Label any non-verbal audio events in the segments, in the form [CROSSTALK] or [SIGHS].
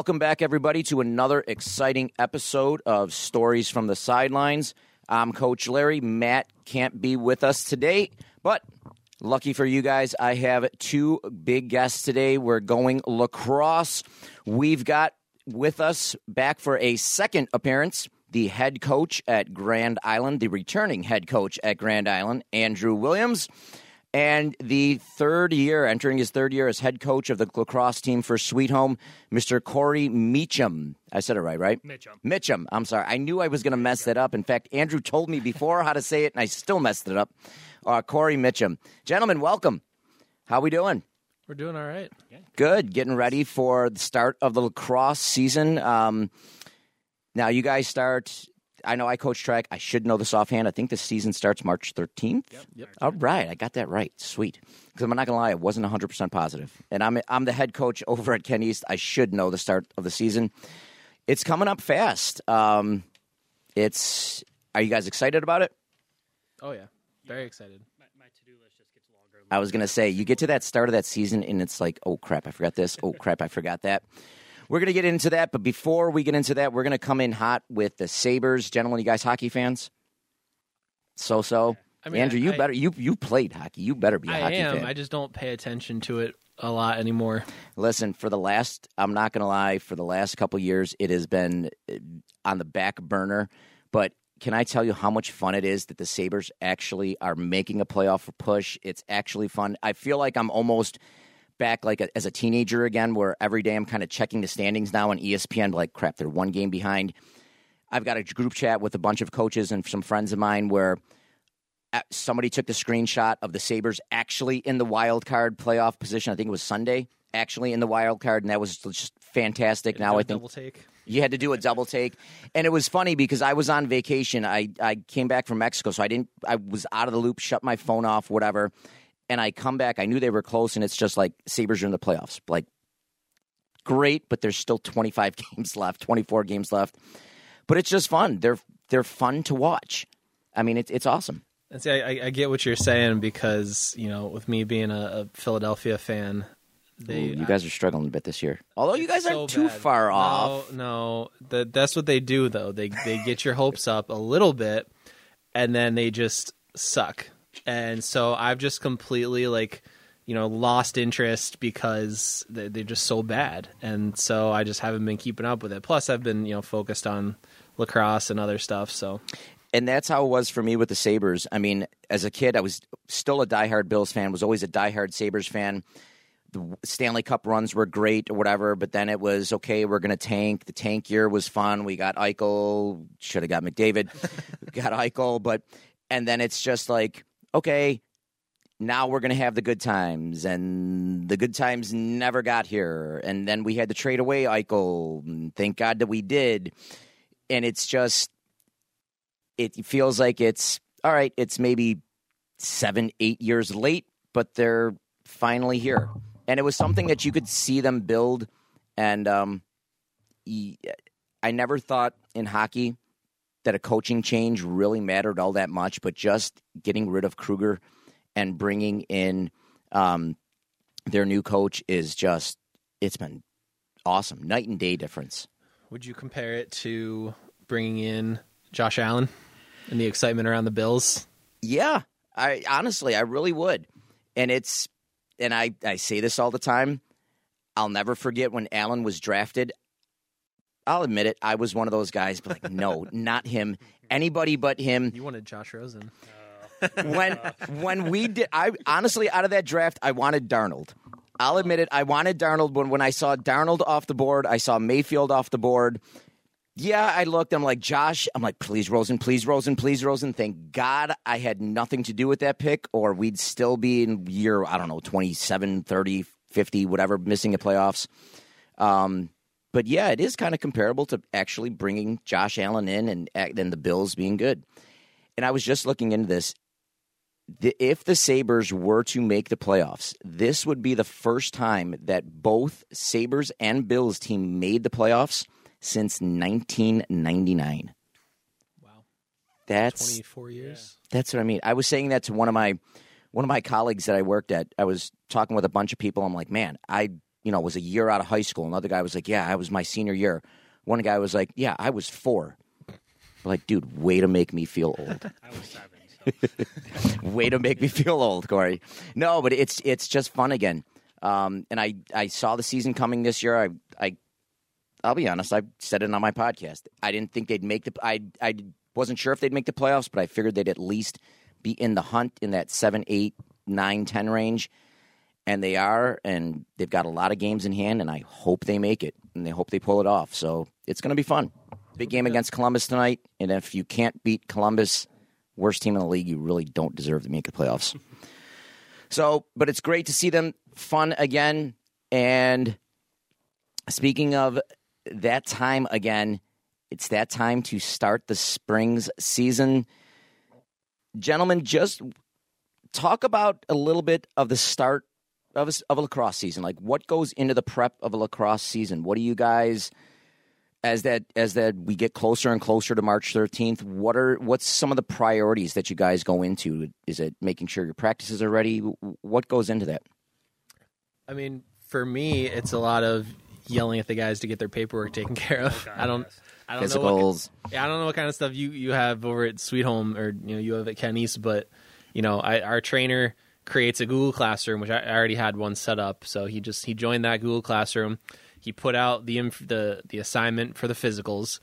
Welcome back, everybody, to another exciting episode of Stories from the Sidelines. I'm Coach Larry. Matt can't be with us today, but lucky for you guys, I have two big guests today. We're going lacrosse. We've got with us back for a second appearance the head coach at Grand Island, the returning head coach at Grand Island, Andrew Williams. And the third year, entering his third year as head coach of the lacrosse team for Sweet Home, Mr. Corey Meacham. I said it right, right? Mitchum. Mitchum. I'm sorry. I knew I was going to mess that up. In fact, Andrew told me before how to say it, and I still messed it up. Uh, Corey Mitchum. Gentlemen, welcome. How we doing? We're doing all right. Good. Getting ready for the start of the lacrosse season. Um, now, you guys start. I know I coach track. I should know this offhand. I think the season starts March 13th. Yep. All right, I got that right. Sweet. Because I'm not gonna lie, I wasn't 100 percent positive. positive, and I'm I'm the head coach over at Ken East. I should know the start of the season. It's coming up fast. Um, it's. Are you guys excited about it? Oh yeah. Very excited. My my to-do list just gets longer. I was gonna say you get to that start of that season, and it's like, oh crap, I forgot this. Oh crap, I forgot that. We're gonna get into that, but before we get into that, we're gonna come in hot with the Sabres, gentlemen. You guys hockey fans? So so. I mean, Andrew, you I- better you you played hockey. You better be a I hockey am. fan. I just don't pay attention to it a lot anymore. Listen, for the last, I'm not going to lie, for the last couple years, it has been uh, on the back burner. But can I tell you how much fun it is that the Sabres actually are making a playoff push? It's actually fun. I feel like I'm almost back like a, as a teenager again, where every day I'm kind of checking the standings now on ESPN, like, crap, they're one game behind. I've got a group chat with a bunch of coaches and some friends of mine where somebody took the screenshot of the Sabres actually in the wild card playoff position. I think it was Sunday, actually in the wild card, and that was just fantastic. Now I think take. you had to do a double take, and it was funny because I was on vacation. I I came back from Mexico, so I didn't. I was out of the loop, shut my phone off, whatever. And I come back. I knew they were close, and it's just like Sabres are in the playoffs. Like great, but there's still 25 [LAUGHS] games left, 24 games left. But it's just fun. They're they're fun to watch. I mean, it's it's awesome. And see, I, I- get what you're saying because you know, with me being a, a Philadelphia fan, they Ooh, you guys are struggling a bit this year. Although you guys so aren't too bad. far No, off. No, that that's what they do though. They they get your hopes up a little bit, and then they just suck. And so I've just completely like, you know, lost interest because they, they're just so bad. And so I just haven't been keeping up with it. Plus, I've been you know focused on lacrosse and other stuff. So And that's how it was for me with the Sabres. I mean, as a kid, I was still a diehard Bills fan, was always a diehard Sabres fan. The Stanley Cup runs were great or whatever, but then it was okay, we're going to tank. The tank year was fun. We got Eichel, should have got McDavid, [LAUGHS] got Eichel, but, and then it's just like, okay, now we're going to have the good times, and the good times never got here. And then we had to trade away Eichel. Thank God that we did. And it's just, it feels like it's all right. It's maybe seven, eight years late, but they're finally here. And it was something that you could see them build. And um, I never thought in hockey that a coaching change really mattered all that much, but just getting rid of Krueger and bringing in um, their new coach is just, it's been awesome. Night and day difference. would you compare it to bringing in Josh Allen and the excitement around the Bills? Yeah, I honestly, I really would. And it's, and I, I say this all the time. I'll never forget when Allen was drafted. I'll admit it. I was one of those guys, but like, no, not him. Anybody but him. You wanted Josh Rosen. [LAUGHS] When when we did, I honestly out of that draft, I wanted Darnold. I'll admit it. I wanted Darnold when when I saw Darnold off the board. I saw Mayfield off the board. Yeah, I looked. I'm like, Josh, I'm like, please, Rosen, please, Rosen, please, Rosen. Thank God I had nothing to do with that pick, or we'd still be in year, I don't know, 27, 30, 50, whatever, missing the playoffs. Um, but yeah, it is kind of comparable to actually bringing Josh Allen in and, and the Bills being good. And I was just looking into this. The, if the Sabres were to make the playoffs, this would be the first time that both Sabres and Bills team made the playoffs – since 1999. Wow. That's 24 years. That's what I mean. I was saying that to one of my one of my colleagues that I worked at. I was talking with a bunch of people. I'm like, man, I you know was a year out of high school. Another guy was like, yeah, I was my senior year. One guy was like, yeah, I was four. like, dude, way to make me feel old. [LAUGHS] I was seven. So. [LAUGHS] way to make me feel old, Corey. No, but it's it's just fun again. Um, and I, I saw the season coming this year. I, I I'll be honest. I said it on my podcast. I didn't think they'd make the. I I wasn't sure if they'd make the playoffs, but I figured they'd at least be in the hunt in that seven, eight, nine, ten range, and they are. And they've got a lot of games in hand, and I hope they make it, and they hope they pull it off. So it's going to be fun. Big game against Columbus tonight, and if you can't beat Columbus, worst team in the league, you really don't deserve to make the playoffs. [LAUGHS] so, but it's great to see them fun again. And speaking of that time again. It's that time to start the Springs season. Gentlemen, just talk about a little bit of the start of a, of a lacrosse season. Like what goes into the prep of a lacrosse season? What do you guys as that as that we get closer and closer to March 13th, what are what's some of the priorities that you guys go into? Is it making sure your practices are ready? What goes into that? I mean, for me, it's a lot of yelling at the guys to get their paperwork taken [LAUGHS] care of. Oh, I don't. I don't know. Physicals. What, yeah, I don't know what kind of stuff you, you have over at Sweet Home or you know you have at Ken East, but you know I, our trainer creates a Google Classroom, which I, already had one set up. So he just he joined that Google Classroom. He put out the the the assignment for the physicals,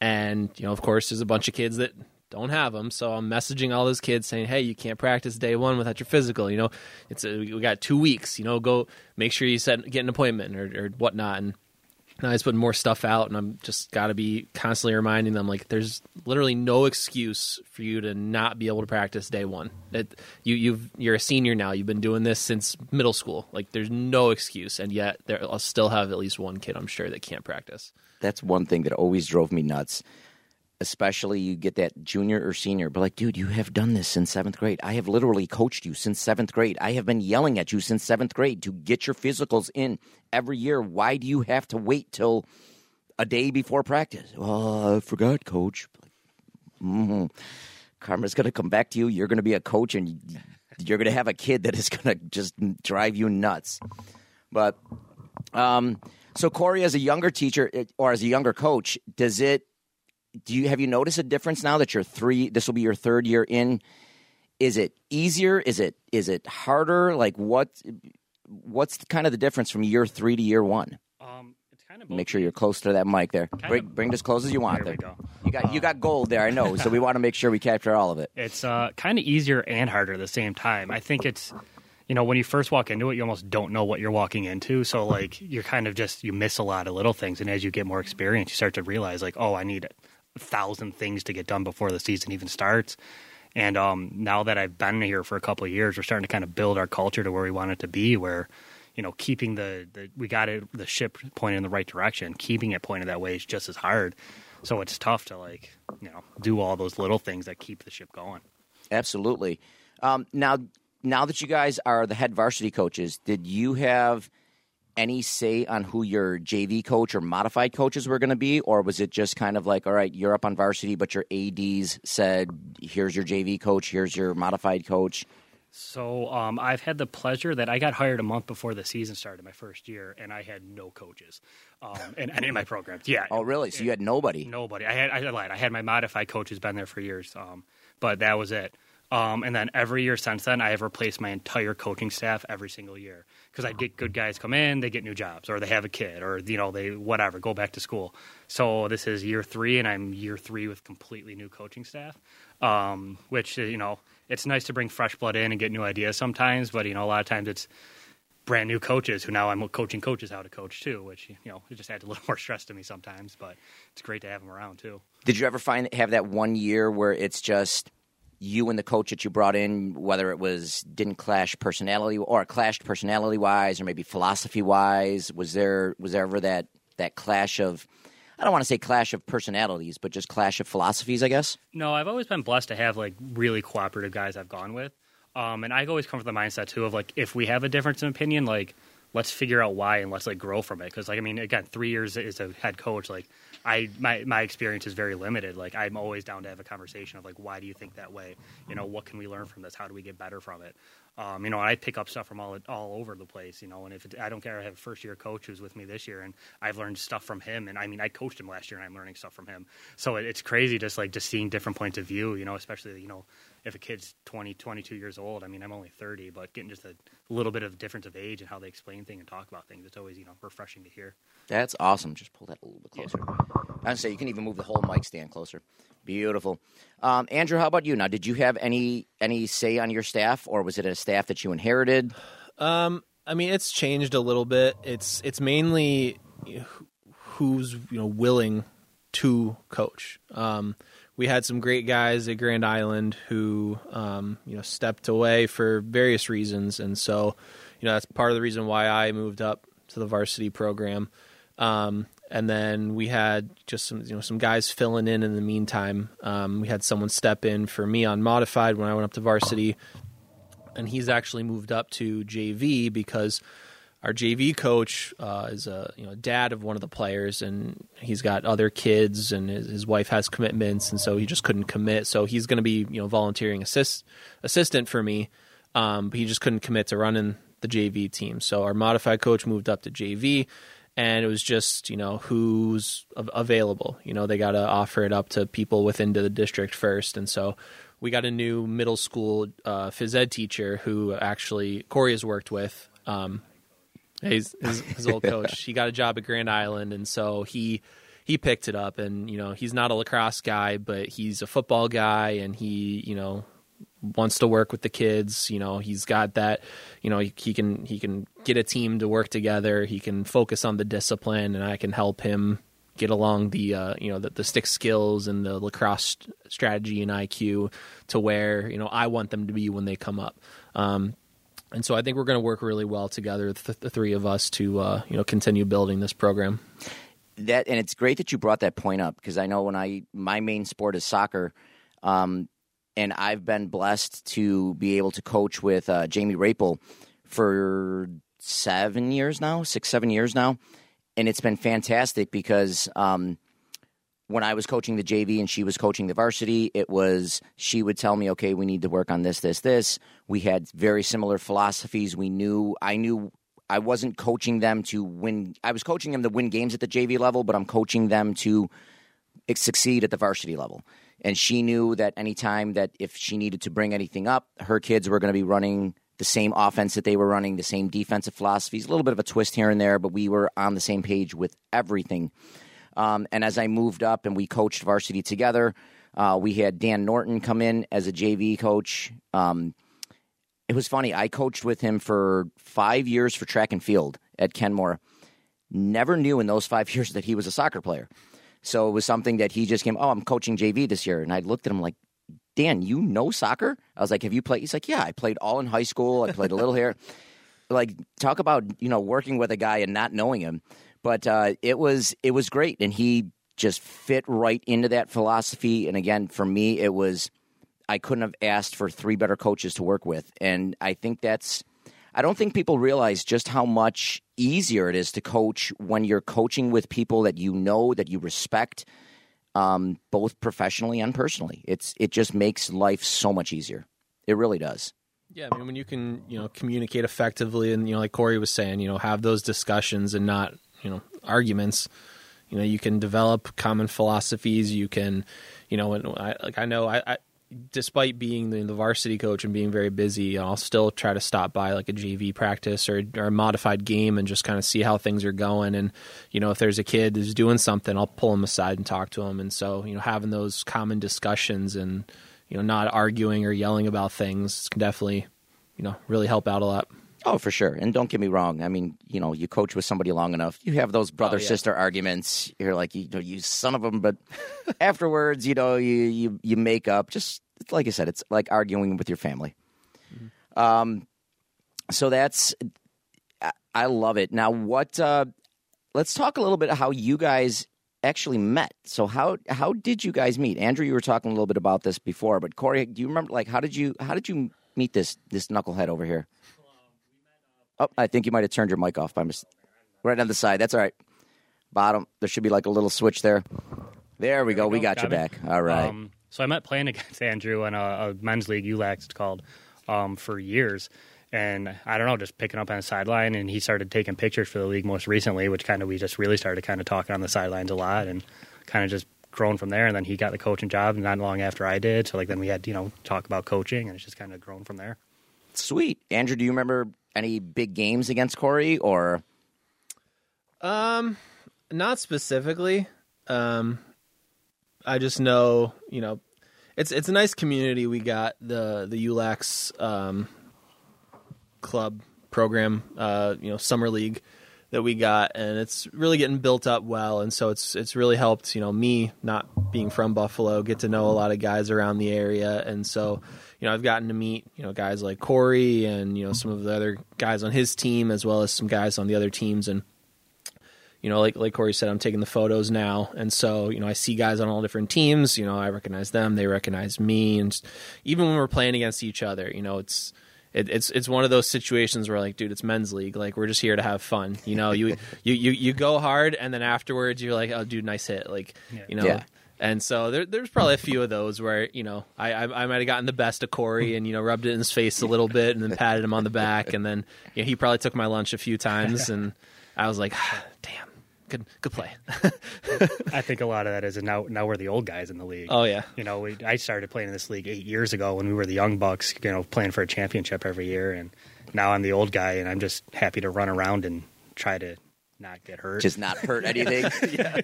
and you know of course there's a bunch of kids that don't have them. So I'm messaging all those kids saying, "Hey, you can't practice day one without your physical. You know, it's a, we got two weeks. You know, go make sure you set get an appointment or, or whatnot." And now I just put more stuff out, and I'm just got to be constantly reminding them like there's literally no excuse for you to not be able to practice day one. It, you you've you're a senior now. You've been doing this since middle school. Like there's no excuse, and yet there I'll still have at least one kid I'm sure that can't practice. That's one thing that always drove me nuts. Especially you get that junior or senior, but like, dude, you have done this since seventh grade. I have literally coached you since seventh grade. I have been yelling at you since seventh grade to get your physicals in every year. Why do you have to wait till a day before practice? Oh, I forgot, coach. Mm-hmm. Karma's going to come back to you. You're going to be a coach, and you're going to have a kid that is going to just drive you nuts. But um, so Corey, as a younger teacher or as a younger coach, does it? Do you have you noticed a difference now that you're three? This will be your third year in. Is it easier? Is it is it harder? Like what? What's kind of the difference from year three to year one? Um, it's kind of Make sure you're close to that mic there. Bring, of- bring it as close as you want There there. go. You got you got gold there, I know. So we [LAUGHS] want to make sure we capture all of it. It's uh, kind of easier and harder at the same time. I think it's, you know, when you first walk into it, you almost don't know what you're walking into. So like you're kind of just you miss a lot of little things, and as you get more experience, you start to realize like, oh, I need a thousand things to get done before the season even starts. And um, now that I've been here for a couple of years, we're starting to kind of build our culture to where we want it to be. Where you know, keeping the, the we got it the ship pointed in the right direction. Keeping it pointed that way is just as hard. So it's tough to like you know do all those little things that keep the ship going. Absolutely. Um, now, now that you guys are the head varsity coaches, did you have any say on who your JV coach or modified coaches were going to be, or was it just kind of like, all right, you're up on varsity, but your ads said, here's your JV coach, here's your modified coach? So um, I've had the pleasure that I got hired a month before the season started, my first year, and I had no coaches um, in any of my programs. Yeah. Oh, really? So you had nobody? Nobody. I had I lied. I had my modified coaches been there for years, um, but that was it. Um, and then every year since then, I have replaced my entire coaching staff every single year because I'd get good guys come in, they get new jobs, or they have a kid, or you know they whatever go back to school. So this is year three, and I'm year three with completely new coaching staff, um, which you know it's nice to bring fresh blood in and get new ideas sometimes, but you know a lot of times it's brand new coaches who now I'm coaching coaches how to coach too, which you know it just adds a little [LAUGHS] more stress to me sometimes. But it's great to have them around too. Did you ever find have that one year where it's just you and the coach that you brought in, whether it was didn't clash personality or clashed personality wise, or maybe philosophy wise? Was there was there ever that that clash of I don't want to say clash of personalities, but just clash of philosophies, I guess. No, I've always been blessed to have like really cooperative guys I've gone with. Um, and I always come from the mindset too of like if we have a difference in opinion, like let's figure out why and let's like grow from it. Because like I mean, again, three years as a head coach, like I my my experience is very limited. Like I'm always down to have a conversation of like why do you think that way? You know, what can we learn from this? How do we get better from it? Um, you know, I pick up stuff from all all over the place. You know, and if it, I don't care, I have a first year coach who's with me this year, and I've learned stuff from him. And I mean, I coached him last year, and I'm learning stuff from him. So it, it's crazy, just like just seeing different points of view. You know, especially you know if a kid's 20, 22 years old, I mean, I'm only 30, but getting just a little bit of difference of age and how they explain things and talk about things, it's always, you know, refreshing to hear. That's awesome. Just pull that a little bit closer. Yeah. I say you can even move the whole mic stand closer. Beautiful. Um, Andrew, how about you? Now, did you have any any say on your staff, or was it a staff that you inherited? Um, I mean, it's changed a little bit. It's it's mainly who's you know willing to coach. Um, we had some great guys at Grand Island who um, you know stepped away for various reasons, and so you know that's part of the reason why I moved up to the varsity program. Um, and then we had just some you know some guys filling in in the meantime. Um, we had someone step in for me on modified when I went up to varsity, and he's actually moved up to JV because our JV coach uh, is a you know dad of one of the players, and he's got other kids, and his, his wife has commitments, and so he just couldn't commit. So he's going to be you know volunteering assist assistant for me, um, but he just couldn't commit to running the JV team. So our modified coach moved up to JV, and it was just you know who's available. You know they got to offer it up to people within the district first, and so we got a new middle school uh, phys ed teacher who actually Corey has worked with. Um, his, his, his old [LAUGHS] coach. he got a job at Grand Island, and so he he picked it up. And you know, he's not a lacrosse guy, but he's a football guy, and he you know wants to work with the kids. You know, he's got that. You know, he, he can he can get a team to work together. He can focus on the discipline, and I can help him get along the uh, you know the, the stick skills and the lacrosse strategy and IQ to where you know I want them to be when they come up. Um, and so I think we're going to work really well together, the, the three of us, to uh, you know continue building this program. That and it's great that you brought that point up because I know when I my main sport is soccer, um, and I've been blessed to be able to coach with uh, Jamie Rapel for seven years now, six seven years now, and it's been fantastic because. Um, when I was coaching the JV and she was coaching the varsity, it was she would tell me, okay, we need to work on this, this, this. We had very similar philosophies. We knew, I knew I wasn't coaching them to win. I was coaching them to win games at the JV level, but I'm coaching them to succeed at the varsity level. And she knew that anytime that if she needed to bring anything up, her kids were going to be running the same offense that they were running, the same defensive philosophies, a little bit of a twist here and there, but we were on the same page with everything. Um, and as I moved up and we coached varsity together, uh, we had Dan Norton come in as a JV coach. Um, it was funny. I coached with him for five years for track and field at Kenmore. Never knew in those five [LAUGHS] years that he was a soccer player. So it was something that he just came, oh, I'm coaching JV this year. And I looked at him like, Dan, you know soccer? I was like, have you played? He's like, yeah, I played all in high school. I played a little here. [LAUGHS] Like, talk about, you know, working with a guy and not knowing him. But uh, it was it was great, and he just fit right into that philosophy. And again, for me, it was I couldn't have asked for three better coaches to work with, and I think that's. I don't think people realize just how much easier it is to coach when you're coaching with people that you know that you respect, um, both professionally and personally. It's it just makes life so much easier. It really does. Yeah, I mean, when you can, you know, communicate effectively, and you know, like Corey was saying, you know, have those discussions and not you know arguments. You know, you can develop common philosophies. You can, you know, and I, like I know I, I despite being the, varsity coach and being very busy, I'll still try to stop by like a JV practice or, or, a modified game and just kind of see how things are going. And you know, if there's a kid who's doing something, I'll pull him aside and talk to him. And so, you know, having those common discussions and you know, not arguing or yelling about things can definitely, you know, really help out a lot. Oh, for sure. And don't get me wrong. I mean, you know, you coach with somebody long enough, you have those brother Oh, yeah. sister arguments. You're like, you know, you son of them. But [LAUGHS] afterwards, you know, you you you make up. Just like I said, it's like arguing with your family. Mm-hmm. Um, so that's I, I love it. Now, what? Uh, let's talk a little bit how you guys actually met. So how how did you guys meet? Andrew, you were talking a little bit about this before, but Corey, do you remember? Like, how did you how did you meet this this knucklehead over here? Oh, I think you might have turned your mic off by mis- right on the side. That's all right. Bottom. There should be like a little switch there. There we go. We go. got you Got me. back. All right. Um, so I met playing [LAUGHS] against Andrew in a, a men's league, ULAX it's called, um, for years. And I don't know, just picking up on the sideline, and he started taking pictures for the league most recently, which kind of we just really started kind of talking on the sidelines a lot, and kind of just grown from there. And then he got the coaching job not long after I did, so like then we had you know talk about coaching, and it's just kind of grown from there. Sweet. Andrew, do you remember any big games against Corey or? Um, not specifically. Um, I just know, you know, it's it's a nice community. We got the the ULAX um, club program, uh, you know, summer league that we got, and it's really getting built up well. And so it's it's really helped, you know, me not being from Buffalo, get to know a lot of guys around the area, and so you know, I've gotten to meet you know guys like Corey and you know some of the other guys on his team, as well as some guys on the other teams, and you know, like like Corey said, I'm taking the photos now, and so you know, I see guys on all different teams. You know, I recognize them, they recognize me, and even when we're playing against each other, you know, it's it, it's it's one of those situations where like, dude, it's men's league. Like we're just here to have fun. You know, you [LAUGHS] you you you go hard, and then afterwards you're like, oh, dude, nice hit. Like you know. Yeah. And so there, there's probably a few of those where you know I I, I might have gotten the best of Corey and you know rubbed it in his face a little bit and then patted him on the back and then you know, he probably took my lunch a few times and I was like, [SIGHS] damn, good good play. [LAUGHS] I think a lot of that is now now we're the old guys in the league. oh yeah, You know, we, I started playing in this league eight years ago when we were the young bucks. You know, playing for a championship every year, and now I'm the old guy, and I'm just happy to run around and try to not get hurt. just not hurt [LAUGHS] anything.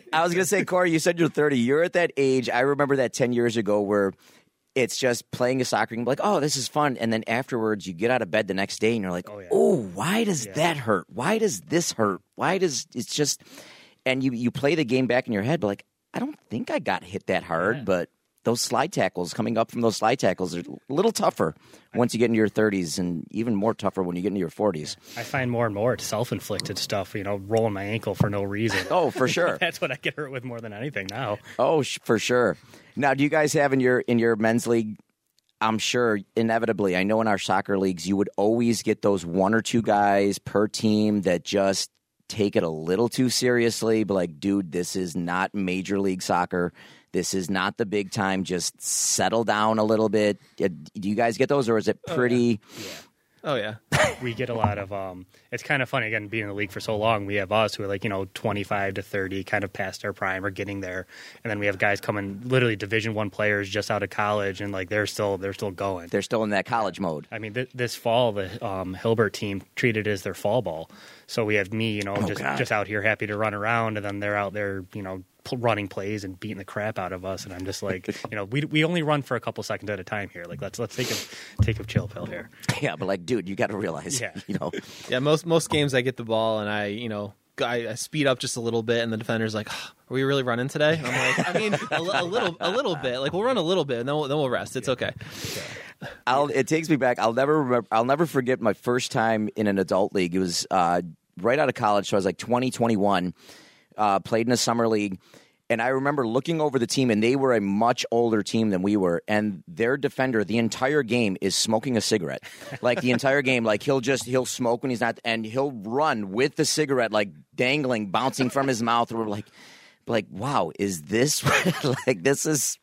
[LAUGHS] I was gonna say, Corey, you said you're 30. You're at that age. I remember that 10 years ago where it's just playing a soccer game, like, oh, this is fun, and then afterwards you get out of bed the next day and you're like, Oh, yeah. oh, why does Yeah. that hurt? Why does this hurt? Why does it's just? And you you play the game back in your head, but like, I don't think I got hit that hard, Yeah. but. Those slide tackles coming up from those slide tackles are a little tougher once you get into your 30s, and even more tougher when you get into your 40s. I find more and more it's self-inflicted stuff. You know, rolling my ankle for no reason. [LAUGHS] Oh, for sure. [LAUGHS] That's what I get hurt with more than anything now. Oh, sh- for sure. Now, do you guys have in your in your men's league? I'm sure inevitably. I know in our soccer leagues, you would always get those one or two guys per team that just take it a little too seriously. But like, dude, this is not major league soccer. This is not the big time. Just settle down a little bit. Uh, Do you guys get those, or is it pretty? oh yeah. [LAUGHS] we get a lot of um it's kind of funny again being in the league for so long we have us who are like you know 25 to 30 kind of past our prime or getting there and then we have guys coming literally division one players just out of college and like they're still they're still going They're still in that college mode. I mean, th- this fall, the um, Hilbert team treated it as their fall ball. So we have me, you know, just God. just out here happy to run around, and then they're out there, you know, pl- running plays and beating the crap out of us. And I'm just like, [LAUGHS] you know, we we only run for a couple seconds at a time here. Like, let's let's take a take a chill pill here. [LAUGHS] Yeah, but like, dude, you got to realize, Yeah. you know, [LAUGHS] Yeah, most most games I get the ball and I, you know, I, I speed up just a little bit, and the defender's like, "Are we really running today?" And I'm like, "I mean, a, a little, a little bit. Like we'll run a little bit, and then we'll, then we'll rest. It's okay." I'll, it takes me back. I'll never remember. I'll never forget my first time in an adult league. It was uh, right out of college, so I was like 20, 21. Uh, played in a summer league, and I remember looking over the team, and they were a much older team than we were. And their defender, the entire game, is smoking a cigarette. Like the entire game, like he'll just he'll smoke when he's not, and he'll run with the cigarette like dangling, bouncing from his mouth. We're like, like, wow, is this [LAUGHS] like this is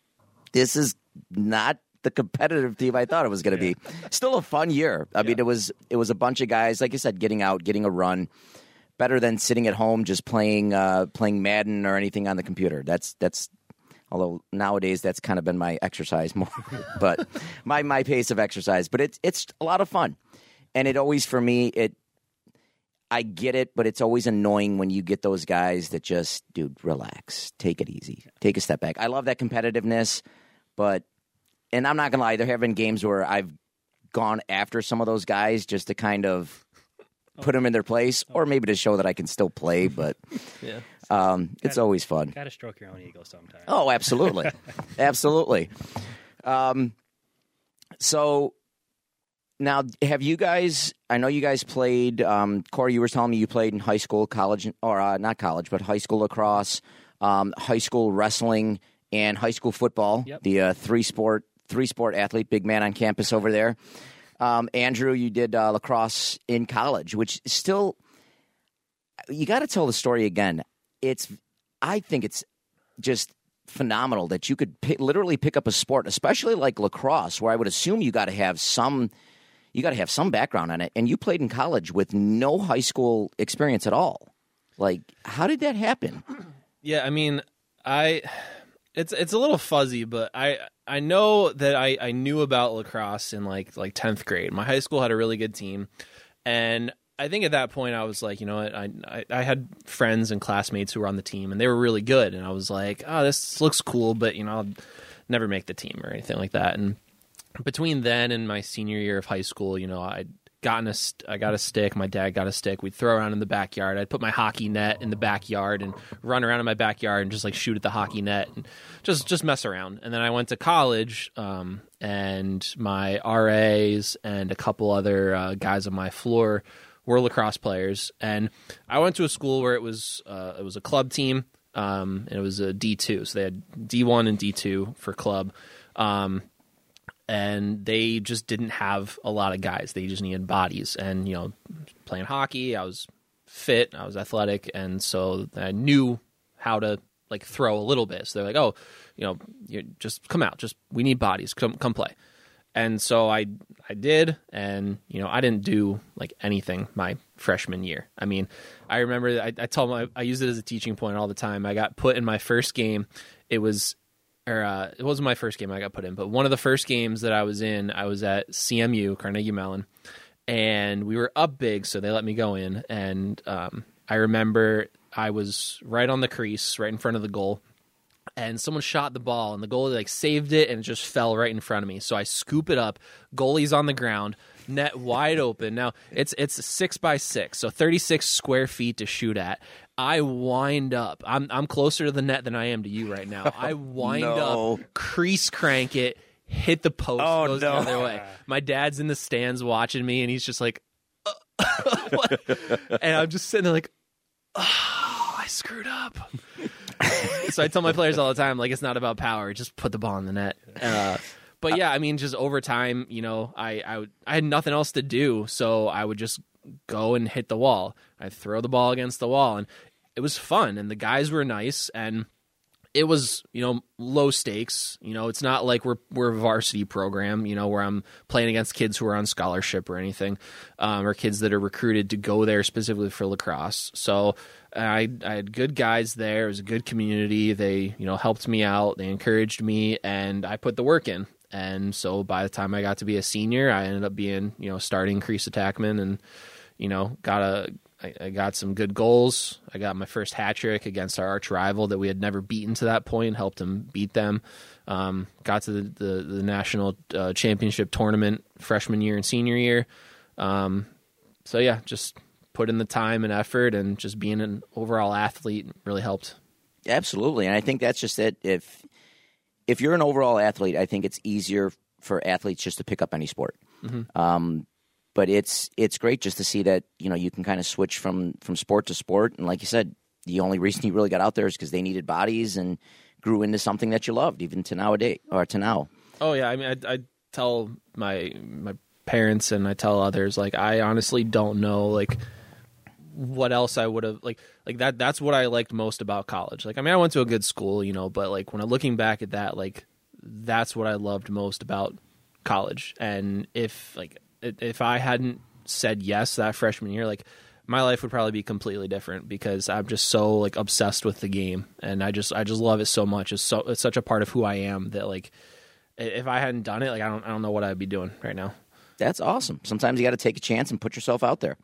this is not the competitive team I thought it was going to be. Still a fun year. I mean, it was it was a bunch of guys, like I said, getting out, getting a run. Better than sitting at home just playing uh, playing Madden or anything on the computer. That's that's. Although nowadays that's kind of been my exercise more, [LAUGHS] but my my pace of exercise. But it's it's a lot of fun, and it always for me it. I get it, but it's always annoying when you get those guys that just, dude, relax, take it easy, take a step back. I love that competitiveness, but and I'm not gonna lie, there have been games where I've gone after some of those guys just to kind of put them in their place, or maybe to show that I can still play. [LAUGHS] But Yeah. um, it's always fun. Got to stroke your own ego sometimes. Oh, absolutely, [LAUGHS] absolutely. Um, so now, have you guys? I know you guys played. Um, Corey, you were telling me you played in high school, college, or uh, not college, but high school lacrosse, um, high school wrestling, and high school football. Yep. The uh, three sport three sport athlete, big man on campus over there. Um, Andrew, you did uh, lacrosse in college, which still. You got to tell the story again. It's. I think it's just phenomenal that you could pi literally pick up a sport, especially like lacrosse, where I would assume you got to have some, you got to have some background on it, and you played in college with no high school experience at all. Like, how did that happen? Yeah, I mean, I it's it's a little fuzzy, but I I know that I I knew about lacrosse in like like 10th grade. My high school had a really good team and I think at that point I was like, you know what, I, I I had friends and classmates who were on the team and they were really good and I was like, oh, this looks cool, but you know, I'll never make the team or anything like that. And between then and my senior year of high school, you know, I'd gotten a st- I got a stick. My dad got a stick. We'd throw around in the backyard. I'd put my hockey net in the backyard and run around in my backyard and just like shoot at the hockey net and just just mess around. And then I went to college, um, and my RAs and a couple other uh, guys on my floor were lacrosse players. And I went to a school where it was uh, it was a club team. Um, and it was a D two, so they had D one and D two for club. Um, and they just didn't have a lot of guys. They just needed bodies. And you know, playing hockey, I was fit, I was athletic, and so I knew how to like throw a little bit. So they're like, "Oh, you know, you just come out. Just we need bodies. Come come play." And so I I did, and you know I didn't do like anything my freshman year. I mean, I remember I, I told my I use it as a teaching point all the time. I got put in my first game. It was or uh, it wasn't my first game I got put in, but one of the first games that I was in, I was at CMU Carnegie Mellon, and we were up big, so they let me go in. And um, I remember I was right on the crease, right in front of the goal, and someone shot the ball, and the goalie like saved it, and it just fell right in front of me. So I scoop it up, goalie's on the ground, net wide open. Now it's it's six by six, so thirty six square feet to shoot at. I wind up. I'm I'm closer to the net than I am to you right now. I [LAUGHS] wind no. up, crease crank it, hit the post, Oh, goes no. the other way. My dad's in the stands watching me, and he's just like, what? [LAUGHS] and I'm just sitting there like, oh, [SIGHS] I screwed up. so I tell my players all the time, like, it's not about power; just put the ball in the net. Uh, but yeah, I mean, just over time, you know, I I, would, I had nothing else to do, so I would just go and hit the wall. I throw the ball against the wall, and it was fun, and the guys were nice, and it was you know low stakes. You know, it's not like we're we're a varsity program. You know, where I'm playing against kids who are on scholarship or anything, um, or kids that are recruited to go there specifically for lacrosse. So I I had good guys there. It was a good community. They you know helped me out. They encouraged me, and I put the work in. And so by the time I got to be a senior, I ended up being you know starting crease attackman, and you know got a I, I got some good goals. I got my first hat trick against our arch rival that we had never beaten to that point. Helped him beat them. Um, got to the the, the national uh, championship tournament freshman year and senior year. Um, so yeah, just put in the time and effort, and just being an overall athlete really helped. Absolutely, and I think that's just it. If if you're an overall athlete, I think it's easier for athletes just to pick up any sport. Um, but it's it's great just to see that you know you can kind of switch from from sport to sport, and like you said, the only reason you really got out there is because they needed bodies and grew into something that you loved, even to nowadays or to now. Oh yeah, I mean, I, I tell my my parents and I tell others like I honestly don't know like what else I would have like like that. That's what I liked most about college. Like I mean, I went to a good school, you know, but like when I'm looking back at that, like that's what I loved most about college. And if like if I hadn't said yes that freshman year, like my life would probably be completely different because I'm just so like obsessed with the game and I just I just love it so much. It's so it's such a part of who I am that like if I hadn't done it, like I don't I don't know what I'd be doing right now. That's awesome. Sometimes you got to take a chance and put yourself out there.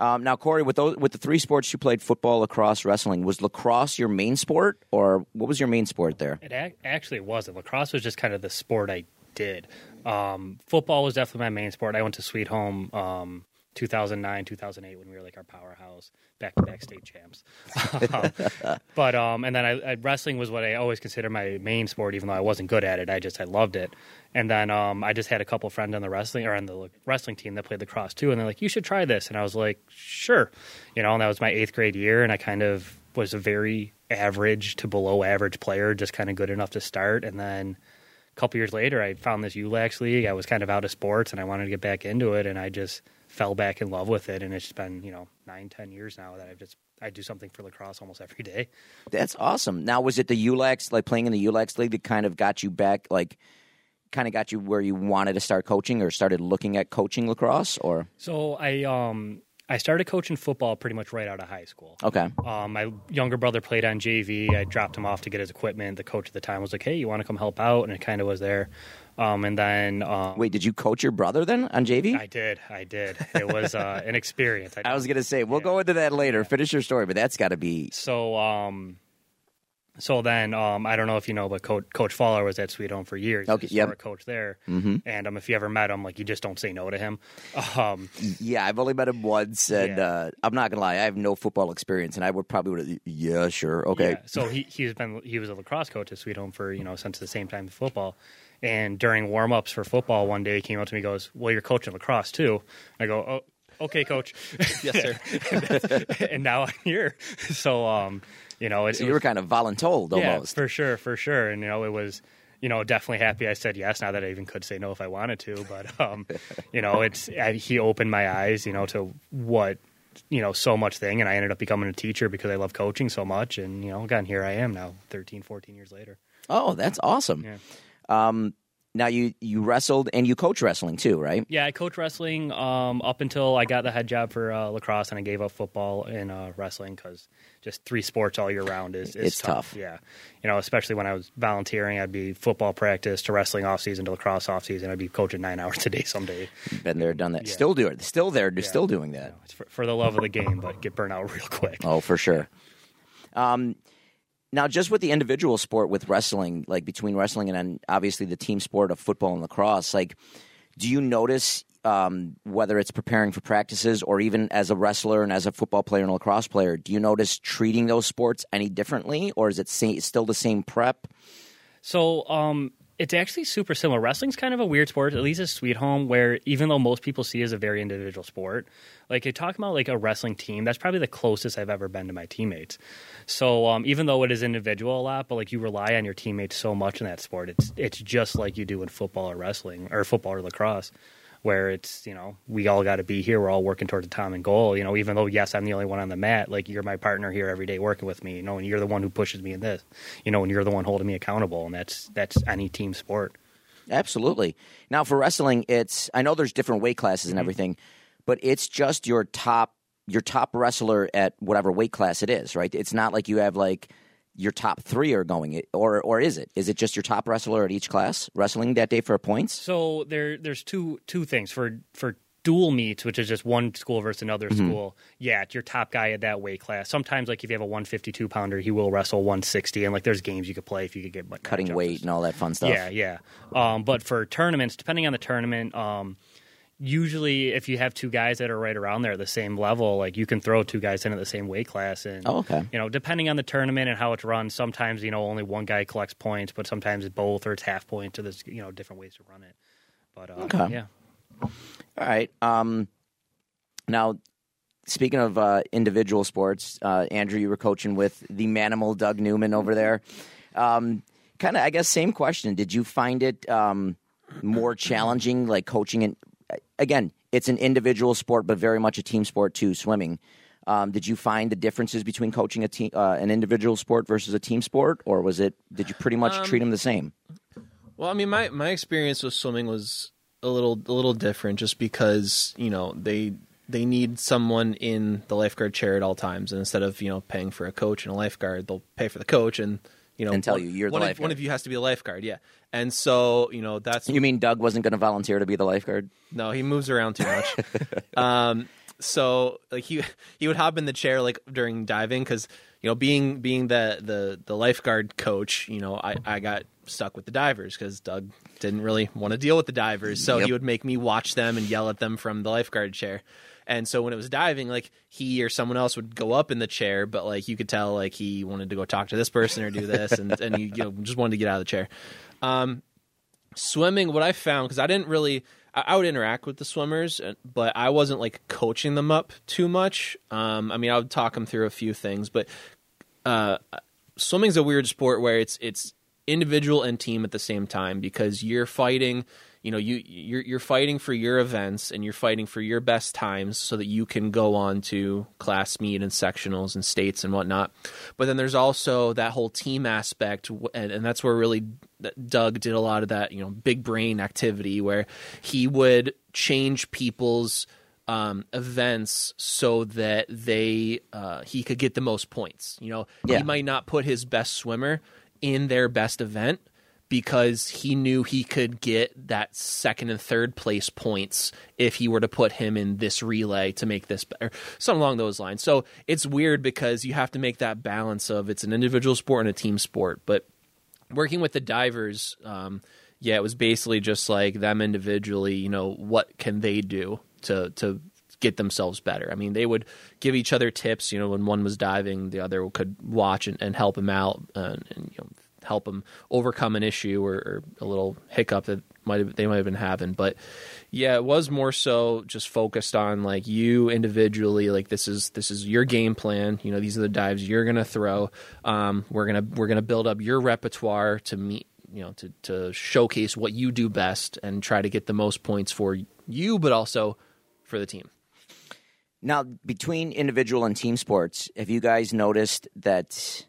Um, now, Corey, with those with the three sports you played football, lacrosse, wrestling, was lacrosse your main sport, or what was your main sport there? It ac- actually wasn't. Lacrosse was just kind of the sport I did. Um, football was definitely my main sport. I went to Sweet Home um, 2009, 2008 when we were like our powerhouse, back to back state champs. [LAUGHS] but um, and then I, I, wrestling was what I always considered my main sport, even though I wasn't good at it. I just I loved it. And then um, I just had a couple friends on the wrestling or on the wrestling team that played lacrosse too, and they're like, "You should try this." And I was like, "Sure," you know. And that was my eighth grade year, and I kind of was a very average to below average player, just kind of good enough to start. And then couple years later, I found this ULAX league. I was kind of out of sports, and I wanted to get back into it, and I just fell back in love with it. And it's been you know nine, ten years now that I've just I do something for lacrosse almost every day. That's awesome. Now, was it the ULAX, like playing in the ULAX league, that kind of got you back, like? kind of got you where you wanted to start coaching or started looking at coaching lacrosse or so i um I started coaching football pretty much right out of high school. Okay. Um, my younger brother played on JV. I dropped him off to get his equipment. The coach at the time was like, "Hey, you want to come help out?" And it kind of was there. Um, and then, um, wait, did you coach your brother then on JV? I did. I did. It was uh, an experience. I, [LAUGHS] I was gonna say we'll yeah. go into that later. Finish your story, but that's got to be so. Um, so then, um, I don't know if you know, but Coach, coach Faller was at Sweet Home for years. Okay, yeah, coach there. Mm-hmm. And um, if you ever met him, like you just don't say no to him. [LAUGHS] Um, yeah, I've only met him once, and yeah. uh, I'm not gonna lie, I have no football experience, and I would probably would. Yeah, sure, okay. Yeah. So he he's been he was a lacrosse coach at Sweet Home for you know since the same time as football. And during warm ups for football, one day he came up to me, and goes, "Well, you're coaching lacrosse too." I go, "Oh." Okay, coach. [LAUGHS] yes, sir. [LAUGHS] and now I'm here. So, um, you know, it, so you were kind of voluntold almost. Yeah, for sure, for sure. And you know, it was you know definitely happy I said yes. Now that I even could say no if I wanted to, but [LAUGHS] um, you know, it's I, he opened my eyes, you know, to what you know so much thing and i ended up becoming a teacher because i love coaching so much and you know again here i am now 13 14 years later oh that's awesome yeah. um, now you you wrestled and you coach wrestling too, right? Yeah, I coach wrestling um, up until I got the head job for uh, lacrosse, and I gave up football and uh, wrestling because just three sports all year round is, is it's tough. tough. Yeah, you know, especially when I was volunteering, I'd be football practice to wrestling off season to lacrosse off season. I'd be coaching nine [LAUGHS] hours a day someday. Been there, done that. Yeah. Still do it. Still there. Yeah. Still doing that. You know, for, for, the love of the game, but get burnt out real quick. Oh, for sure. Um, now, just with the individual sport with wrestling, like between wrestling and then obviously the team sport of football and lacrosse, like, do you notice um, whether it's preparing for practices or even as a wrestler and as a football player and lacrosse player, do you notice treating those sports any differently, or is it still the same prep? So, um, it's actually super similar. Wrestling's kind of a weird sport, at least at Sweet Home, where even though most people see it as a very individual sport, like you talk about like a wrestling team, that's probably the closest I've ever been to my teammates. So um, even though it is individual a lot, but like you rely on your teammates so much in that sport, it's it's just like you do in football or wrestling or football or lacrosse where it's you know we all got to be here we're all working towards a common goal you know even though yes i'm the only one on the mat like you're my partner here every day working with me you know and you're the one who pushes me in this you know and you're the one holding me accountable and that's that's any team sport. Absolutely. Now for wrestling it's i know there's different weight classes and mm-hmm. everything but it's just your top your top wrestler at whatever weight class it is right? It's not like you have like your top three are going, or or is it? Is it just your top wrestler at each class wrestling that day for points? So there there's two two things for for dual meets, which is just one school versus another mm-hmm. school. Yeah, it's your top guy at that weight class. Sometimes, like if you have a 152 pounder, he will wrestle 160, and like there's games you could play if you could get like, cutting weight and all that fun stuff. Yeah, yeah. Um, but for tournaments, depending on the tournament, um, usually if you have two guys that are right around there at the same level, like you can throw two guys in at the same weight class. And oh, okay. you know, depending on the tournament and how it's run, sometimes you know only one guy collects points, but sometimes it's both or it's half points. Or there's you know different ways to run it. But uh, okay. yeah. All right. Um, now, speaking of uh, individual sports, uh, Andrew, you were coaching with the manimal Doug Newman over there. Um, kind of, I guess, same question. Did you find it um, more challenging, like coaching in again, it's an individual sport, but very much a team sport too. Swimming. Um, did you find the differences between coaching a team, uh, an individual sport versus a team sport, or was it? Did you pretty much um, treat them the same? Well, I mean, my my experience with swimming was a little a little different, just because you know they they need someone in the lifeguard chair at all times, and instead of you know paying for a coach and a lifeguard, they'll pay for the coach and you know, and tell you you're the one lifeguard. Of, one of you has to be a lifeguard, yeah. And so, you know, that's you mean Doug wasn't going to volunteer to be the lifeguard? No, he moves around too much. [LAUGHS] um, so like he he would hop in the chair like during diving because you know being being the the the lifeguard coach, you know, I I got stuck with the divers because Doug didn't really want to deal with the divers. So Yep. he would make me watch them and yell at them from the lifeguard chair. And so when it was diving, like he or someone else would go up in the chair, but like you could tell like he wanted to go talk to this person or do this, and and you, you know just wanted to get out of the chair. Um, swimming, what I found because I didn't really, I, I would interact with the swimmers, uh, but I wasn't like coaching them up too much. Um, I mean, I would talk them through a few things, but uh, swimming's a weird sport where it's it's individual and team at the same time because you're fighting you know you you're you're fighting for your events and you're fighting for your best times so that you can go on to class meet and sectionals and states and whatnot but then there's also that whole team aspect and, and that's where really Doug did a lot of that you know big brain activity where he would change people's um, events so that they uh, he could get the most points. You know, Yeah. he might not put his best swimmer in their best event because he knew he could get that second and third place points if he were to put him in this relay to make this better, something along those lines. So it's weird because you have to make that balance of it's an individual sport and a team sport, but working with the divers um, yeah it was basically just like them individually you know what can they do to to get themselves better i mean they would give each other tips you know when one was diving the other could watch and, and help him out and, and you know help them overcome an issue or, or a little hiccup that might have, they might have been having. But yeah it was more so just focused on like you individually like this is this is your game plan. You know these are the dives you're gonna throw. Um, we're gonna we're gonna build up your repertoire to meet you know to to showcase what you do best and try to get the most points for you but also for the team. Now, between individual and team sports, have you guys noticed that?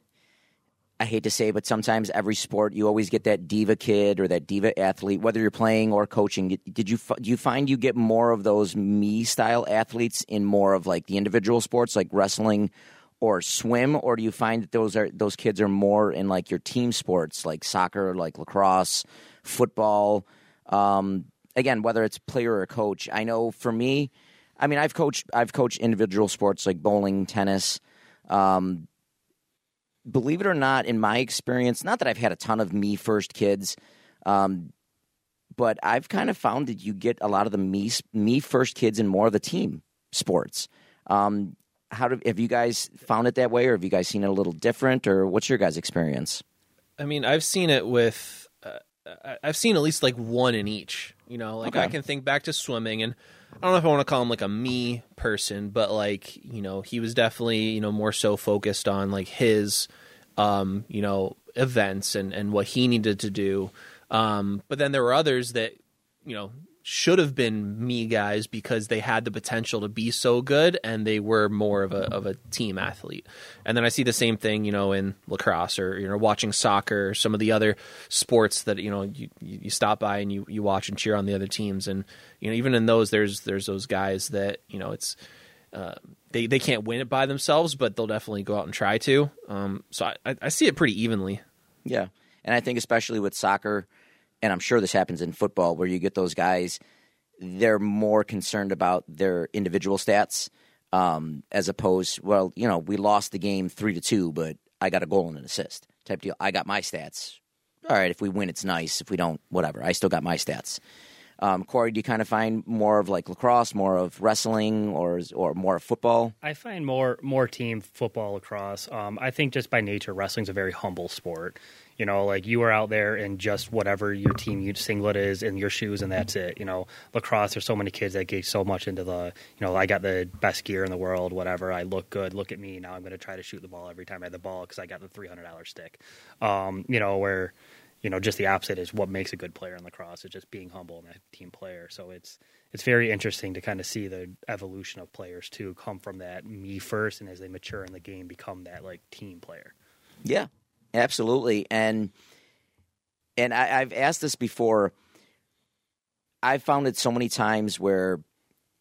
I hate to say, but sometimes every sport you always get that diva kid or that diva athlete, whether you're playing or coaching. Did you do you find you get more of those me style athletes in more of like the individual sports, like wrestling or swim, or do you find that those are those kids are more in like your team sports, like soccer, like lacrosse, football? Um, again, whether it's player or coach. I know for me, I mean, I've coached I've coached individual sports like bowling, tennis. Um, believe it or not, in my experience, not that I've had a ton of me first kids, um, but I've kind of found that you get a lot of the me me first kids in more of the team sports. Um, how do, have you guys found it that way, or have you guys seen it a little different, or what's your guys' experience? I mean, I've seen it with. Uh, I've seen at least like one in each. You know, like Okay. I can think back to swimming, and I don't know if I want to call him like a me person, but like you know, he was definitely you know more so focused on like his, um, you know, events and and what he needed to do. Um, but then there were others that you know should have been me guys because they had the potential to be so good and they were more of a of a team athlete. And then I see the same thing, you know, in lacrosse or you know watching soccer or some of the other sports that you know you you stop by and you you watch and cheer on the other teams and you know even in those there's there's those guys that you know it's uh, they they can't win it by themselves, but they'll definitely go out and try to. Um, so I I see it pretty evenly. Yeah. And I think especially with soccer, and I'm sure this happens in football, where you get those guys, they're more concerned about their individual stats um, as opposed, well, you know, we lost the game three to two, but I got a goal and an assist type deal. I got my stats. All right, if we win, it's nice. If we don't, whatever. I still got my stats. Um, Corey, do you kind of find more of like lacrosse, more of wrestling, or or more of football? I find more more team football lacrosse. Um, I think just by nature, wrestling's a very humble sport. You know, like you are out there in just whatever your team singlet is in your shoes, and that's it. You know, lacrosse. There's so many kids that get so much into the. You know, I got the best gear in the world. Whatever. I look good. Look at me. Now I'm going to try to shoot the ball every time I have the ball because I got the three hundred dollar stick. Um, you know where. You know, just the opposite is what makes a good player in lacrosse is just being humble and a team player. So it's it's very interesting to kind of see the evolution of players too come from that me first, and as they mature in the game, become that like team player. Yeah, absolutely. And and I, I've asked this before. I've found it so many times where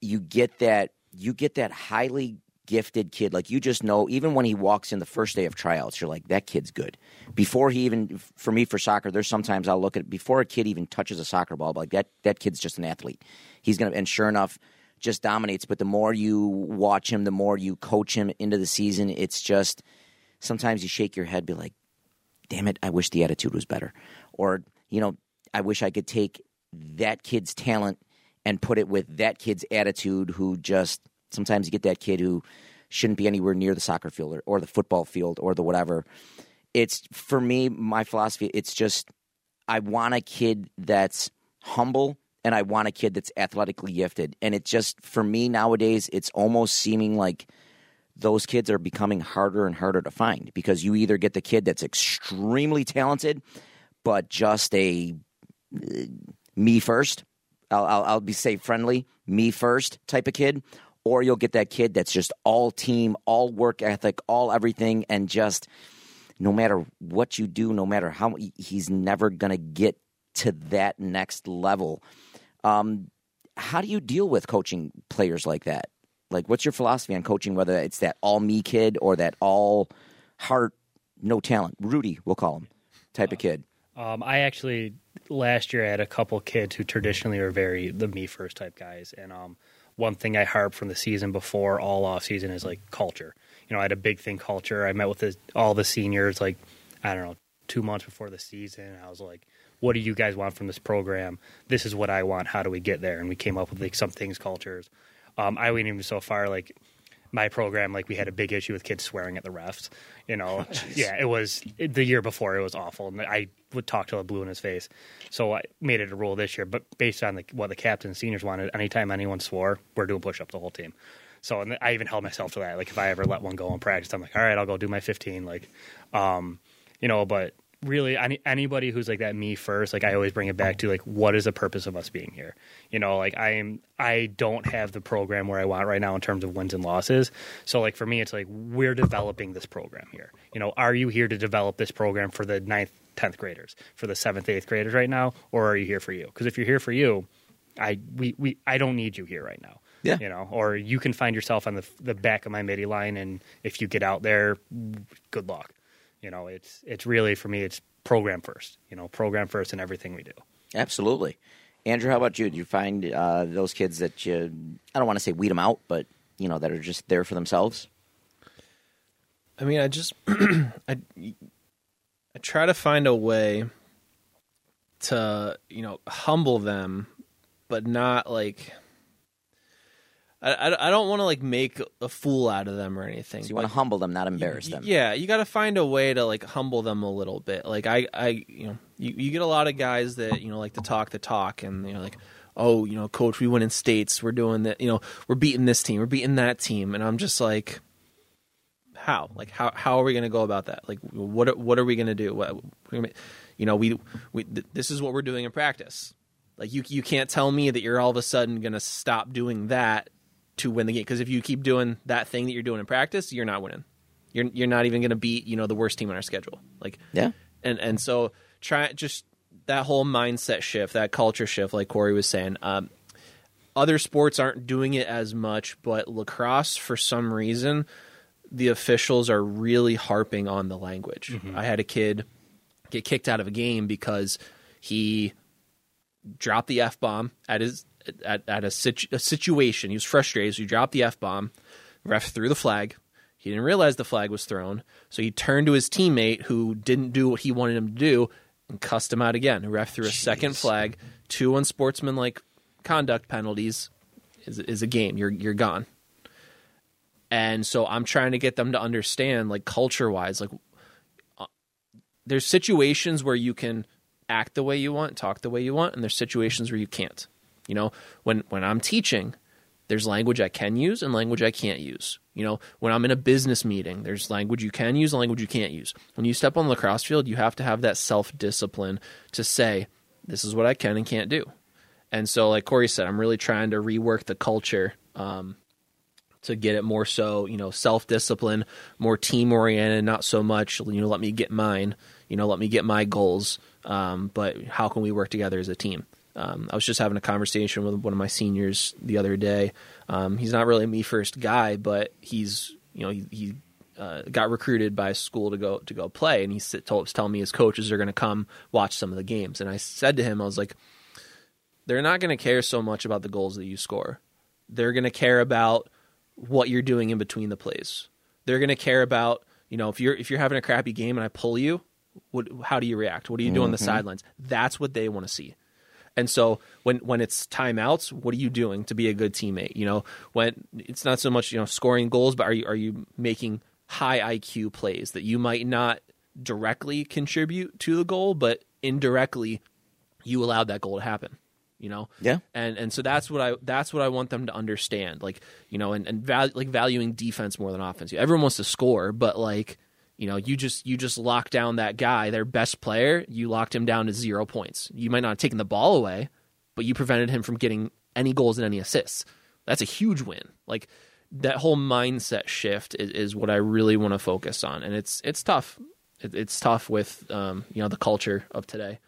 you get that you get that highly gifted kid. Like you just know, even when he walks in the first day of tryouts, you're like, that kid's good. Before he even, for me for soccer, there's sometimes I'll look at before a kid even touches a soccer ball, like that that kid's just an athlete. He's gonna, and sure enough, just dominates. But the more you watch him, the more you coach him into the season, it's just sometimes you shake your head, be like, damn it, I wish the attitude was better. Or, you know, I wish I could take that kid's talent and put it with that kid's attitude who just sometimes you get that kid who shouldn't be anywhere near the soccer field or, or the football field or the whatever. It's for me, my philosophy, it's just I want a kid that's humble and I want a kid that's athletically gifted. And it just for me nowadays, it's almost seeming like those kids are becoming harder and harder to find because you either get the kid that's extremely talented, but just a uh, me first. I'll, I'll, I'll be say friendly, me first type of kid, or you'll get that kid that's just all team, all work ethic, all everything, and just no matter what you do, no matter how he's never going to get to that next level. Um, how do you deal with coaching players like that? Like, what's your philosophy on coaching? Whether it's that all me kid or that all heart, no talent, Rudy, we'll call him, type of kid. Um, I actually last year I had a couple kids who traditionally are very the me first type guys, and um, one thing I harp from the season before all off season is like culture. You know, I had a big thing culture. I met with the, all the seniors like I don't know two months before the season. I was like, "What do you guys want from this program? This is what I want. How do we get there?" And we came up with like some things cultures. Um, I went even so far like my program, like we had a big issue with kids swearing at the refs. You know, [LAUGHS] oh, yeah, it was the year before it was awful, and I would talk till it blew in his face. So I made it a rule this year, but based on the, what the captain seniors wanted, anytime anyone swore, we're doing push up the whole team. So and I even held myself to that. Like if I ever let one go in practice, I'm like, all right, I'll go do my 15. Like, um, you know, but really any, anybody who's like that me first like i always bring it back to like what is the purpose of us being here? You know like i am i don't have the program where i want right now in terms of wins and losses. So like for me it's like we're developing this program here. You know are you here to develop this program for the ninth 10th graders for the 7th 8th graders right now or are you here for you? Because if you're here for you i we, we i don't need you here right now. Yeah. You know, or you can find yourself on the the back of my middie line, and if you get out there, good luck. You know, it's it's really for me, it's program first. You know, program first in everything we do. Absolutely, Andrew. How about you? Do you find uh, those kids that you? I don't want to say weed them out, but you know that are just there for themselves. I mean, I just [CLEARS THROAT] I I try to find a way to you know humble them, but not like I, I, don't want to like make a fool out of them or anything. So you want to humble them, not embarrass them. Yeah, you got to find a way to like humble them a little bit. Like I, I, you know, you, you get a lot of guys that you know like to talk the talk, and you know like, oh, you know, coach, we win in states, we're doing that, you know, we're beating this team, we're beating that team, and I'm just like, how? Like how how are we going to go about that? Like what what are we going to do? What, you know, we we this is what we're doing in practice. Like you you can't tell me that you're all of a sudden going to stop doing that to win the game. Because if you keep doing that thing that you're doing in practice, you're not winning. You're you're not even going to beat you know the worst team on our schedule. Like yeah, and and so try just that whole mindset shift, that culture shift, like Corey was saying. Um, other sports aren't doing it as much, but lacrosse, for some reason, the officials are really harping on the language. Mm-hmm. I had a kid get kicked out of a game because he dropped the f bomb at his at, at a, situ- a situation. He was frustrated, so he dropped the f bomb. Ref threw the flag. He didn't realize the flag was thrown, so he turned to his teammate who didn't do what he wanted him to do and cussed him out again. The ref threw a Jeez. second flag. Two unsportsmanlike conduct penalties is, is a game. You're you're gone. And so I'm trying to get them to understand, like culture wise, like uh, there's situations where you can act the way you want, talk the way you want, and there's situations where you can't. You know, when when I'm teaching, there's language I can use and language I can't use. You know, when I'm in a business meeting, there's language you can use and language you can't use. When you step on the lacrosse field, you have to have that self discipline to say, this is what I can and can't do. And so, like Corey said, I'm really trying to rework the culture um, to get it more so, you know, self discipline, more team oriented, not so much, you know, let me get mine, you know, let me get my goals, um, but how can we work together as a team? Um, I was just having a conversation with one of my seniors the other day. Um, he's not really a me first guy, but he's you know he, he uh, got recruited by a school to go to go play, and he told, was telling me his coaches are going to come watch some of the games. And I said to him, I was like, they're not going to care so much about the goals that you score. They're going to care about what you're doing in between the plays. They're going to care about you know if you're if you're having a crappy game and I pull you, What, how do you react? What do you do on the sidelines? That's what they want to see. And so when when it's timeouts, what are you doing to be a good teammate? You know, when it's not so much you know scoring goals, but are you are you making high IQ plays that you might not directly contribute to the goal, but indirectly you allowed that goal to happen. You know, Yeah. and and so that's what I that's what I want them to understand. Like you know, and and val- like valuing defense more than offense. Everyone wants to score, but like you know, you just you just lock down that guy, their best player. You locked him down to zero points. You might not have taken the ball away, but you prevented him from getting any goals and any assists. That's a huge win. Like that whole mindset shift is, is what I really want to focus on, and it's it's tough. It, it's tough with um, you know the culture of today.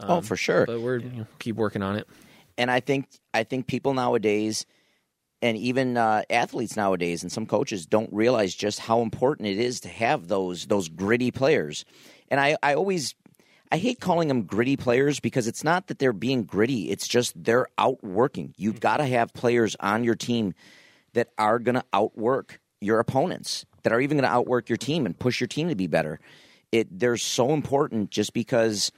oh, for sure. But we're you know, keep working on it. and I think I think people nowadays, and even uh, athletes nowadays, and some coaches don't realize just how important it is to have those those gritty players. And I, I always I hate calling them gritty players because it's not that they're being gritty; it's just they're outworking. You've got to have players on your team that are going to outwork your opponents, that are even going to outwork your team and push your team to be better. It they're so important just because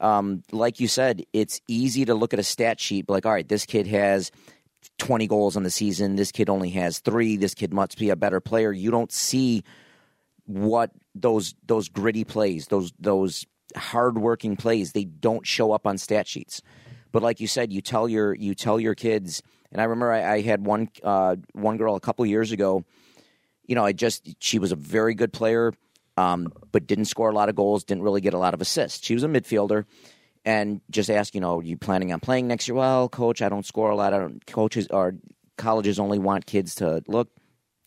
um, like you said, it's easy to look at a stat sheet, like, all right, this kid has 20 goals on the season. This kid only has three. This kid must be a better player. You don't see what those those gritty plays, those those hardworking plays, they don't show up on stat sheets. But like you said, you tell your you tell your kids. And I remember I, I had one uh, one girl a couple years ago. You know, I just she was a very good player um, but didn't score a lot of goals, didn't really get a lot of assists. She was a midfielder, and just ask, you know, are you planning on playing next year? Well, coach, I don't score a lot. I don't. Coaches or colleges only want kids to look.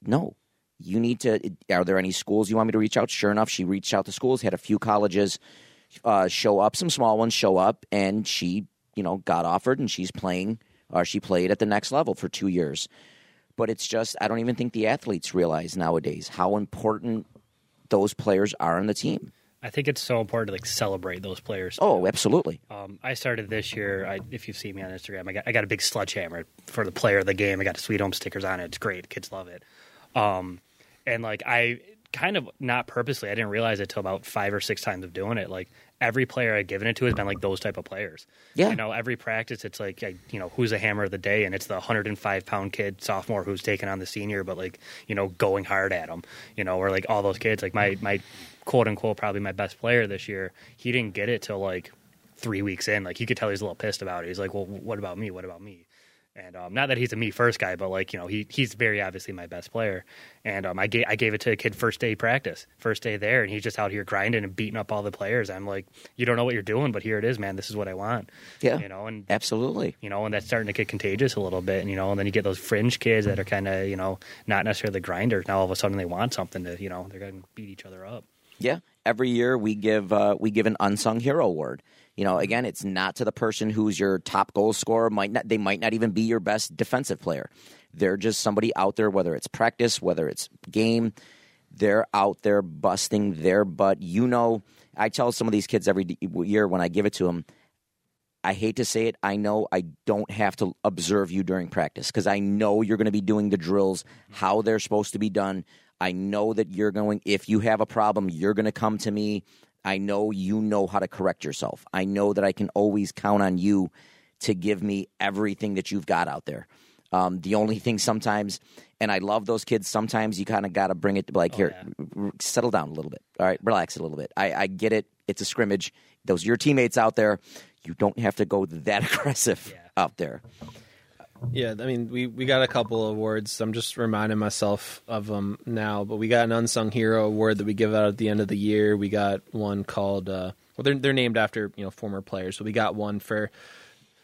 No, you need to. Are there any schools you want me to reach out? Sure enough, she reached out to schools. Had a few colleges uh, show up, some small ones show up, and she, you know, got offered, and she's playing, or she played at the next level for two years. But it's just, I don't even think the athletes realize nowadays how important those players are on the team. I think it's so important to like celebrate those players. Oh, absolutely. Um, I started this year. I, if you've seen me on Instagram, I got I got a big sledgehammer for the player of the game. I got Sweet Home stickers on it. It's great. Kids love it. Um, and like I kind of not purposely, I didn't realize it till about five or six times of doing it. Like every player I've given it to has been like those type of players. Yeah. You know, every practice it's like I, you know who's the hammer of the day, and it's the 105 pound kid sophomore who's taking on the senior, but like you know going hard at him. You know, or like all those kids. Like my my quote unquote probably my best player this year. He didn't get it till like three weeks in. Like you could tell he's a little pissed about it. He's like, well, what about me? What about me? And um, not that he's a me first guy, but like you know, he he's very obviously my best player. And um, I gave I gave it to a kid first day practice, first day there, and he's just out here grinding and beating up all the players. I'm like, you don't know what you're doing, but here it is, man. This is what I want. Yeah. you know, and Absolutely. you know, and that's starting to get contagious a little bit. And you know, and then you get those fringe kids that are kind of you know not necessarily the grinders. Now all of a sudden they want something to you know they're going to beat each other up. Yeah. Every year we give uh, we give an unsung hero award. You know, again, it's not to the person who's your top goal scorer. Might not they might not even be your best defensive player. They're just somebody out there, whether it's practice, whether it's game. They're out there busting their butt. You know, I tell some of these kids every year when I give it to them. I hate to say it. I know I don't have to observe you during practice because I know you're going to be doing the drills how they're supposed to be done. I know that you're going, if you have a problem, you're going to come to me. I know you know how to correct yourself. I know that I can always count on you to give me everything that you've got out there. Um, the only thing sometimes, and I love those kids, sometimes you kind of got to bring it to like, here, r- settle down a little bit. All right, relax a little bit. I, I get it. It's a scrimmage. Those are your teammates out there. You don't have to go that [LAUGHS] aggressive out there. Yeah, I mean, we, we got a couple of awards. I'm just reminding myself of them now. But we got an unsung hero award that we give out at the end of the year. We got one called uh, well, they're they're named after you know former players. So we got one for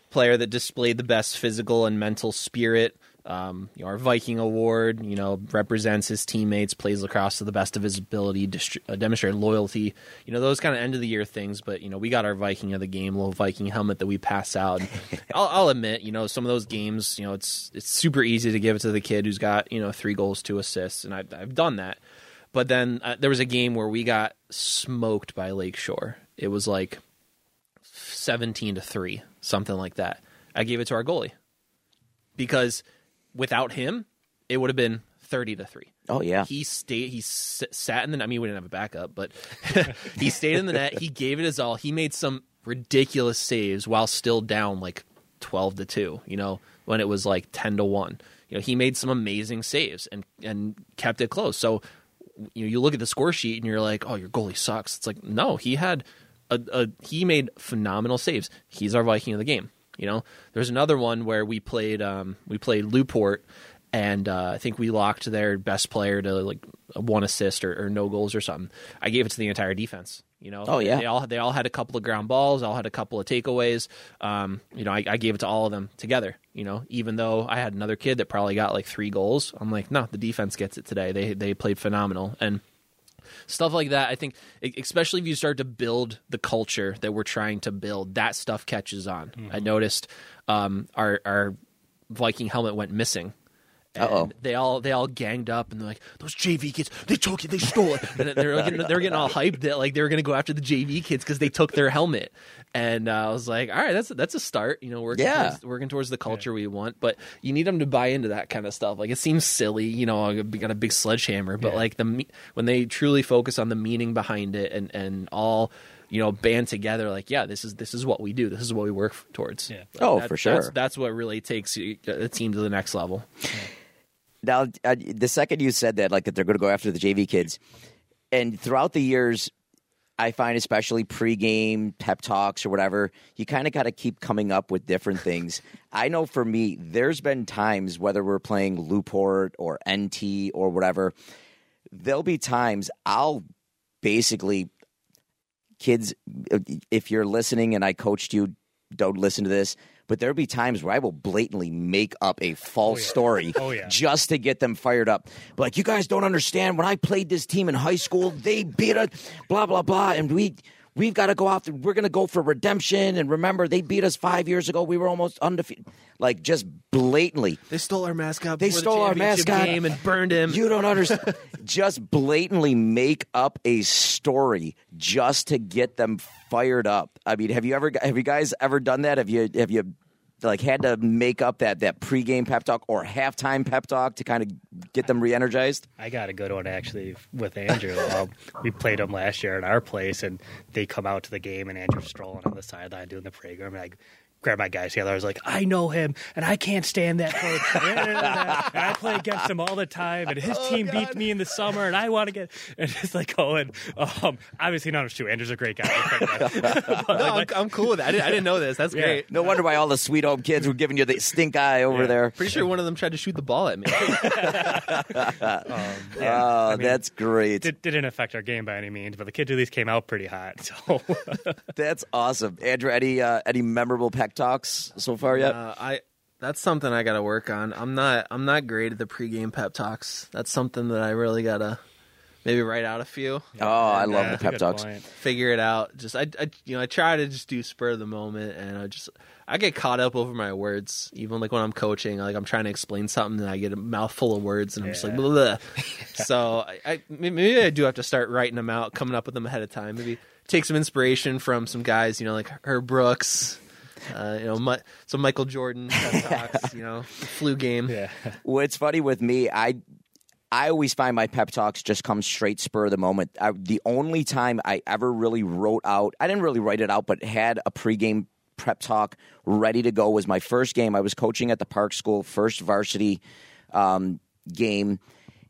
player that displayed the best physical and mental spirit. Um, you know, our Viking award, you know, represents his teammates, plays lacrosse to the best of his ability, distri- uh, demonstrated loyalty. You know, those kind of end of the year things. But you know, we got our Viking of the game, little Viking helmet that we pass out. [LAUGHS] I'll, I'll admit, you know, some of those games, you know, it's it's super easy to give it to the kid who's got you know three goals, two assists, and I've I've done that. But then uh, there was a game where we got smoked by Lakeshore. It was like seventeen to three, something like that. I gave it to our goalie because without him, it would have been thirty to three. Oh yeah. He stayed. He s- sat in the. Net I mean, we didn't have a backup, but [LAUGHS] he stayed in the net. He gave it his all. He made some ridiculous saves while still down like twelve to two. You know, when it was like ten to one. You know, he made some amazing saves and and kept it close. So you know, you look at the score sheet and you're like, oh, your goalie sucks. It's like no, he had a, a he made phenomenal saves. He's our Viking of the game. You know, there's another one where we played um, we played Newport, and uh, I think we locked their best player to like one assist or, or no goals or something. I gave it to the entire defense. You know, Oh, yeah. they all they all had a couple of ground balls, all had a couple of takeaways. Um, you know, I, I gave it to all of them together. You know, even though I had another kid that probably got like three goals, I'm like, no, the defense gets it today. They they played phenomenal and stuff like that i think especially if you start to build the culture that we're trying to build that stuff catches on. I noticed um, our our viking helmet went missing and Uh-oh. they all they all ganged up and they're like those JV kids they took it they stole it. And they're getting they're getting all hyped that like they were gonna go after the JV kids because they took their helmet. And uh, I was like all right that's that's a start you know working Yeah. towards, working towards the culture we want. But you need them to buy into that kind of stuff. Like it seems silly you know I got a big sledgehammer but like the when they truly focus on the meaning behind it and and all you know band together like yeah this is this is what we do. This is what we work towards. Yeah. Like, Oh, that- for sure. that's, that's what really takes you- a team to the next level Now, the second you said that, like that they're going to go after the JV kids, and throughout the years, I find especially pregame pep talks or whatever, you kind of got to keep coming up with different things. I know for me, there's been times whether we're playing Lewport or NT or whatever, there'll be times I'll basically kids if you're listening and I coached you don't listen to this but there'll be times where I will blatantly make up a false oh, story Oh, yeah. just to get them fired up. But like you guys don't understand when I played this team in high school, they beat us blah blah blah and we we've got to go out we're going to go for redemption and remember they beat us 5 years ago. We were almost undefeated. Like just blatantly They stole our mascot. They before the stole our mascot. game and burned him. you don't understand. [LAUGHS] just blatantly make up a story just to get them fired up. I mean, have you ever have you guys ever done that? Have you have you like had to make up that that pregame pep talk or halftime pep talk to kind of get them re-energized? I got a good one actually with Andrew. Um, we played them last year at our place, and they come out to the game, and Andrew's strolling on the sideline doing the pregame, I grab my guys together. I was like, I know him, and I can't stand that coach. and I play against him all the time, and his team beats me in the summer, and I want to get. [LAUGHS] And it's like going, um, obviously not as true. Andrew's a great guy. [LAUGHS] no, I'm, I'm cool with that. I didn't, I didn't know this. That's Yeah. great. No wonder why all the sweet home kids were giving you the stink eye over Yeah. there. Pretty sure one of them tried to shoot the ball at me. [LAUGHS] Oh, mean, that's great. It didn't affect our game by any means, but the kids at least came out pretty hot. So That's awesome. Andrew, any uh, any memorable pep talks so far yet? Uh, I that's something I got to work on. I'm not I'm not great at the pregame pep talks. That's something that I really gotta maybe write out a few, oh, I love uh, the pep talks. point. figure it out. Just I, I you know I try to just do spur of the moment, and I just I get caught up over my words. Even like when I'm coaching, like I'm trying to explain something, and I get a mouthful of words, and I'm just like, Yeah. blah, blah. [LAUGHS] [LAUGHS] so I, I maybe I do have to start writing them out, coming up with them ahead of time. Maybe take some inspiration from some guys, you know, like Herb Brooks. Uh, you know, Mi- some Michael Jordan talks, [LAUGHS] you know, flu game. Yeah. Well, it's funny with me. I I always find my pep talks just come straight spur of the moment. I, the only time I ever really wrote out, I didn't really write it out, but had a pregame prep talk ready to go was my first game. I was coaching at the Park School, first varsity um, game,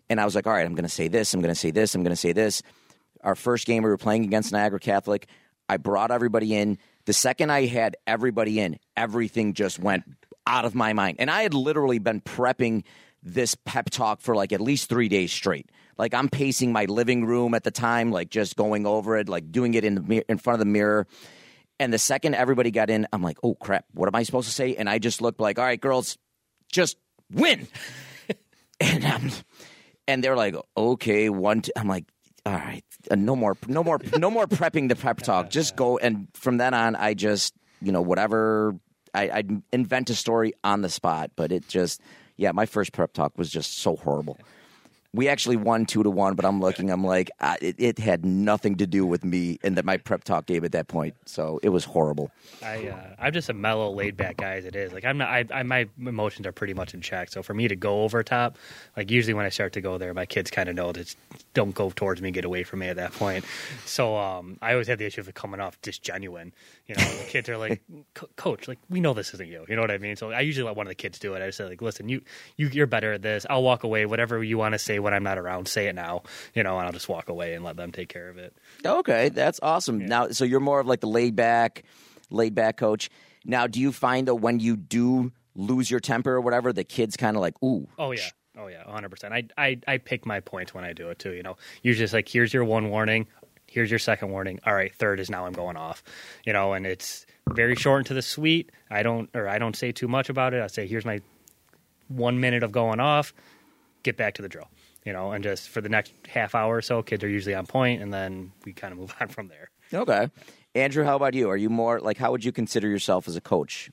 and I was like, all right, I'm going to say this, I'm going to say this, I'm going to say this. Our first game, we were playing against Niagara Catholic. I brought everybody in. The second I had everybody in, everything just went out of my mind. And I had literally been prepping this pep talk for like at least three days straight. Like I'm pacing my living room at the time, like just going over it, like doing it in the mir- in front of the mirror. And the second everybody got in, I'm like, oh crap, what am I supposed to say? And I just looked like, all right, girls, just win. [LAUGHS] and um, and they're like, okay, one. I'm like, all right, uh, no more, no more, no more prepping the prep talk. [LAUGHS] Just go. And from then on, I just, you know, whatever. I, I invent a story on the spot, but it just, yeah, my first prep talk was just so horrible. We actually won two to one, but I'm looking. I'm like, uh, it, it had nothing to do with me and that my prep talk game at that point. So it was horrible. I uh, I'm just a mellow, laid back guy as it is. Like I'm not. I, I my emotions are pretty much in check. So for me to go over top, like usually when I start to go there, my kids kind of know that don't go towards me, get away from me at that point. So um, I always have the issue of it coming off just genuine. You know, the kids are like, [LAUGHS] "Coach, like we know this isn't you." You know what I mean? So I usually let one of the kids do it. I just say like, "Listen, you you you're better at this. I'll walk away. Whatever you want to say when I'm not around, say it now." You know, and I'll just walk away and let them take care of it. Okay, that's awesome. Now, so you're more of like the laid back, laid back coach. Now, do you find that when you do lose your temper or whatever, the kids kind of like, ooh, Oh yeah. Oh yeah, 100%. I, I I pick my points when I do it too, you know. You're just like here's your one warning, here's your second warning. All right, third is now I'm going off. You know, and it's very short and to the sweet. I don't or I don't say too much about it. I say here's my 1 minute of going off. Get back to the drill. You know, and just for the next half hour or so, kids are usually on point and then we kind of move [LAUGHS] on from there. okay. Andrew, how about you? Are you more like how would you consider yourself as a coach?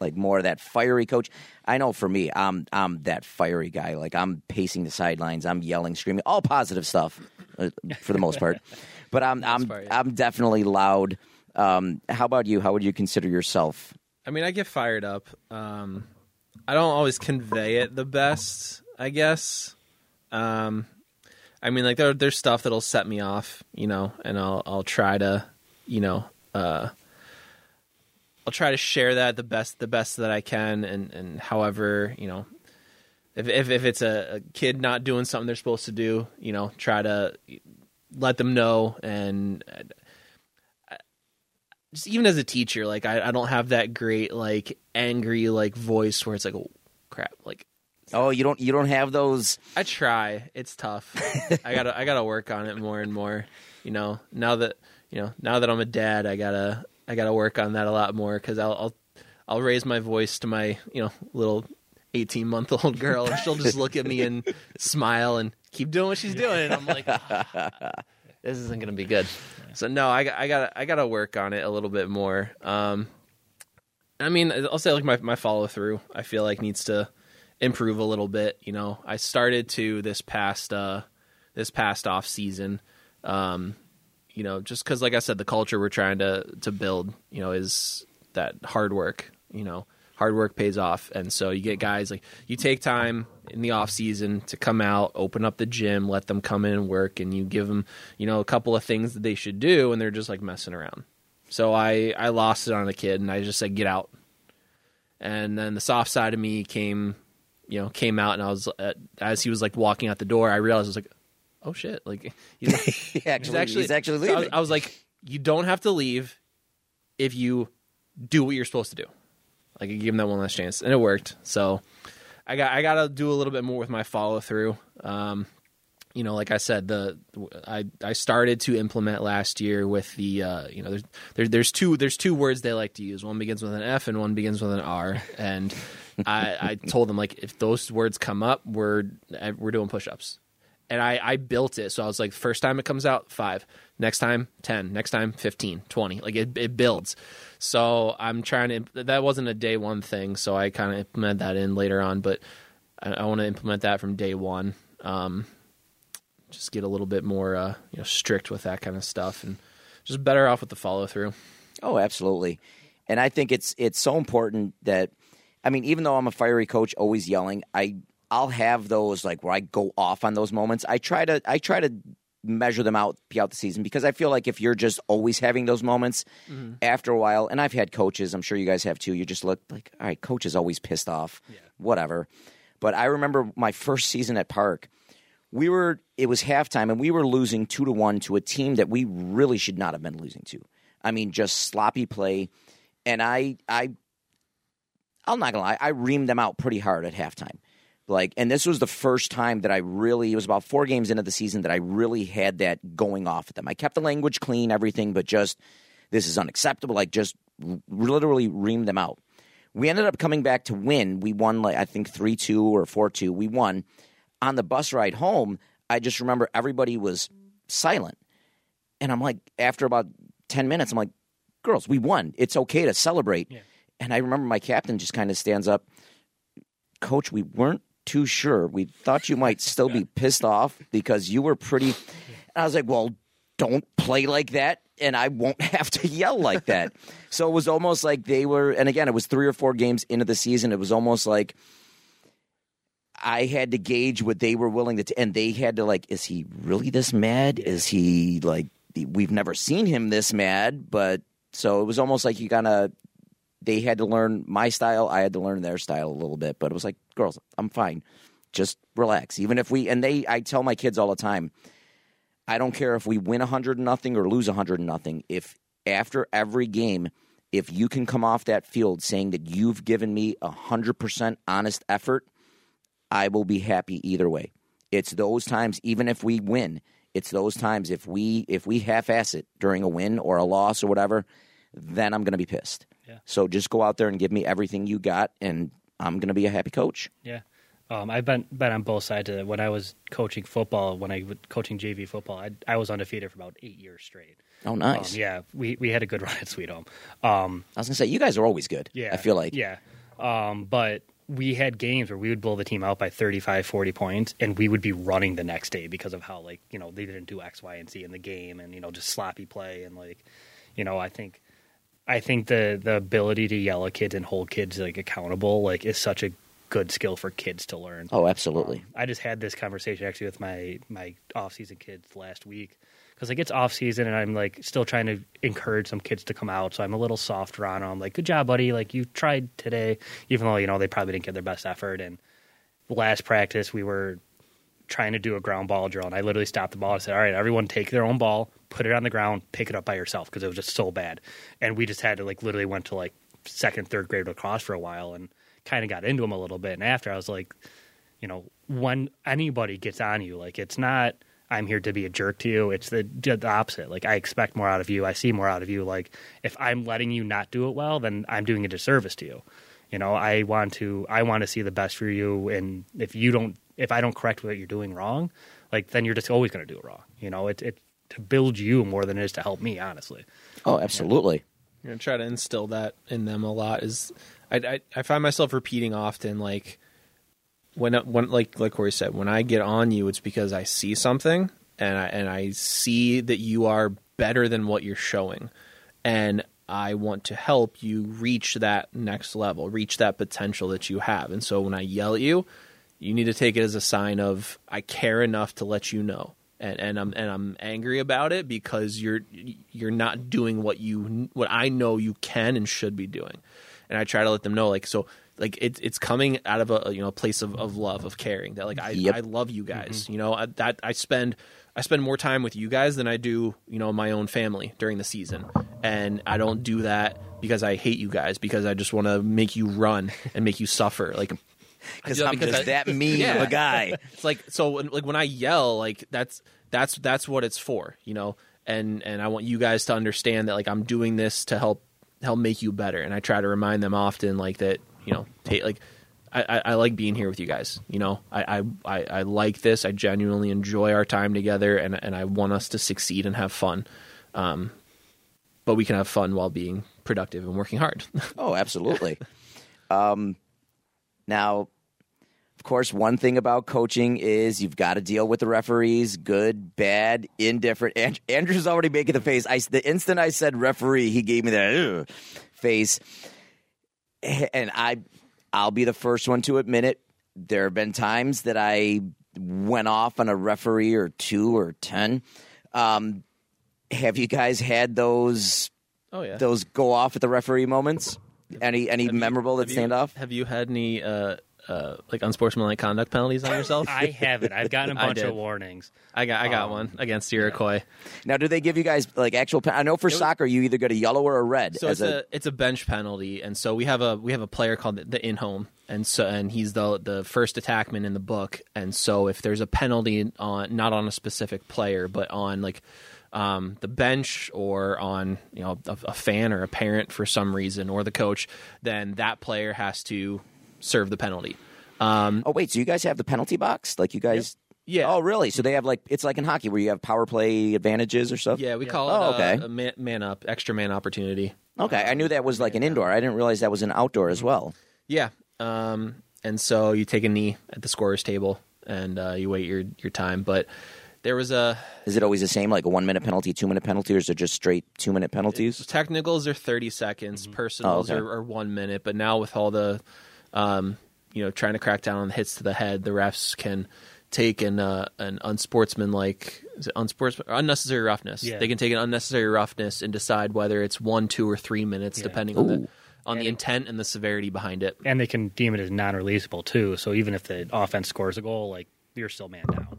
Like more of that fiery coach? I know for me, I'm I'm that fiery guy. Like I'm pacing the sidelines, I'm yelling, screaming, all positive stuff uh, for the most part. [LAUGHS] But I'm I'm part, yeah. I'm definitely loud. Um, how about you? How would you consider yourself? I mean, I get fired up. Um, I don't always convey it the best, I guess. Um, I mean, like there, there's stuff that'll set me off, you know, and I'll I'll try to, you know, uh, I'll try to share that the best the best that I can, and and however, you know, if if, if it's a, a kid not doing something they're supposed to do, you know, try to let them know and just even as a teacher, like I, I don't have that great like angry like voice where it's like oh crap. Like Oh, you don't you don't have those I try. It's tough. [LAUGHS] I gotta I gotta work on it more and more. You know, now that you know now that I'm a dad, I gotta I gotta work on that a lot more because I'll, I'll I'll raise my voice to my you know little 18 month old girl and she'll just look at me and [LAUGHS] smile and keep doing what she's doing and I'm like "Ah, this isn't gonna be good. So no, I got- I got I gotta work on it a little bit more. Um, I mean, I'll say like my my follow through. I feel like needs to improve a little bit. You know, I started to this past uh this past off season. Um, you know, just because like I said, the culture we're trying to to build, you know, is that hard work. You know, hard work pays off, and so you get guys like you take time in the off season to come out, open up the gym, let them come in and work, and you give them, you know, a couple of things that they should do, and they're just like messing around. So I I lost it on a kid, and I just said get out. And then the soft side of me came, you know, came out, and I was uh, as he was like walking out the door, I realized I was like, oh shit, like he's, [LAUGHS] He actually, he's actually he's actually so I was, leaving. I was like, you don't have to leave if you do what you're supposed to do. Like, I gave him that one last chance, and it worked. So, I got I got to do a little bit more with my follow through. Um, you know, like I said, the I I started to implement last year with the uh, you know there's there, there's two there's two words they like to use. One begins with an F and one begins with an R. And I [LAUGHS] I told them like if those words come up, we're we're doing push ups and I, I built it. So I was like, first time it comes out, five. Next time, 10. Next time, 15, 20. Like it, it builds. So I'm trying to, that wasn't a day one thing. So I kind of implement that in later on, but I, I want to implement that from day one. Um, just get a little bit more, uh, you know, strict with that kind of stuff and just better off with the follow through. Oh, absolutely. And I think it's it's so important that I mean, even though I'm a fiery coach, always yelling, I I'll have those like where I go off on those moments. I try to I try to measure them out throughout the season because I feel like if you're just always having those moments, mm-hmm. after a while, and I've had coaches, I'm sure you guys have too. You just look like, all right, coach is always pissed off, whatever. But I remember my first season at Park. We were it was halftime and we were losing two to one to a team that we really should not have been losing to. I mean, just sloppy play. And I I I'm not gonna lie, I reamed them out pretty hard at halftime. Like, and this was the first time that I really, it was about four games into the season that I really had that going off at them. I kept the language clean, everything, but just, this is unacceptable. Like, just literally reamed them out. We ended up coming back to win. We won, like, I think 3 2 or 4 2. We won. On the bus ride home, I just remember everybody was silent. And I'm like, after about 10 minutes, I'm like, girls, we won. It's okay to celebrate. And I remember my captain just kind of stands up, Coach, we weren't too sure. We thought you might still be pissed off because you were pretty. And I was like, well, don't play like that, and I won't [LAUGHS] have to yell like that. [LAUGHS] so it was almost like they were. And again, it was three or four games into the season. It was almost like I had to gauge what they were willing to, t- and they had to like, is he really this mad? Is he like, we've never seen him this mad, but so it was almost like you kind of, they had to learn my style. I had to learn their style a little bit, but it was like, girls, I'm fine. Just relax. Even if we, and they, I tell my kids all the time, I don't care if we win a hundred nothing or lose a hundred nothing. If after every game, if you can come off that field saying that you've given me a hundred percent honest effort, I will be happy either way. It's those times, even if we win, it's those times if we if we half ass it during a win or a loss or whatever, then I'm gonna be pissed. Yeah. So just go out there and give me everything you got and I'm gonna be a happy coach. Yeah. Um, I've been been on both sides of it. When I was coaching football, when I was coaching JV football, I, I was undefeated for about eight years straight. Oh nice. Um, yeah, we, we had a good [LAUGHS] run at Sweet Home. Um, I was gonna say you guys are always good. yeah, I feel like yeah. Um, but we had games where we would blow the team out by 35, 40 points, and we would be running the next day because of how like you know they didn't do X, Y, and Z in the game, and you know just sloppy play and like you know I think I think the the ability to yell at kids and hold kids like accountable like is such a good skill for kids to learn. Oh, absolutely. Um, I just had this conversation actually with my my off season kids last week because like it's off season and I'm like still trying to encourage some kids to come out. So I'm a little softer on them. Like, good job, buddy. Like you tried today, even though you know they probably didn't give their best effort. And last practice we were trying to do a ground ball drill, and I literally stopped the ball and said, "All right, everyone, take their own ball, put it on the ground, pick it up by yourself," because it was just so bad. And we just had to like literally went to like second, third grade lacrosse for a while and kind of got into them a little bit. And after I was like, you know, when anybody gets on you, like it's not I'm here to be a jerk to you. It's the, the opposite. Like I expect more out of you. I see more out of you. Like if I'm letting you not do it well, then I'm doing a disservice to you. You know, I want to I want to see the best for you. And if you don't, if I don't correct what you're doing wrong, like then you're just always going to do it wrong. You know, it it to build you more than it is to help me. Honestly, Oh, absolutely. I'm gonna try to instill that in them a lot. Is I, I I find myself repeating often like when when like like Corey said when I get on you, it's because I see something and I and I see that you are better than what you're showing, and I want to help you reach that next level, reach that potential that you have. And so when I yell at you, you need to take it as a sign of I care enough to let you know. And, and I'm and I'm angry about it because you're you're not doing what you what I know you can and should be doing, and I try to let them know like so like it's it's coming out of a you know a place of, of love of caring that like I Yep. I love you guys. Mm-hmm. You know I, that I spend I spend more time with you guys than I do you know my own family during the season. And I don't do that because I hate you guys because I just want to make you run and make you suffer. Like Because that I'm because just I- that [LAUGHS] mean of a guy. [LAUGHS] it's like so like when I yell like that's that's that's what it's for you know? And and I want you guys to understand that like I'm doing this to help help make you better. And I try to remind them often like that you know take like I, I, I like being here with you guys you know? I, I, I, I like this. I genuinely enjoy our time together and and I want us to succeed and have fun. Um but we can have fun while being productive and working hard. [LAUGHS] Oh, absolutely. um, now, of course, one thing about coaching is you've got to deal with the referees, good, bad, indifferent. And- [LAUGHS] Andrew's already making the face. I, the instant I said referee, he gave me that face, [LAUGHS] and I, I'll be the first one to admit it. There have been times that I went off on a referee or two or ten. Um, have you guys had those oh yeah those go off at the referee moments? Any any Have you- memorable that have you- stand off? Have you had any uh, uh, like unsportsmanlike conduct penalties on yourself? [LAUGHS] I haven't. I've gotten a [LAUGHS] bunch of warnings. I got I got Um, one against Iroquois. Now, do they give you guys like actual? Pen- I know for was- soccer, you either get a yellow or a red. So as it's a, it's a bench penalty, and so we have a we have a player called the, the in home, and so and he's the the first attackman in the book, and so if there's a penalty on not on a specific player, but on like um, the bench or on you know a, a fan or a parent for some reason or the coach, then that player has to serve the penalty. Um, oh wait, so you guys have the penalty box? Like you guys? Yeah. Oh really? So they have like it's like in hockey where you have power play advantages or stuff. yeah, we call Oh, it okay. a, a man, man up, extra man opportunity. Okay, I knew that was like an indoor. I didn't realize that was an outdoor as well. Yeah. Um, and so you take a knee at the scorer's table and uh, you wait your your time. But there was a Is it always the same, like a one minute penalty, two minute penalty, or is it just straight two minute penalties? technicals are 30 seconds personals Oh, okay. are, are one minute but now with all the um, you know trying to crack down on the hits to the head the refs can take an uh, an unsportsmanlike is it unsportsman unnecessary roughness Yeah. they can take an unnecessary roughness and decide whether it's one two or three minutes depending on the Ooh. on the intent and the severity behind it and they can deem it as non-releasable too. So even if the offense scores a goal, like you're still man down.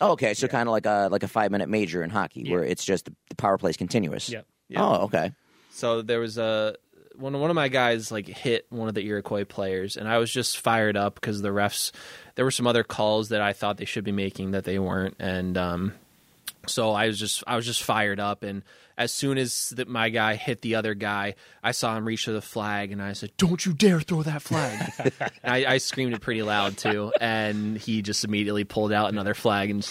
Oh, okay, so kind of like a like a five minute major in hockey, where it's just the power play is continuous. Yep. Yeah. Oh, okay. So there was a one one of my guys like hit one of the Iroquois players, and I was just fired up because the refs. There were some other calls that I thought they should be making that they weren't, and um, so I was just I was just fired up. And as soon as that my guy hit the other guy, I saw him reach for the flag, and I said, "Don't you dare throw that flag!" [LAUGHS] and I, I screamed it pretty loud too, and he just immediately pulled out another flag and.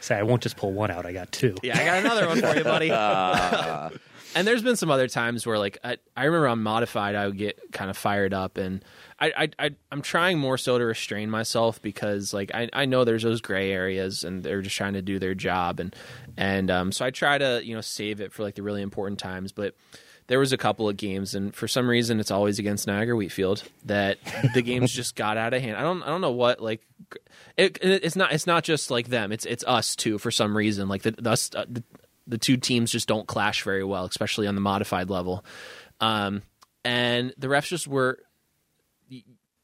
Say I won't just pull one out. I got two. Yeah, I got another one for you, buddy. [LAUGHS] [LAUGHS] and there's been some other times where, like, I, I remember on modified, I would get kind of fired up, and I, I, I I'm trying more so to restrain myself because, like, I, I know there's those gray areas, and they're just trying to do their job, and and um, so I try to you know save it for like the really important times, but. There was a couple of games, and for some reason, it's always against Niagara Wheatfield that the games [LAUGHS] just got out of hand. I don't, I don't know what like it, it's not it's not just like them it's it's us too for some reason like the the, us, uh, the the two teams just don't clash very well especially on the modified level. Um and the refs just were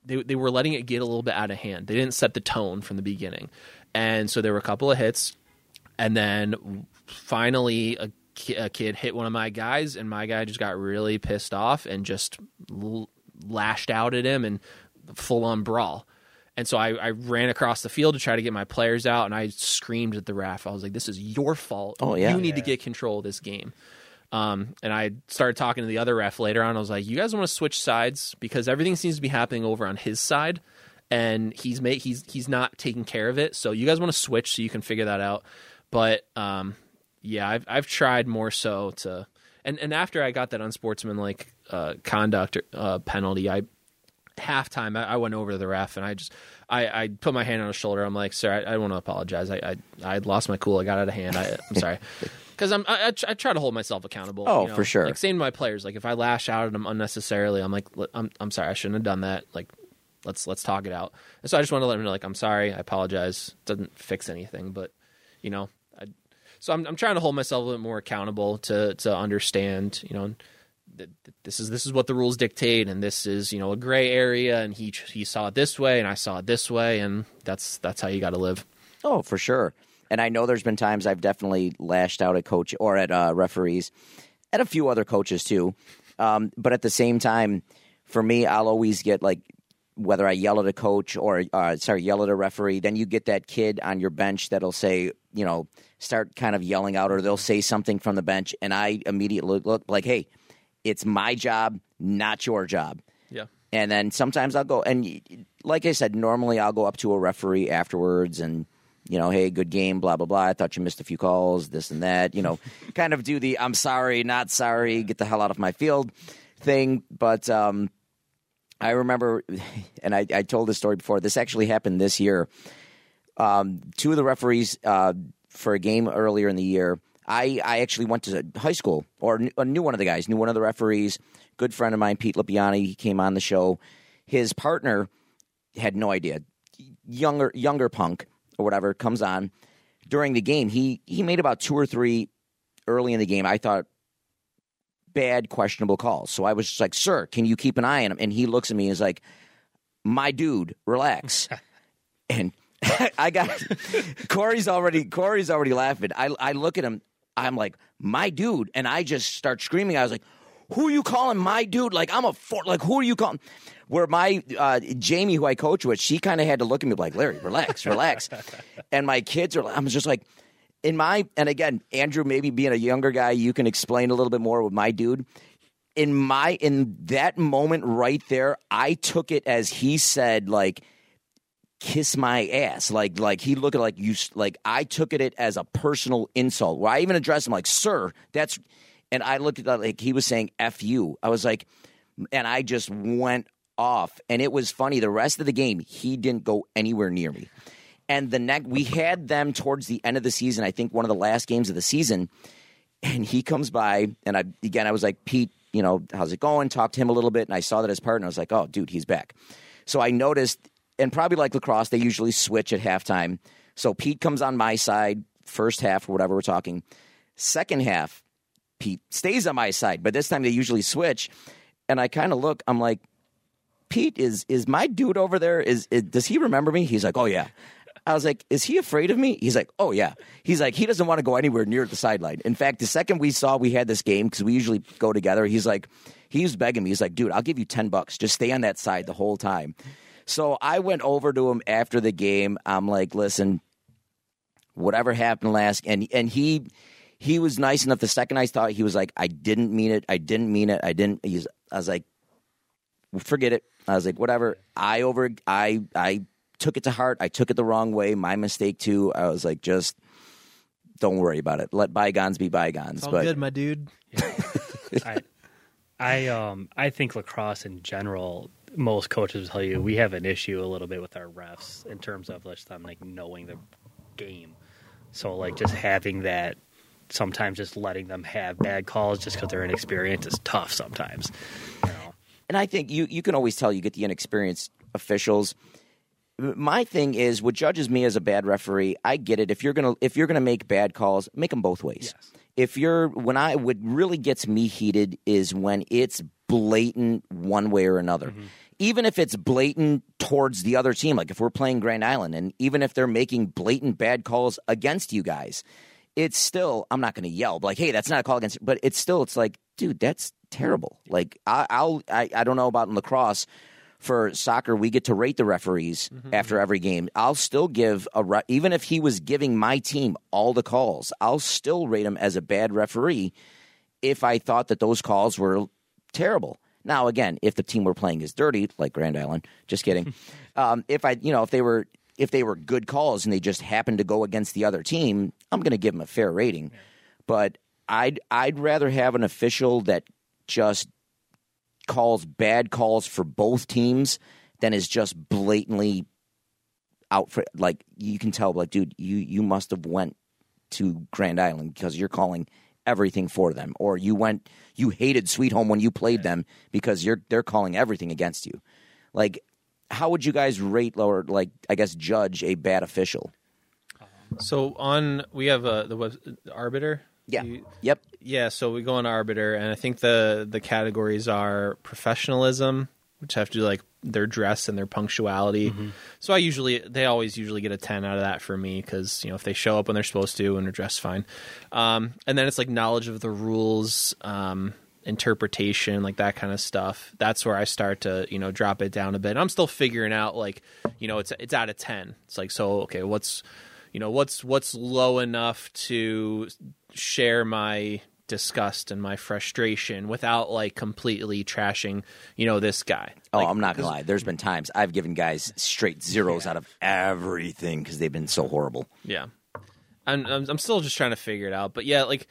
they they were letting it get a little bit out of hand. They didn't set the tone from the beginning. And so there were a couple of hits. And then finally a, ki- a kid hit one of my guys and my guy just got really pissed off and just l- lashed out at him and full on brawl and so I, I ran across the field to try to get my players out, and I screamed at the ref. I was like, "This is your fault. Oh, yeah. you need to get control of this game." Um, and I started talking to the other ref later on. I was like, "You guys want to switch sides because everything seems to be happening over on his side, and he's made he's he's not taking care of it. So you guys want to switch so you can figure that out." But um, yeah, I've I've tried more so to, and and after I got that unsportsmanlike uh, conduct uh, penalty, I halftime, I, I went over to the ref and I just I, I put my hand on his shoulder. I'm like, sir, I, I want to apologize. I, I I lost my cool. I got out of hand. I, I'm sorry. [LAUGHS] Because I'm I, I try to hold myself accountable. Oh, you know? for sure. Like saying to my players, like if I lash out at them unnecessarily, I'm like, I'm I'm sorry. I shouldn't have done that. Like, let's let's talk it out. And so I just want to let him know, like, I'm sorry. I apologize. doesn't fix anything, but you know, I, so I'm I'm trying to hold myself a little bit more accountable to to understand, you know, this is this is what the rules dictate, and this is you know a gray area, and he he saw it this way, and I saw it this way, and that's that's how you got to live. Oh, for sure. And I know there's been times I've definitely lashed out at coach or at uh, referees, at a few other coaches too. Um, but at the same time, for me, I'll always get like whether I yell at a coach or uh, sorry, yell at a referee. Then you get that kid on your bench that'll say, you know, start kind of yelling out, or they'll say something from the bench, and I immediately look like, hey, it's my job, not your job. Yeah. And then sometimes I'll go and like I said, normally I'll go up to a referee afterwards and you know, hey, good game, blah blah blah. I thought you missed a few calls, this and that. You know, [LAUGHS] kind of do the I'm sorry, not sorry, get the hell out of my field thing. But um, I remember, [LAUGHS] and I, I told this story before. This actually happened this year. Um, two of the referees uh, for a game earlier in the year. I, I actually went to high school or knew, knew one of the guys, knew one of the referees. Good friend of mine, Pete Lipiani. He came on the show. His partner had no idea. Younger younger punk or whatever comes on during the game. He he made about two or three early in the game. I thought bad questionable calls. So I was just like, "Sir, can you keep an eye on him?" And he looks at me and is like, "My dude, relax." [LAUGHS] and [LAUGHS] I got Corey's already Corey's already laughing. I I look at him. I'm like, "My dude," and I just start screaming. I was like, "Who are you calling my dude? Like I'm a for- like who are you calling?" Where my uh, Jamie, who I coach with, she kind of had to look at me like, "Larry, relax, [LAUGHS] relax." and my kids are. I'm just like, in my and again, Andrew, maybe being a younger guy, you can explain a little bit more with my dude. In my in that moment right there, I took it as he said, like kiss my ass. Like like he looked at like you like I took it as a personal insult. Where I even addressed him like, sir, that's and I looked at that like he was saying F you. I was like and I just went off, and it was funny. The rest of the game, he didn't go anywhere near me. And the next, we had them towards the end of the season. I think one of the last games of the season, and he comes by, and I again, I was like, Pete, you know, how's it going? Talked to him a little bit, and I saw that his partner. I was like, oh, dude, he's back. So I noticed, and probably like lacrosse, they usually switch at halftime. So Pete comes on my side, first half or whatever we're talking. Second half, Pete stays on my side, but this time they usually switch. And I kind of look, I'm like, Pete is is my dude over there? Is, is does he remember me? He's like, oh yeah. I was like, is he afraid of me? He's like, oh yeah. He's like, he doesn't want to go anywhere near the sideline. In fact, the second we saw we had this game because we usually go together, he's like, he's begging me. He's like, dude, I'll give you ten bucks. Just stay on that side the whole time. So I went over to him after the game. I'm like, listen, whatever happened last, and and he he was nice enough. The second I thought he was like, I didn't mean it. I didn't mean it. I didn't. He's, I was like, forget it. I was like, whatever. I over. I I took it to heart. I took it the wrong way. My mistake too. I was like, just don't worry about it. Let bygones be bygones. It's all but good, my dude. [LAUGHS] I, I um I think lacrosse in general, most coaches will tell you we have an issue a little bit with our refs in terms of just them like knowing the game. So like just having that sometimes just letting them have bad calls just because they're inexperienced is tough sometimes. You know? and I think you you can always tell you get the inexperienced officials. My thing is, what judges me as a bad referee, I get it. If you're gonna if you're gonna make bad calls, make them both ways. Yes. If you're when I what really gets me heated is when it's blatant one way or another. Mm-hmm. Even if it's blatant towards the other team, like if we're playing Grand Island, and even if they're making blatant bad calls against you guys, it's still I'm not going to yell like, "Hey, that's not a call against," but it's still it's like, dude, that's terrible. Like I, I'll I, I don't know about in lacrosse. For soccer, we get to rate the referees mm-hmm, after mm-hmm. every game. I'll still give a re- even if he was giving my team all the calls, I'll still rate him as a bad referee if I thought that those calls were terrible. Now, again, if the team we're playing is dirty, like Grand Island, just kidding. [LAUGHS] um, if I, you know, if they were if they were good calls and they just happened to go against the other team, I'm going to give them a fair rating. But I'd I'd rather have an official that just calls bad calls for both teams than is just blatantly out for like you can tell like dude you you must have went to Grand Island because you're calling everything for them or you went you hated Sweet Home when you played them because you're they're calling everything against you. Like how would you guys rate or like I guess judge a bad official? So on we have uh, the web arbiter. Yeah. You- Yep. yeah. So we go on arbiter, and I think the the categories are professionalism, which have to do like their dress and their punctuality. So I usually they always usually get a ten out of that for me because you know if they show up when they're supposed to and are dressed fine, um, and then it's like knowledge of the rules. Um, interpretation like that kind of stuff that's where i start to you know drop it down a bit i'm still figuring out like you know it's it's out of 10 it's like so okay what's you know what's what's low enough to share my disgust and my frustration without like completely trashing you know this guy Oh, Like, I'm not gonna lie. There's been times I've given guys straight zeros out of everything because they've been so horrible. Yeah, I'm, I'm I'm still just trying to figure it out. But yeah, like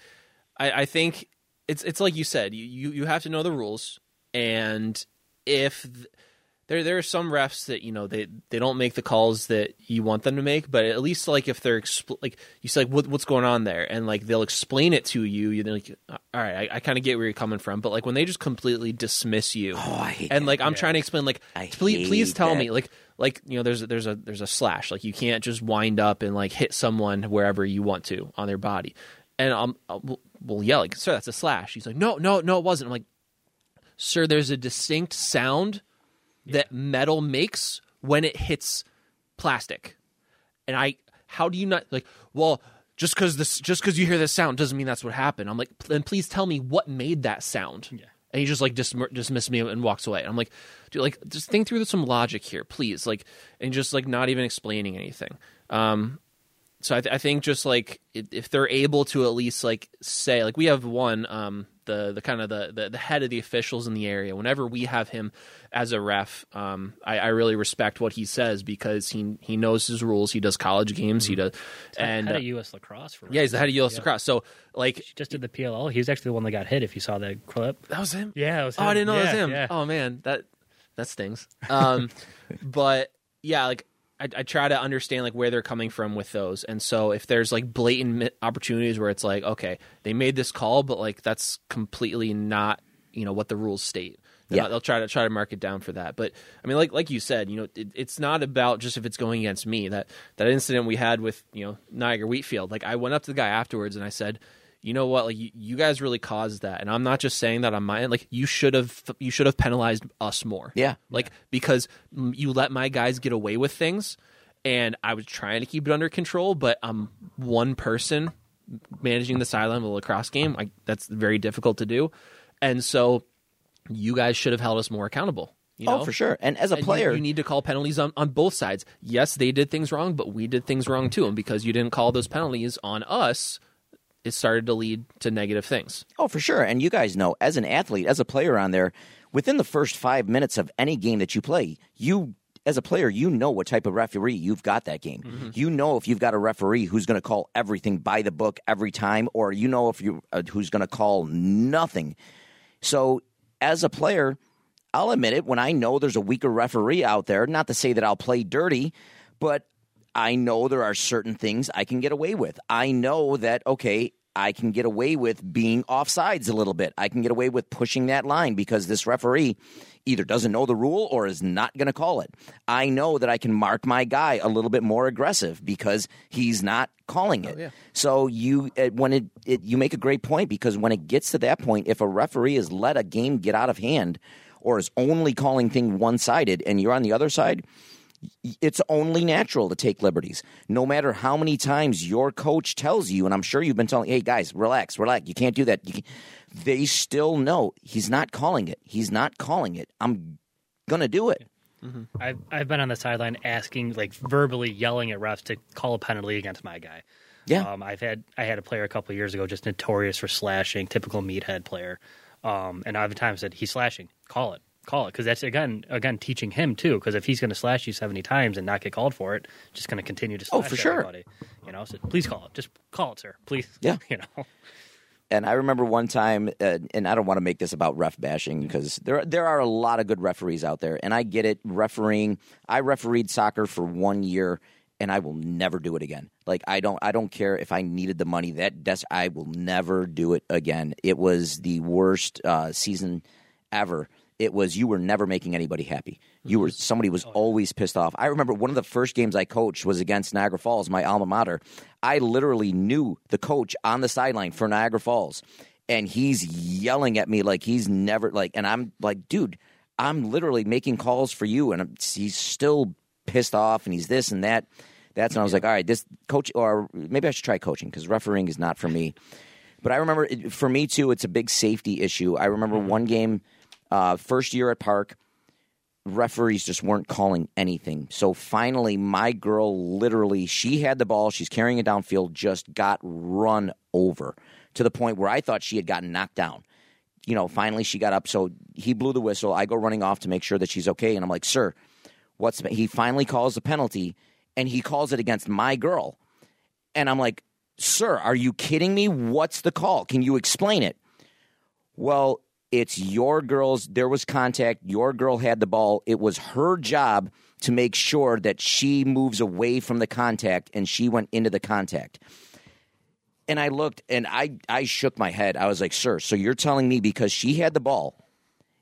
I, I think it's it's like you said, you, you you have to know the rules, and if there there are some refs that you know they they don't make the calls that you want them to make, but at least like if they're expl- like you say like what, what's going on there, and like they'll explain it to you, you're like, all right, I, I kind of get where you're coming from, but like when they just completely dismiss you, Oh, I hate and that. like I'm trying to explain like please please tell that. me like like you know there's a, there's a there's a slash. Like you can't just wind up and like hit someone wherever you want to on their body. And I'm uh, well, well yeah like sir that's a slash. He's like no no no it wasn't. I'm like sir there's a distinct sound that metal makes when it hits plastic and I how do you not like well just because this just because you hear this sound doesn't mean that's what happened I'm like then please tell me what made that sound Yeah. and he just like dis- dismissed me and walks away. And I'm like, dude, like just think through some logic here, please. Like, and just like not even explaining anything. Um, so I, th- I think just like if they're able to at least like say like we have one um the the kind of the, the the head of the officials in the area whenever we have him as a ref um I, I really respect what he says because he he knows his rules he does college games he does and head uh, of U.S. lacrosse for yeah he's the head of U.S. Yeah. lacrosse so like She just did the PLL. He was actually the one that got hit. If you saw that clip. that was him Yeah, it was Oh, I didn't know it was him. yeah. Oh man, that that stings. Um, [LAUGHS] but yeah, like I, I try to understand like where they're coming from with those, and so if there's like blatant opportunities where it's like, okay, they made this call, but like that's completely not you know what the rules state. They're Yeah. not- they'll try to try to mark it down for that. But I mean, like like you said, you know, it, it's not about just if it's going against me. That that incident we had with you know Niagara Wheatfield, like I went up to the guy afterwards and I said, you know what, like you, you guys really caused that, and I'm not just saying that on my end. Like you should have you should have penalized us more. Yeah. like because mm, you let my guys get away with things, and I was trying to keep it under control, but I'm one person managing the sideline of a lacrosse game. Like that's very difficult to do, and so you guys should have held us more accountable. You know? Oh, for sure. And as a And you- player, you, need to call penalties on, on both sides. Yes, they did things wrong, but we did things wrong too. And because you didn't call those penalties on us, it started to lead to negative things. Oh, for sure. And you guys know, as an athlete, as a player on there, within the first five minutes of any game that you play, you, as a player, you know what type of referee you've got that game. You know if you've got a referee who's going to call everything by the book every time, or you know if you uh, who's going to call nothing. So, as a player, I'll admit it when I know there's a weaker referee out there. Not to say that I'll play dirty, but I know there are certain things I can get away with. I know that, okay, I can get away with being offsides a little bit. I can get away with pushing that line because this referee either doesn't know the rule or is not going to call it. I know that I can mark my guy a little bit more aggressive because he's not calling it. So you uh, when it, it you make a great point because when it gets to that point if a referee has let a game get out of hand or is only calling thing one-sided and you're on the other side, it's only natural to take liberties. No matter how many times your coach tells you, and I'm sure you've been telling, hey guys, relax, relax, you can't do that. You can, they still know he's not calling it. He's not calling it. I'm gonna do it. I've I've been on the sideline asking, like verbally yelling at refs to call a penalty against my guy. Yeah. Um, I've had I had a player a couple of years ago just notorious for slashing, typical meathead player. Um, and I've times said he's slashing, call it, call it, because that's again again teaching him too. Because if he's going to slash you seventy times and not get called for it, just going to continue to Oh, slash for sure. everybody. You know, so please call it, just call it, sir, please. Yeah. [LAUGHS] you know. And I remember one time, uh, and I don't want to make this about ref bashing because there there are a lot of good referees out there, and I get it. Refereeing, I refereed soccer for one year, and I will never do it again. Like I don't, I don't care if I needed the money. That des- I will never do it again. It was the worst uh, season ever. It was you were never making anybody happy. You were mm-hmm. somebody was oh, always pissed off. I remember one of the first games I coached was against Niagara Falls, my alma mater. I literally knew the coach on the sideline for Niagara Falls, and he's yelling at me like he's never like, and I'm like, dude, I'm literally making calls for you, and I'm, he's still pissed off, and he's this and that. That's when I was like, all right, this coach, or maybe I should try coaching because refereeing is not for me. But I remember it, for me too, it's a big safety issue. I remember mm-hmm. one game, uh, first year at Park, referees just weren't calling anything. So finally, my girl literally, she had the ball, she's carrying it downfield, just got run over to the point where I thought she had gotten knocked down. You know, finally she got up, so he blew the whistle. I go running off to make sure that she's okay, and I'm like, sir, what's he finally calls the penalty, and he calls it against my girl. And I'm like, sir, are you kidding me? What's the call? Can you explain it? Well, it's your girl's. There was contact. Your girl had the ball. It was her job to make sure that she moves away from the contact and she went into the contact. And I looked and I, I shook my head. I was like, sir, so you're telling me because she had the ball,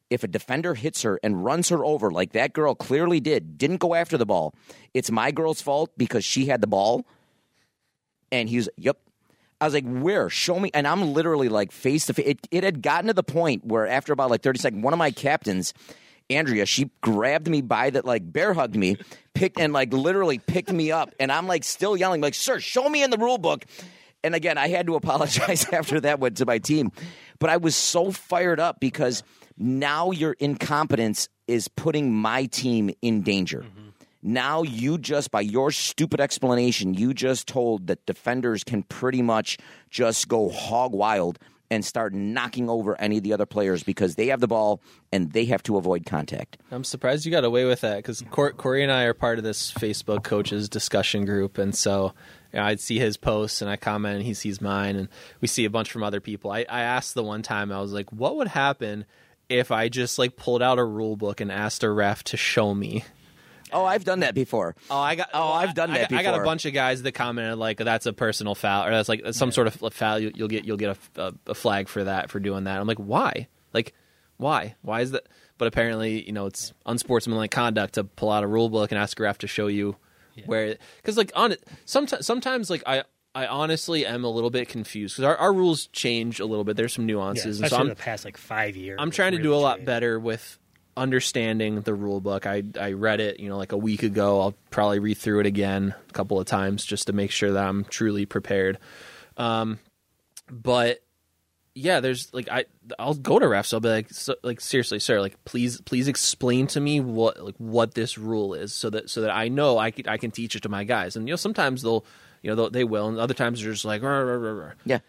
if a defender hits her and runs her over like that girl clearly did, didn't go after the ball, it's my girl's fault because she had the ball? And he was, yep. I was like, where? Show me. And I'm literally like face to face. It, had gotten to the point where after about like 30 seconds, one of my captains, Andrea, she grabbed me by the, like bear hugged me, picked and like literally picked me up. And I'm like still yelling, like, sir, show me in the rule book. And again, I had to apologize [LAUGHS] after that went to my team. But I was so fired up because now your incompetence is putting my team in danger. Now you just by your stupid explanation, you just told that defenders can pretty much just go hog wild and start knocking over any of the other players because they have the ball and they have to avoid contact. I'm surprised you got away with that because Corey and I are part of this Facebook coaches discussion group, and so you know, I'd see his posts and I comment, and he sees mine, and we see a bunch from other people. I, I asked the one time I was like, "What would happen if I just like pulled out a rule book and asked a ref to show me. Oh, I've done that before. Oh, I got. Oh, I've done I, that I, got a bunch of guys that commented like that's a personal foul or that's like some sort of foul. You, you'll get you'll get a, a, a flag for that for doing that. I'm like, why? Like, why? Why is that? But apparently, you know, it's unsportsmanlike conduct to pull out a rule book and ask a ref to show you where. Because like on it, sometimes sometimes like I. I honestly am a little bit confused because our, our rules change a little bit. There's some Yeah, nuances, and especially so in I'm the past like five years. I'm trying to do a lot changed. better with understanding the rule book. I I read it, you know, like a week ago. I'll probably read through it again a couple of times just to make sure that I'm truly prepared. Um, but yeah, there's like I I'll go to refs. I'll be like, so, like seriously, sir, like please please explain to me what like what this rule is so that so that I know I can I can teach it to my guys. And you know, sometimes they'll you know they'll, and other times they're just like, "Rah, rah, rah, rah." Yeah.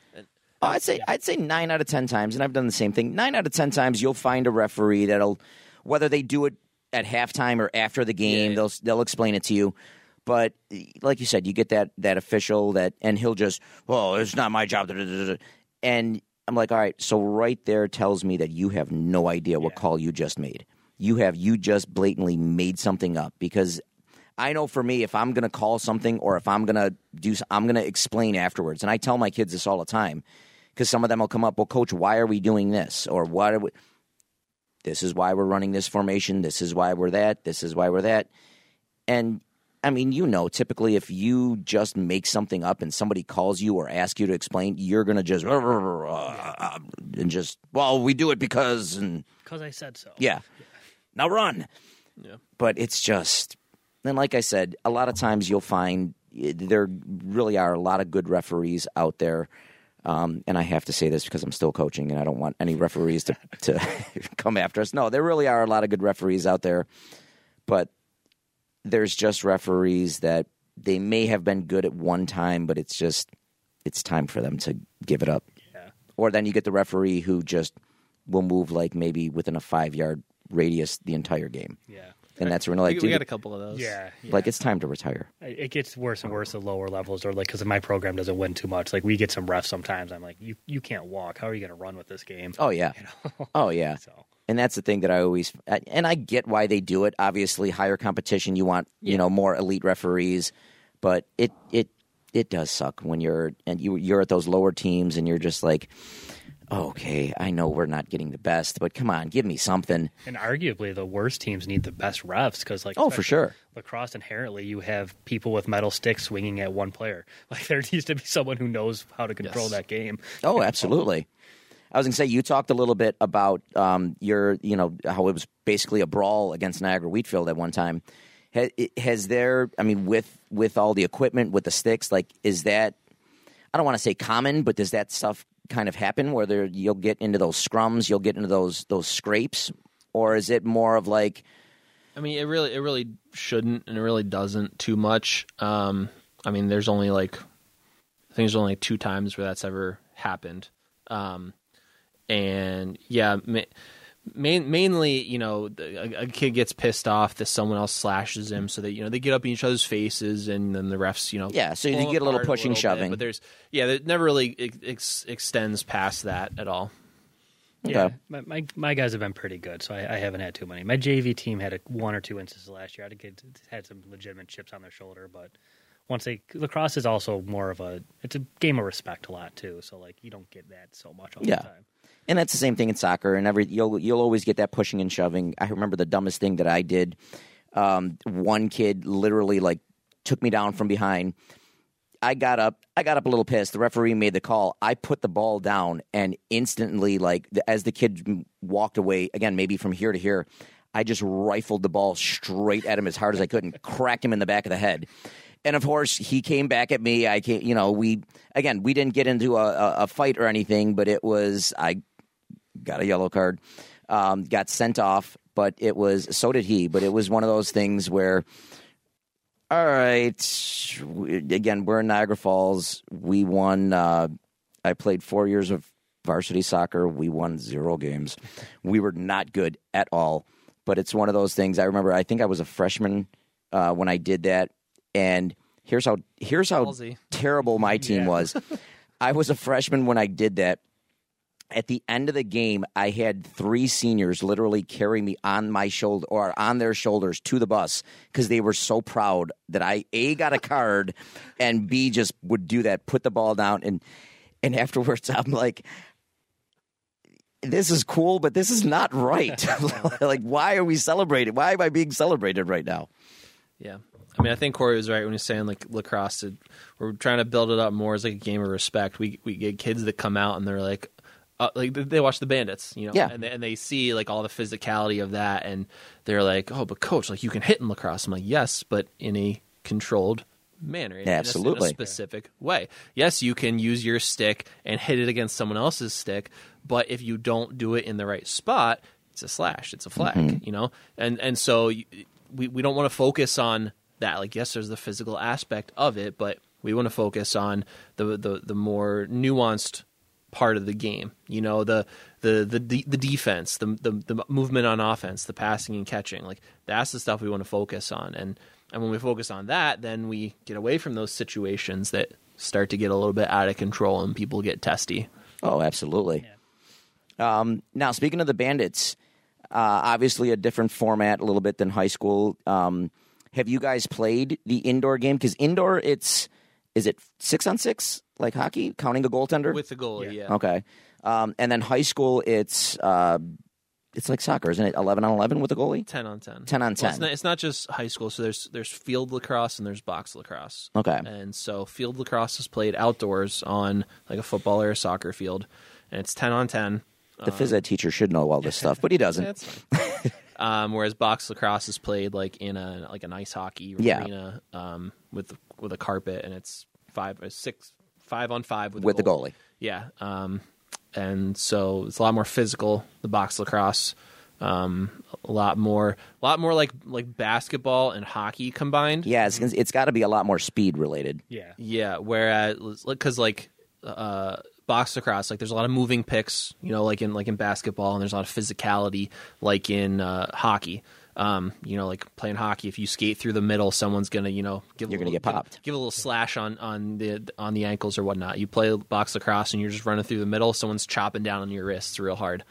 Oh, I'd say I'd say nine out of ten times, and I've done the same thing. Nine out of ten times, you'll find a referee that'll, whether they do it at halftime or after the game, Yeah. they'll they'll explain it to you. But like you said, you get that that official that, and he'll just, well, it's not my job, da, da, da, da." and I'm like, all right, so right there tells me that you have no idea what call you just made. You have you just blatantly made something up because I know for me, if I'm going to call something or if I'm going to do, I'm going to explain afterwards. And I tell my kids this all the time because some of them will come up, well, coach, why are we doing this? Or what are we? This is why we're running this formation. This is why we're that. This is why we're that. And I mean, you know, typically if you just make something up and somebody calls you or asks you to explain, you're going to just, and just, well, we do it because, and because I said so. yeah. Now run. Yeah. But it's just, and like I said, a lot of times you'll find eh, there really are a lot of good referees out there. Um, and I have to say this because I'm still coaching and I don't want any referees to, [LAUGHS] to [LAUGHS] come after us. No, there really are a lot of good referees out there. But there's just referees that they may have been good at one time, but it's just, it's time for them to give it up. Yeah. Or then you get the referee who just will move like maybe within a five yard radius the entire game. Yeah. And that's when like, we, we dude, got a couple of those. Yeah. yeah. like it's time to retire. it gets worse and worse at lower levels, or like because my program doesn't win too much. Like we get some refs sometimes. I'm like, you you can't walk. How are you going to run with this game? Oh yeah. [LAUGHS] Oh yeah. So And that's the thing that I always and I get why they do it. Obviously, higher competition, you want you know more elite referees, but it it it does suck when you're and you you're at those lower teams and you're just like, okay, I know we're not getting the best, but come on, give me something. and arguably the worst teams need the best refs because like Oh, for sure. lacrosse inherently you have people with metal sticks swinging at one player. [LAUGHS] Like there needs to be someone who knows how to control Yes. that game. Oh, absolutely. I was going to say you talked a little bit about um, your, you know, how it was basically a brawl against Niagara Wheatfield at one time. Has, has there? I mean, with with all the equipment, with the sticks, like, is that? I don't want to say common, but does that stuff kind of happen where you'll get into those scrums, you'll get into those those scrapes, or is it more of like, I mean, it really, it really shouldn't, and it really doesn't too much. Um, I mean, there's only like, I think there's only two times where that's ever happened. Um, and yeah, main, mainly, you know, the- a, a kid gets pissed off that someone else slashes him, so that you know they get up in each other's faces, and then the refs, you know, Yeah, so you get a little apart pushing, bit, shoving. but there's, yeah, it never really ex- ex- extends past that at all. Yeah, Okay. my, my my guys have been pretty good, so I, I haven't had too many. My JV team had a, one or two instances last year. I had, kids had some legitimate chips on their shoulder, but once they lacrosse is also more of a it's a game of respect a lot too. So like you don't get that so much all Yeah. the time. And that's the same thing in soccer. And every you'll you'll always get that pushing and shoving. I remember the dumbest thing that I did. Um, one kid literally like took me down from behind. I got up. I got up a little pissed. The referee made the call. I put the ball down, and instantly, like as the kid walked away, again maybe from here to here, I just rifled the ball straight at him as hard as I could and cracked him in the back of the head. And of course, he came back at me. I came, you know, we again we didn't get into a, a fight or anything, but it was I got a yellow card, um, got sent off, but it was so did he. But it was one of those things where, all right, we- again, we're in Niagara Falls. We won. Uh, I played four years of varsity soccer. We won zero games. We were not good at all. But it's one of those things. I remember. I think I was a freshman uh, when I did that, and here's how here's how Ballsy. terrible my team [LAUGHS] was. I was a freshman when I did that, At the end of the game, I had three seniors literally carry me on my shoulder or on their shoulders to the bus because they were so proud that I a got a card and b just would do that, put the ball down, and and afterwards [LAUGHS] I'm like, this is cool, but this is not right. [LAUGHS] [LAUGHS] like, why are we celebrating? Why am I being celebrated right now? Yeah. I mean, I think Corey was right when he's saying like lacrosse. We're trying to build it up more as like a game of respect. We we get kids that come out and they're like, uh, like they watch the Bandits, you know, Yeah. and they, and they see like all the physicality of that, and they're like, oh, but coach, like you can hit in lacrosse. I'm like, yes, but in a controlled manner, in- in a- in a Absolutely. specific way. Yes, you can use your stick and hit it against someone else's stick, but if you don't do it in the right spot, it's a slash, it's a flag, you know, and and so you- we we don't want to focus on that. Like, yes, there's the physical aspect of it, but we want to focus on the the the more nuanced part of the game. You know, the the the the, the defense, the, the the movement on offense, the passing and catching. Like that's the stuff we want to focus on. And and when we focus on that, then we get away from those situations that start to get a little bit out of control and people get testy. Oh, absolutely. Um, now, speaking of the Bandits, uh, obviously a different format a little bit than high school. Um, have you guys played the indoor game? Because indoor, it's is it six on six like hockey, counting a goaltender? With the goalie, yeah. okay, um, and then high school, it's uh, it's like soccer, isn't it? Eleven on eleven with the goalie. Ten on ten. 10 on Well, it's, 10. not, it's not just high school. So there's there's field lacrosse and there's box lacrosse. Okay. And so field lacrosse is played outdoors on like a football or a soccer field, and it's ten on ten. The phys ed teacher should know all this [LAUGHS] stuff, but he doesn't. That's [LAUGHS] um, whereas box lacrosse is played like in a like an ice hockey Yeah. arena um, with with a carpet, and it's five or six five on five with, With the goalie. Yeah, um, and so it's a lot more physical. The box lacrosse, um, a lot more, a lot more like like basketball and hockey combined. Yeah, it's, it's got to be a lot more speed related. Yeah. Yeah, whereas because like uh, box lacrosse, like there's a lot of moving picks, you know, like in like in basketball, and there's a lot of physicality, like in uh, hockey. Um, you know, like playing hockey, if you skate through the middle, someone's gonna, you know, give You're gonna little- get popped. Give, give a little slash on on the on the ankles or whatnot. You play box lacrosse and you're just running through the middle, someone's chopping down on your wrists real hard.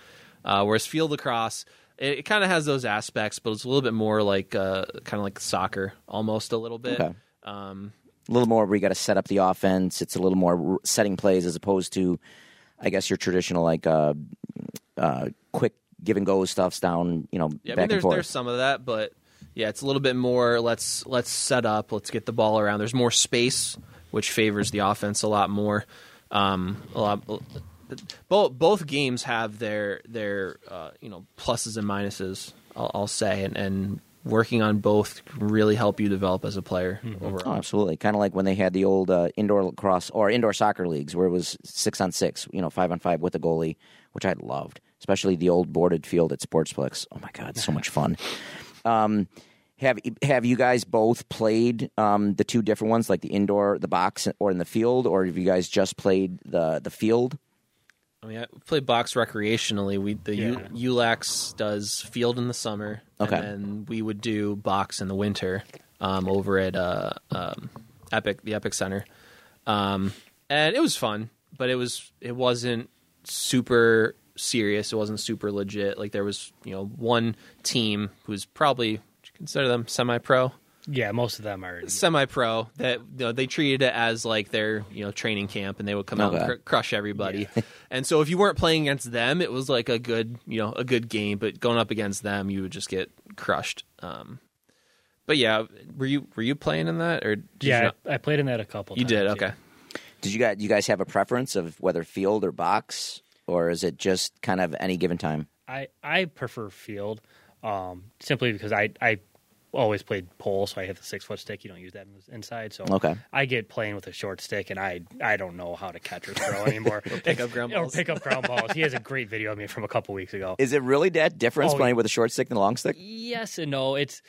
Uh, whereas field lacrosse, it, it kind of has those aspects, but it's a little bit more like uh, kind of like soccer, almost a little bit. Okay. Um, a little more where you got to set up the offense. It's a little more setting plays as opposed to, I guess, your traditional like uh, uh, quick give and go stuffs down. You know, Yeah, I back mean, and there's forth. there's some of that, but yeah, it's a little bit more. Let's let's set up. Let's get the ball around. There's more space, which favors the offense a lot more. Um, a lot. Both both games have their their uh, you know pluses and minuses. I'll, I'll say, and, and working on both can really help you develop as a player Oh, overall. absolutely. Kind of like when they had the old uh, indoor lacrosse or indoor soccer leagues where it was six on six, you know, five on five with a goalie, which I loved, especially the old boarded field at Sportsplex. Oh my God, so much fun. Um, have have you guys both played um, the two different ones, like the indoor, the box, or in the field, or have you guys just played the the field? I mean, I play box recreationally. We the U, Yeah. ULAX does field in the summer, Okay. and then we would do box in the winter um, over at uh, um, Epic, the Epic Center, um, and it was fun. But it was it wasn't super serious. It wasn't super legit. Like there was you know one team who's probably would you consider them semi pro Yeah, most of them are. semi-pro that you know, they treated it as like their you know training camp and they would come out and cr- crush everybody [LAUGHS] and so if you weren't playing against them it was like a good you know a good game but going up against them you would just get crushed um but yeah were you were you playing in that or did Yeah, not- I, I played in that a couple. you times, did yeah. okay Did you guys you guys have a preference of whether field or box, or is it just kind of any given time? I I prefer field, um, simply because I I always played pole, so I hit the six foot stick. You don't use that inside, so Okay. I get playing with a short stick, and I I don't know how to catch or throw [LAUGHS] anymore. pick up ground or balls. pick up ground [LAUGHS] balls. He has a great video of me from a couple weeks ago. Is it really that difference Oh, playing with a short stick than a long stick? Yes and no. It's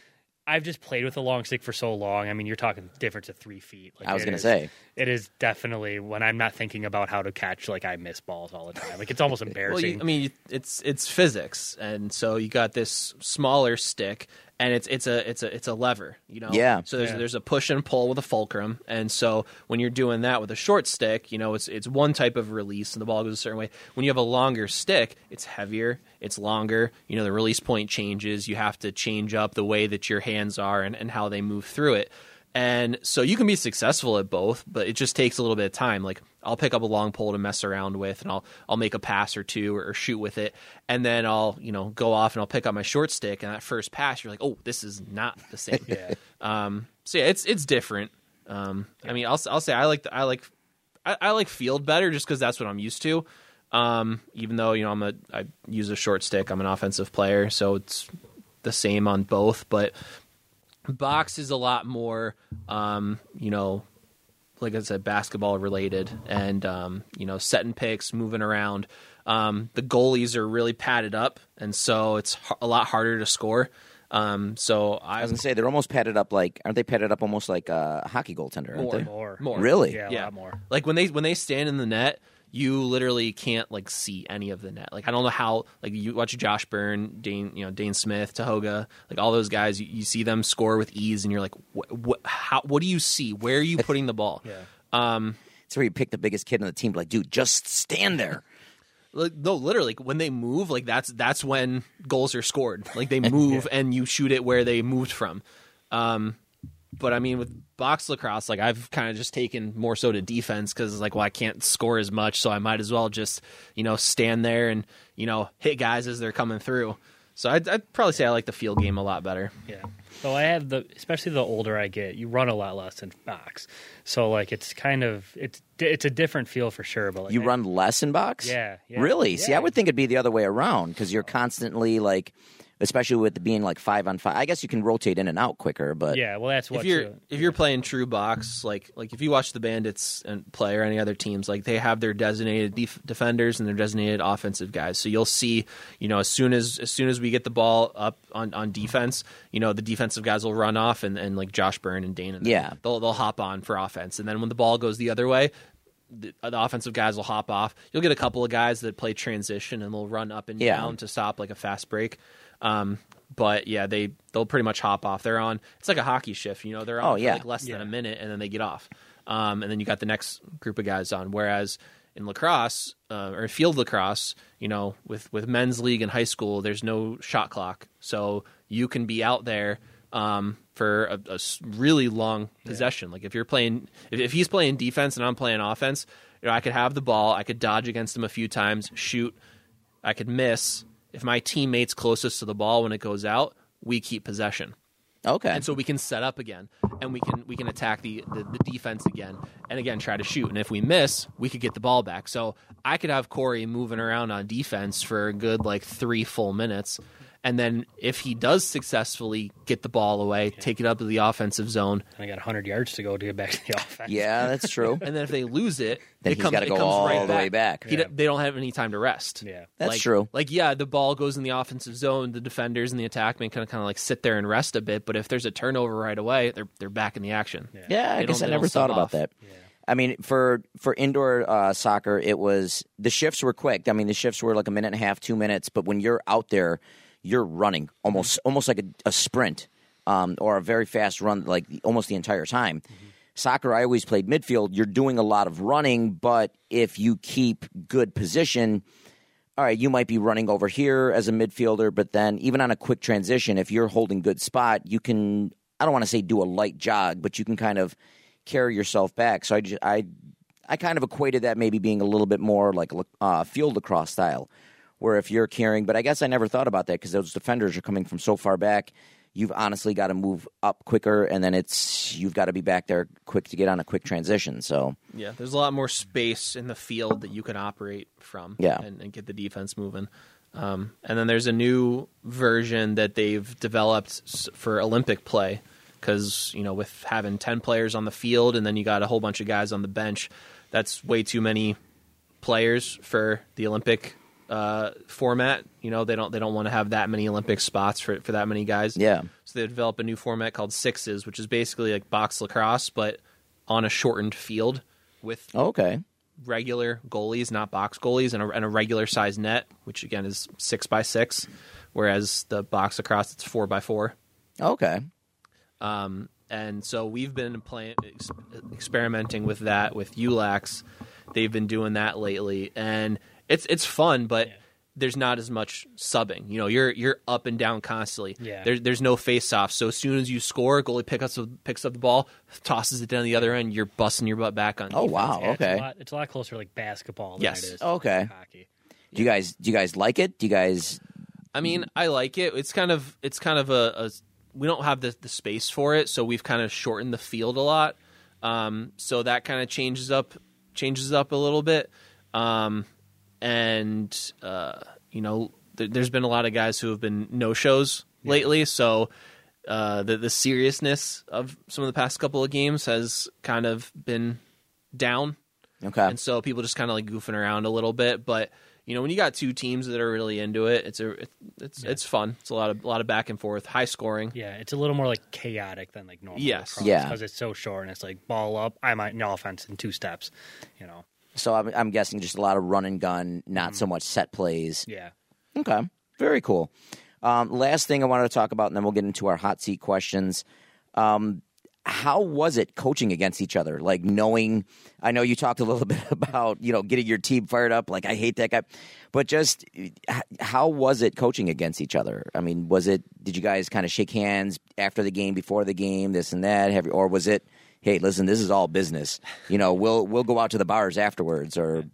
I've just played with a long stick for so long. I mean, you're talking difference of three feet. Like, I was gonna say. it is definitely when I'm not thinking about how to catch. Like I miss balls all the time. Like it's almost [LAUGHS] well embarrassing. you, i mean it's it's physics and so you got this smaller stick and it's it's a it's a it's a lever, you know. Yeah. So there's Yeah. there's a push and pull with a fulcrum, and so when you're doing that with a short stick, you know, it's it's one type of release, and the ball goes a certain way. When you have a longer stick, it's heavier, it's longer. You know, the release point changes. You have to change up the way that your hands are and, and how they move through it. And so you can be successful at both, but it just takes a little bit of time. Like I'll pick up a long pole to mess around with, and I'll I'll make a pass or two or, or shoot with it, and then I'll you know go off and I'll pick up my short stick, and that first pass you're like, oh, this is not the [LAUGHS] same. Yeah. Um, so yeah, it's it's different. Um, I mean, I'll I'll say I like the, I like I, I like field better just because that's what I'm used to. Um, even though you know I'm a I use a short stick, I'm an offensive player, so it's the same on both. But box is a lot more, um, you know, like I said, basketball related, and um, you know, setting picks, moving around. Um, the goalies are really padded up, and so it's a lot harder to score. Um, so I I was gonna say they're almost padded up like aren't they padded up almost like a hockey goaltender? Aren't More. they? More. More. Really? Yeah, a Yeah. lot more. like when they when they stand in the net you literally can't like see any of the net like i don't know how like you watch josh byrne dane you know Dhane Smith Tehoka like all those guys you, you see them score with ease and you're like what what how what do you see where are you putting the ball Yeah. um It's where you pick the biggest kid on the team. Like, dude, just stand there. like, no literally like, when they move like that's that's when goals are scored like they [LAUGHS] move and you shoot it where they moved from um but I mean, with box lacrosse, like I've kind of just taken more so to defense because, like, well, I can't score as much, so I might as well just, you know, stand there and you know hit guys as they're coming through. So I'd, I'd probably say I like the field game a lot better. Yeah. So I have the, especially the older I get, you run a lot less in box. So like it's kind of it's it's a different feel for sure. But like You I- run less in box? Yeah, yeah. Really? See, I would think it'd be the other way around because you're constantly like, especially with it being like five on five. I guess you can rotate in and out quicker, but Yeah. Well, that's what if you're if you're playing true box, like like if you watch the Bandits and play or any other teams, like they have their designated def- defenders and their designated offensive guys. So you'll see, you know, as soon as as soon as we get the ball up on, on defense, you know, the defensive guys will run off and, and like Josh Byrne and Dhane, and Yeah. they'll they'll hop on for offense, and then when the ball goes the other way. The, the offensive guys will hop off. You'll get a couple of guys that play transition and they'll run up and Yeah. down to stop like a fast break. Um, but yeah, they they'll pretty much hop off. They're on. It's like a hockey shift. You know, they're on Oh, for yeah. like less than a minute, and then they get off. Um, and then you got the next group of guys on. Whereas in lacrosse uh, or field lacrosse, you know, with with men's league in high school, there's no shot clock, so you can be out there um, for a really long possession. Like if you're playing, if, if he's playing defense and I'm playing offense, you know, I could have the ball, I could dodge against him a few times, shoot, I could miss. If my teammate's closest to the ball when it goes out, we keep possession. Okay. and so we can set up again and we can we can attack the, the the defense again and again try to shoot. And if we miss we could get the ball back. So i could have corey moving around on defense for a good like three full minutes and then if he does successfully get the ball away take it up to the offensive zone And I got 100 yards to go to get back to the offense. yeah, that's [LAUGHS] true. and then if they lose it Then it he's comes, gotta go comes all right the way back. He d- they don't have any time to rest Yeah. That's like, true. Like, yeah, the ball goes in the offensive zone. The defenders and the attackmen kind of kind of like sit there and rest a bit. But if there's a turnover right away, they're they're back in the action. Yeah, I guess I never thought about off. that. I mean, for for indoor uh, soccer, it was the shifts were quick. I mean, the shifts were like a minute and a half, two minutes. But when you're out there, you're running almost almost like a, a sprint um, or a very fast run, like almost the entire time. Soccer, I always played midfield. You're doing a lot of running, but if you keep good position, all right, you might be running over here as a midfielder, but then even on a quick transition, if you're holding good spot, you can. I don't want to say do a light jog, but you can kind of carry yourself back. So I just, I I kind of equated that maybe being a little bit more like uh, field lacrosse style, where if you're carrying, but I guess I never thought about that because those defenders are coming from so far back. You've honestly got to move up quicker, and then it's you've got to be back there quick to get on a quick transition. So Yeah, there's a lot more space in the field that you can operate from. Yeah. and, and get the defense moving. Um, and then there's a new version that they've developed for Olympic play because you know with having ten players on the field and then you got a whole bunch of guys on the bench, that's way too many players for the Olympic uh, format. You know they don't they don't want to have that many Olympic spots for for that many guys. yeah, So they develop a new format called sixes, which is basically like box lacrosse, but on a shortened field with okay, regular goalies, not box goalies, and a, and a regular size net, which again is six by six, whereas the box lacrosse it's four by four. Okay. Um, and so we've been playing, ex- experimenting with that with ULAX. They've been doing that lately, and it's it's fun, but there's not as much subbing. You know, you're you're up and down constantly. Yeah. There's there's no face off. So as soon as you score, goalie picks up picks up the ball, tosses it down the other end. You're busting your butt back on. Oh defense. wow. Yeah, It's a, Okay. lot, it's a lot closer to like basketball than Yes. it is Okay. to hockey. Do you guys do you guys like it? Do you guys I mean, I like it. It's kind of it's kind of a, a we don't have the the space for it, so we've kind of shortened the field a lot. Um, so that kind of changes up changes up a little bit. Um, and uh, you know, th- there's been a lot of guys who have been no shows lately, so uh, the the seriousness of some of the past couple of games has kind of been down Okay. and so people just kind of like goofing around a little bit. But you know, when you got two teams that are really into it, it's a it's it's fun. It's a lot of a lot of back and forth, high scoring. Yeah, it's a little more like chaotic than like normal. Yes. Yeah. because it's so short and it's like ball up. I might no offense in two steps, you know. So I'm, I'm guessing just a lot of run and gun, not so much set plays. Yeah, Okay, very cool. Um, last thing I wanted to talk about, and then we'll get into our hot seat questions. Um, how was it coaching against each other? Like knowing, I know you talked a little [LAUGHS] bit about you know getting your team fired up. Like I hate that guy, but just how was it coaching against each other? I mean, was it? Did you guys kind of shake hands after the game, before the game, this and that? Have you, or was it? Hey, listen, this is all business. You know, we'll we'll go out to the bars afterwards, or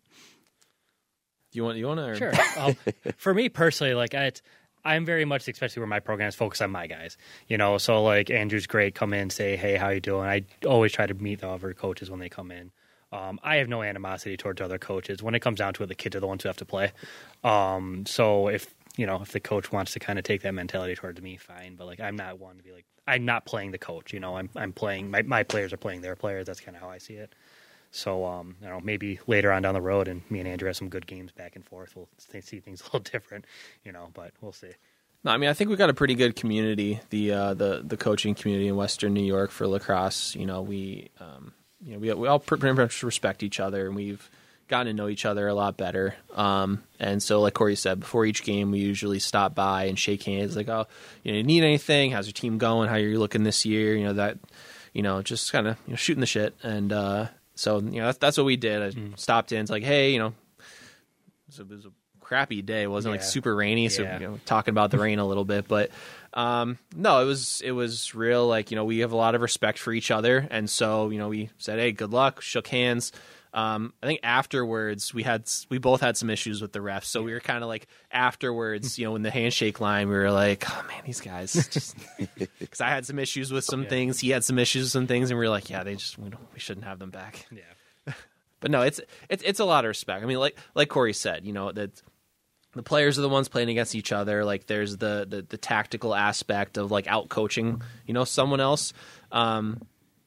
You want you want to sure. [LAUGHS] um, for me personally, like I. I'm very much, especially where my program is focused on my guys. You know, so like Andrew's great. Come in, say, hey, how you doing? I always try to meet the other coaches when they come in. Um, I have no animosity towards other coaches. When it comes down to it, the kids are the ones who have to play. Um, so if you know if the coach wants to kind of take that mentality towards me, fine. But like I'm not one to be like I'm not playing the coach. You know, I'm I'm playing my my players are playing their players. That's kind of how I see it. So um, you know, maybe later on down the road, and me and Andrew have some good games back and forth. We'll see things [LAUGHS] a little different, you know. But we'll see. No, I mean I think we've got a pretty good community. The uh, the the coaching community in Western New York for lacrosse. You know, we um, you know we we all pretty much respect each other, and we've gotten to know each other a lot better. Um, and so, like Corey said, before each game, we usually stop by and shake hands. Like, oh, you know, you need anything? How's your team going? How are you looking this year? You know that, you know, just kind of you know, shooting the shit. And uh, so, you know, that's that's what we did. I stopped in. It's like, hey, you know, it was a, it was a crappy day. It wasn't like super rainy, so Yeah. you know, talking about the rain a little bit, but um, no, it was it was real. Like you know, we have a lot of respect for each other, and so you know, we said, "Hey, good luck," shook hands. Um, I think afterwards we had we both had some issues with the refs, so we were kind of like afterwards, you know, in the handshake line, we were like, "Oh man, these guys," [LAUGHS] because [LAUGHS] I had some issues with some things, he had some issues with some things, and we were like, "Yeah, they just we, don't, we shouldn't have them back." Yeah. [LAUGHS] But no, it's it's it's a lot of respect. I mean, like like Corey said, you know that the players are the ones playing against each other. Like there's the the, the tactical aspect of like out coaching, you know, someone else. Um,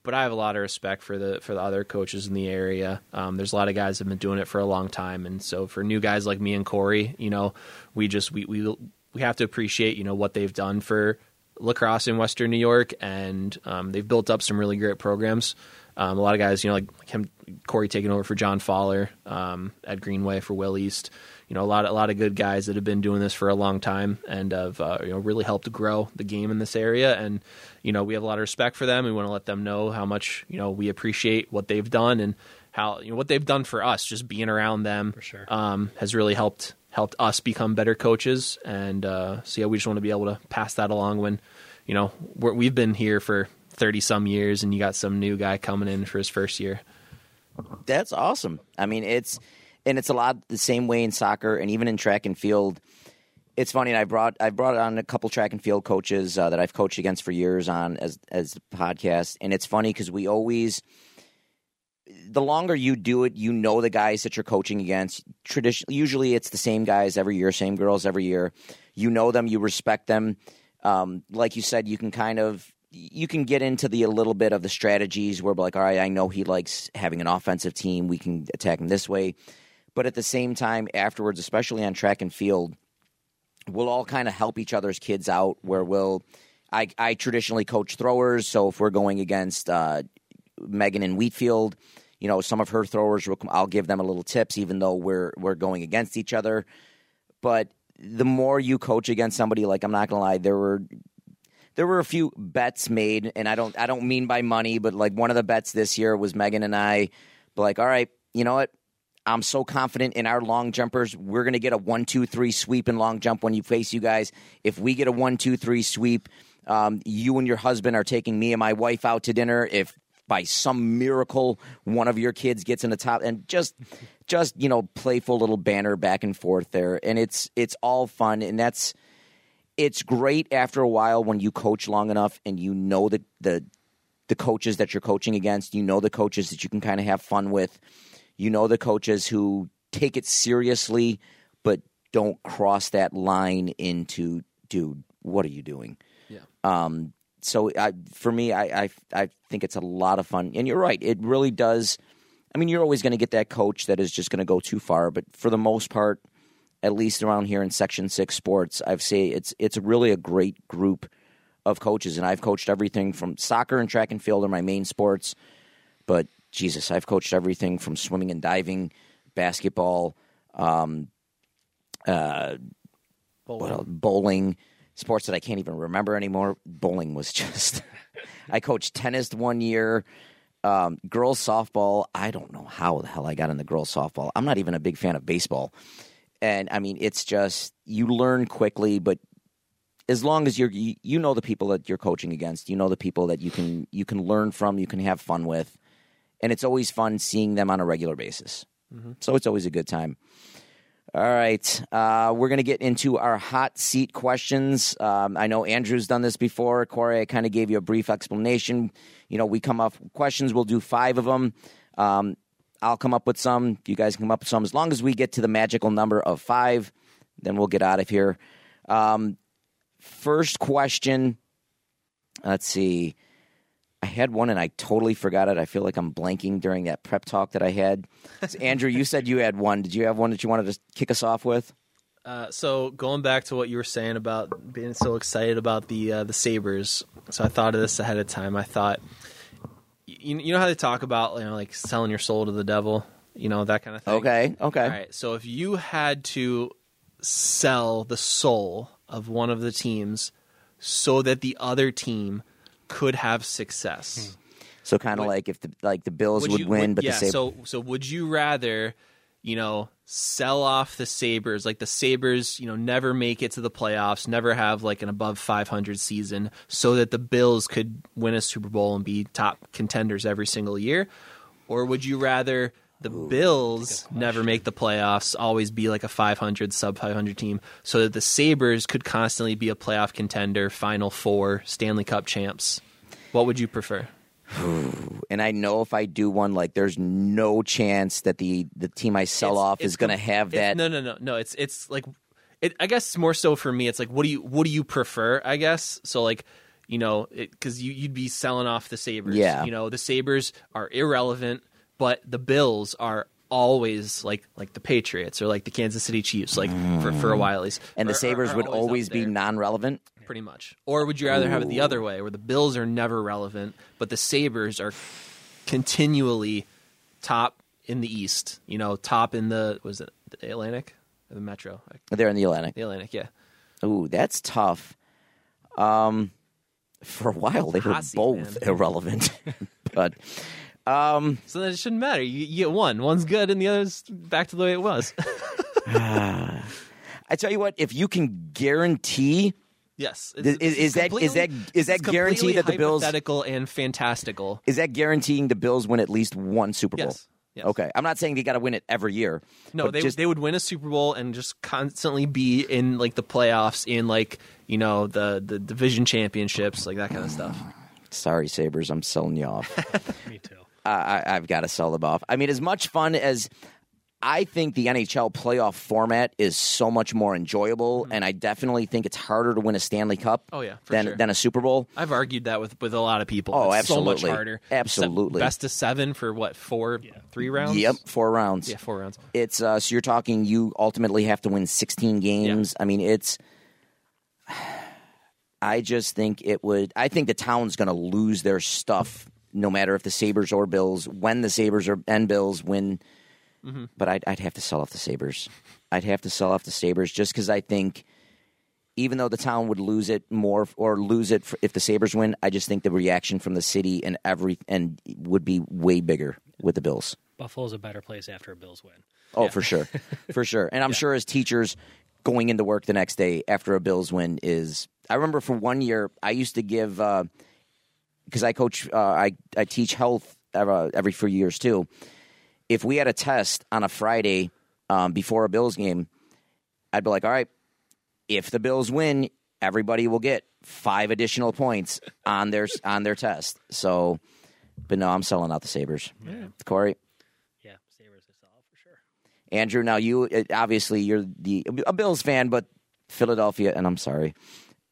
but I have a lot of respect for the for the other coaches in the area. Um, there's a lot of guys that have been doing it for a long time, and so for new guys like me and Corey, you know, we just we we we have to appreciate you know what they've done for lacrosse in Western New York, and um, they've built up some really great programs. Um, a lot of guys, you know, like, him, Corey taking over for John Fowler, um, Ed Greenway for Will East. You know, a lot, a lot of good guys that have been doing this for a long time and have, uh, you know, really helped grow the game in this area. And you know, we have a lot of respect for them. We want to let them know how much you know we appreciate what they've done and how you know what they've done for us. Just being around them For sure. um, has really helped helped us become better coaches. And uh, so yeah, we just want to be able to pass that along when you know we're, we've been here for thirty some years, and you got some new guy coming in for his first year. That's awesome. I mean, it's and it's a lot the same way in soccer and even in track and field. It's funny. I brought I brought on a couple track and field coaches uh, that I've coached against for years on as as the podcast, and it's funny because we always. The longer you do it, you know the guys that you're coaching against. Traditionally, usually it's the same guys every year, same girls every year. You know them, you respect them. Um, like you said, you can kind of you can get into the a little bit of the strategies where like, all right, I know he likes having an offensive team. We can attack him this way, but at the same time, afterwards, especially on track and field, we'll all kind of help each other's kids out. Where we'll, I, I traditionally coach throwers, so if we're going against uh, Megan in Wheatfield, you know, some of her throwers, will I'll give them a little tips, even though we're we're going against each other. But the more you coach against somebody, like I'm not gonna lie, there were there were a few bets made, and I don't I don't mean by money, but like one of the bets this year was Megan and I, like, all right, you know what? I'm so confident in our long jumpers. We're going to get a one, two, three sweep in long jump when you face you guys. If we get a one, two, three sweep, um, you and your husband are taking me and my wife out to dinner. If by some miracle one of your kids gets in the top, and just, just you know, playful little banner back and forth there, and it's it's all fun, and that's it's great after a while when you coach long enough and you know the the the coaches that you're coaching against, you know the coaches that you can kind of have fun with you know the coaches who take it seriously, but don't cross that line into, dude, what are you doing? Yeah. Um, so I, for me, I, I, I think it's a lot of fun. And you're right, it really does. I mean, you're always going to get that coach that is just going to go too far, but for the most part, at least around here in Section Six sports, I've say it's it's really a great group of coaches, and I've coached everything from soccer and track and field are my main sports, but Jesus, I've coached everything from swimming and diving, basketball, um, uh, Bowling. else? bowling, sports that I can't even remember anymore. Bowling was [LAUGHS] just. I coached tennis one year, um, girls softball. I don't know how the hell I got into girls softball. I'm not even a big fan of baseball, and I mean it's just you learn quickly, but as long as you're you, you know the people that you're coaching against, you know the people that you can you can learn from, you can have fun with, and it's always fun seeing them on a regular basis. So it's always a good time. All right, uh, we're going to get into our hot seat questions. Um, I know Andrew's done this before. Corey, I kind of gave you a brief explanation. You know, we come up with questions. We'll do five of them. Um, I'll come up with some. You guys come up with some. As long as we get to the magical number of five, then we'll get out of here. Um, first question. Let's see. I had one and I totally forgot it. I feel like I'm blanking during that prep talk that I had. So, Andrew, you said you had one. Did you have one that you wanted to kick us off with? Uh, so going back to what you were saying about being so excited about the uh, the Sabres, so I thought of this ahead of time. I thought, you, you know how they talk about you know like selling your soul to the devil, you know that kind of thing. Okay, okay. All right. So if you had to sell the soul of one of the teams so that the other team could have success, hmm. So kind of like if the like the Bills would, you- win, but yeah, the Sabres. so so would you rather, you know, sell off the Sabres like the Sabres, you know, never make it to the playoffs, never have like an above 500 season so that the Bills could win a Super Bowl and be top contenders every single year? Or would you rather the Bills never make the playoffs, always be like a 500 sub 500 team so that the Sabres could constantly be a playoff contender, final four, Stanley Cup champs? What would you prefer? [SIGHS] and I know if I do one, like there's no chance that the the team I sell It's- off it's is going to have that. No, no, no, no. It's it's like, it, I guess more so for me. It's like, what do you what do you prefer? I guess so. Like, you know, because you you'd be selling off the Sabres. Yeah. You know, the Sabres are irrelevant, but the Bills are always like like the Patriots or like the Kansas City Chiefs. Like for for a while at least. and the Are- Sabres are would up always be non-relevant. pretty much. Or would you rather have it the other way, where the Bills are never relevant, but the Sabres are continually top in the East? You know, top in the was it the Atlantic, or the Metro, They're in the Atlantic. the Atlantic, yeah. Ooh, that's tough. Um, for a while they were both man. irrelevant, [LAUGHS] but um, So then it shouldn't matter. You, you get one. One's good, and the other's back to the way it was. [LAUGHS] I tell you what, if you can guarantee yes. Is- is- is that- is that- is that guaranteed that the Bills- hypothetical and fantastical? is that guaranteeing the Bills win at least one Super Bowl? Yes. Yes. Okay, I'm not saying they got to win it every year. No, they just, they would win a Super Bowl and just constantly be in like the playoffs, in like you know the the division championships, like that kind of stuff. [SIGHS] sorry, Sabres, I'm selling you off. [LAUGHS] Me too. I, I, I've got to sell them off. I mean, as much fun as I think the NHL playoff format is so much more enjoyable, and I definitely think it's harder to win a Stanley Cup Mm-hmm. Oh, yeah, than sure. than a Super Bowl. I've argued that with with a lot of people. Oh, it's so much harder. Absolutely. Best of seven for what four, three rounds? Yep, four rounds. Yeah, four rounds. It's uh, so you're talking. You ultimately have to win 16 games. I mean, it's. [SIGHS] I just think it would. I think the town's going to lose their stuff, no matter if the Sabres or Bills. When the Sabres or and Bills win, mm-hmm. but I'd, I'd have to sell off the Sabres. I'd have to sell off the Sabres just because I think even though the town would lose it more or lose it if the Sabres win, I just think the reaction from the city and every and would be way bigger with the Bills. Buffalo's a better place after a Bills win. Oh, for sure, [LAUGHS] for sure. And I'm sure as teachers going into work the next day after a Bills win is. I remember for one year I used to give uh, because I coach, uh, I I teach health uh, every few years too. If we had a test on a Friday um, before a Bills game, I'd be like, all right, if the Bills win, everybody will get five additional points on their [LAUGHS] on their test. So, but no, I'm selling out the Sabres. Corey. Yeah, Sabres is all for sure. Andrew, now you uh, obviously you're the a Bills fan, but Philadelphia, and I'm sorry,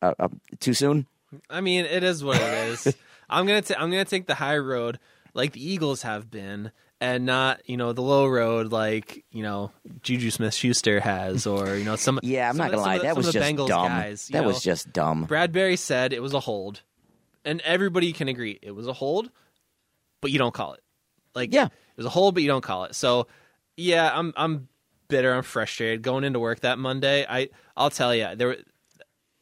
uh, uh, too soon. I mean, it is what it is. [LAUGHS] I'm gonna ta- I'm gonna take the high road like the Eagles have been, and not you know the low road like you know Juju Smith Schuster has, [LAUGHS] or you know some. Yeah, I'm some not of- gonna some lie, of the- that was just Bengals dumb. Guys, that know, was just dumb. Bradberry said it was a hold, and everybody can agree it was a hold, but you don't call it. Like Yeah. it was a hold, but you don't call it. So yeah, I'm I'm bitter. I'm frustrated going into work that Monday. I I'll tell you there.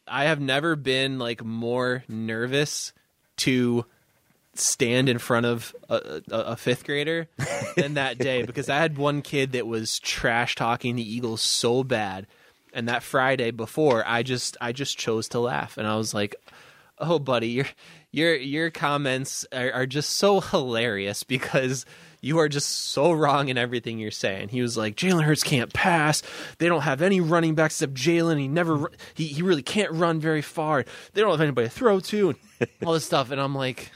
I have never been like more nervous to stand in front of a, a, a fifth grader than that day [LAUGHS] because I had one kid that was trash talking the Eagles so bad, and that Friday before I just I just chose to laugh and I was like, "Oh, buddy, your your your comments are, are just so hilarious because." You are just so wrong in everything you're saying. He was like, Jalen Hurts can't pass. They don't have any running backs except Jalen. He never, he, he really can't run very far. They don't have anybody to throw to, and [LAUGHS] all this stuff. And I'm like,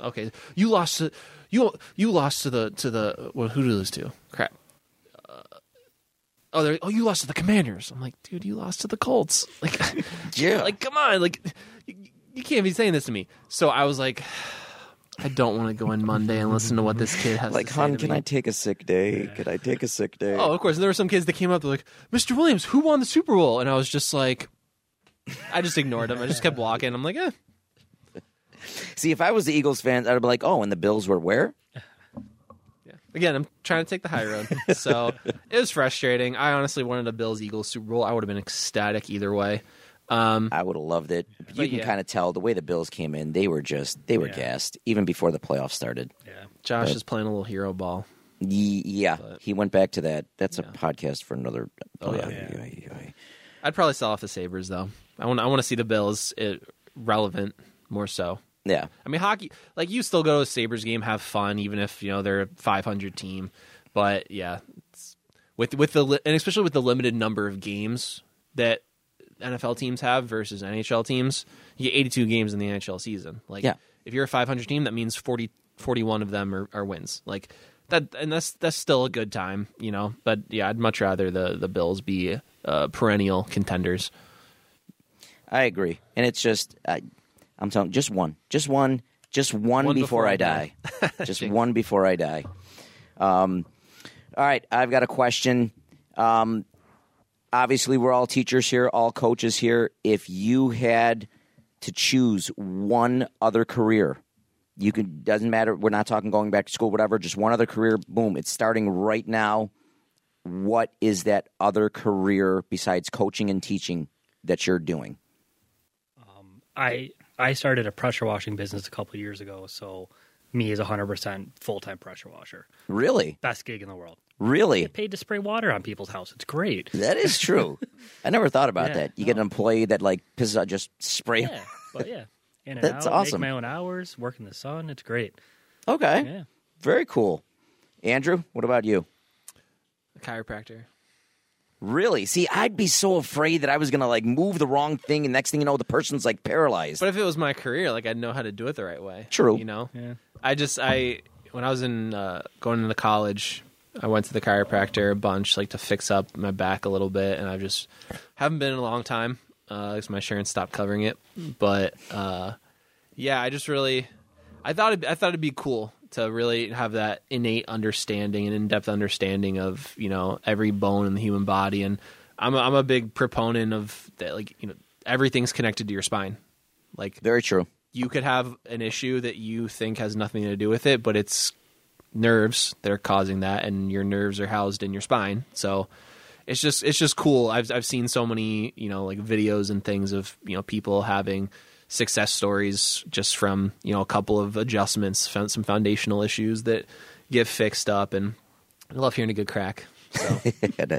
okay, you lost to you you lost to the to the well, who did you lose to? Crap. Uh, oh, they're- oh, you lost to the Commanders. I'm like, dude, you lost to the Colts. Like, [LAUGHS] Yeah. [LAUGHS] like come on, like you, you can't be saying this to me. So I was like, I don't want to go in Monday and listen to what this kid has. Like, to say hon, to can me. I take a sick day? Could I take a sick day? Oh, of course. And there were some kids that came up. They're like, Mr. Williams, who won the Super Bowl? And I was just like, I just ignored them. I just kept walking. I'm like, eh. See, if I was the Eagles fan, I'd be like, oh, and the Bills were where? Yeah. Again, I'm trying to take the high road. So it was frustrating. I honestly wanted a Bills Eagles Super Bowl. I would have been ecstatic either way. Um, I would have loved it. You can yeah. kind of tell the way the Bills came in; they were just they were Yeah. gassed even before the playoffs started. Yeah. Josh is playing a little hero ball. Ye- yeah, he went back to that. That's a podcast for another. Oh, yeah. Yeah. I'd probably sell off the Sabres though. I want I want to see the Bills it, relevant more so. yeah. I mean, hockey like you still go to a Sabres game, have fun, even if you know they're a 500 team. But yeah, with with the and especially with the limited number of games that NFL teams have versus NHL teams, you get 82 games in the NHL season. Like, Yeah. if you're a 500 team, that means 40 41 of them are, are wins. Like that, and that's that's still a good time, you know. But yeah, I'd much rather the the Bills be uh, perennial contenders. I agree, and it's just I, I'm telling just one, just one, just one, One before, before I I die, [LAUGHS] just one before I die. Um, all right, I've got a question. Um, obviously, we're all teachers here, all coaches here. If you had to choose one other career, you can doesn't matter. We're not talking going back to school, whatever. Just one other career. Boom! It's starting right now. What is that other career besides coaching and teaching that you're doing? Um, I I started a pressure washing business a couple of years ago, so me is 100% full time pressure washer. Really? Best gig in the world. Really? Get paid to spray water on people's house. It's great. That is true. [LAUGHS] I never thought about Yeah, that. You get an employee that like pisses out, just spray. Yeah, but yeah, [LAUGHS] in and That's out. awesome. Make my own hours. Work in the sun. It's great. Okay, Yeah. very cool. Andrew, what about you? A chiropractor. Really? See, I'd be so afraid that I was gonna like move the wrong thing, and next thing you know, the person's like paralyzed. But if it was my career, like I'd know how to do it the right way. True. You know. Yeah. I just I when I was in uh, going into college, I went to the chiropractor a bunch, like to fix up my back a little bit, and I've just haven't been in a long time because my insurance stopped covering it. But uh, yeah, I just really I thought it, I thought it'd be cool to really have that innate understanding and in-depth understanding of you know every bone in the human body, and I'm a, I'm a big proponent of that. Like you know everything's connected to your spine. Like very true. you could have an issue that you think has nothing to do with it, but it's nerves that are causing that, and your nerves are housed in your spine. So it's just it's just cool. I've I've seen so many you know like videos and things of you know people having success stories just from you know a couple of adjustments, found some foundational issues that get fixed up, and I love hearing a good crack. So [LAUGHS]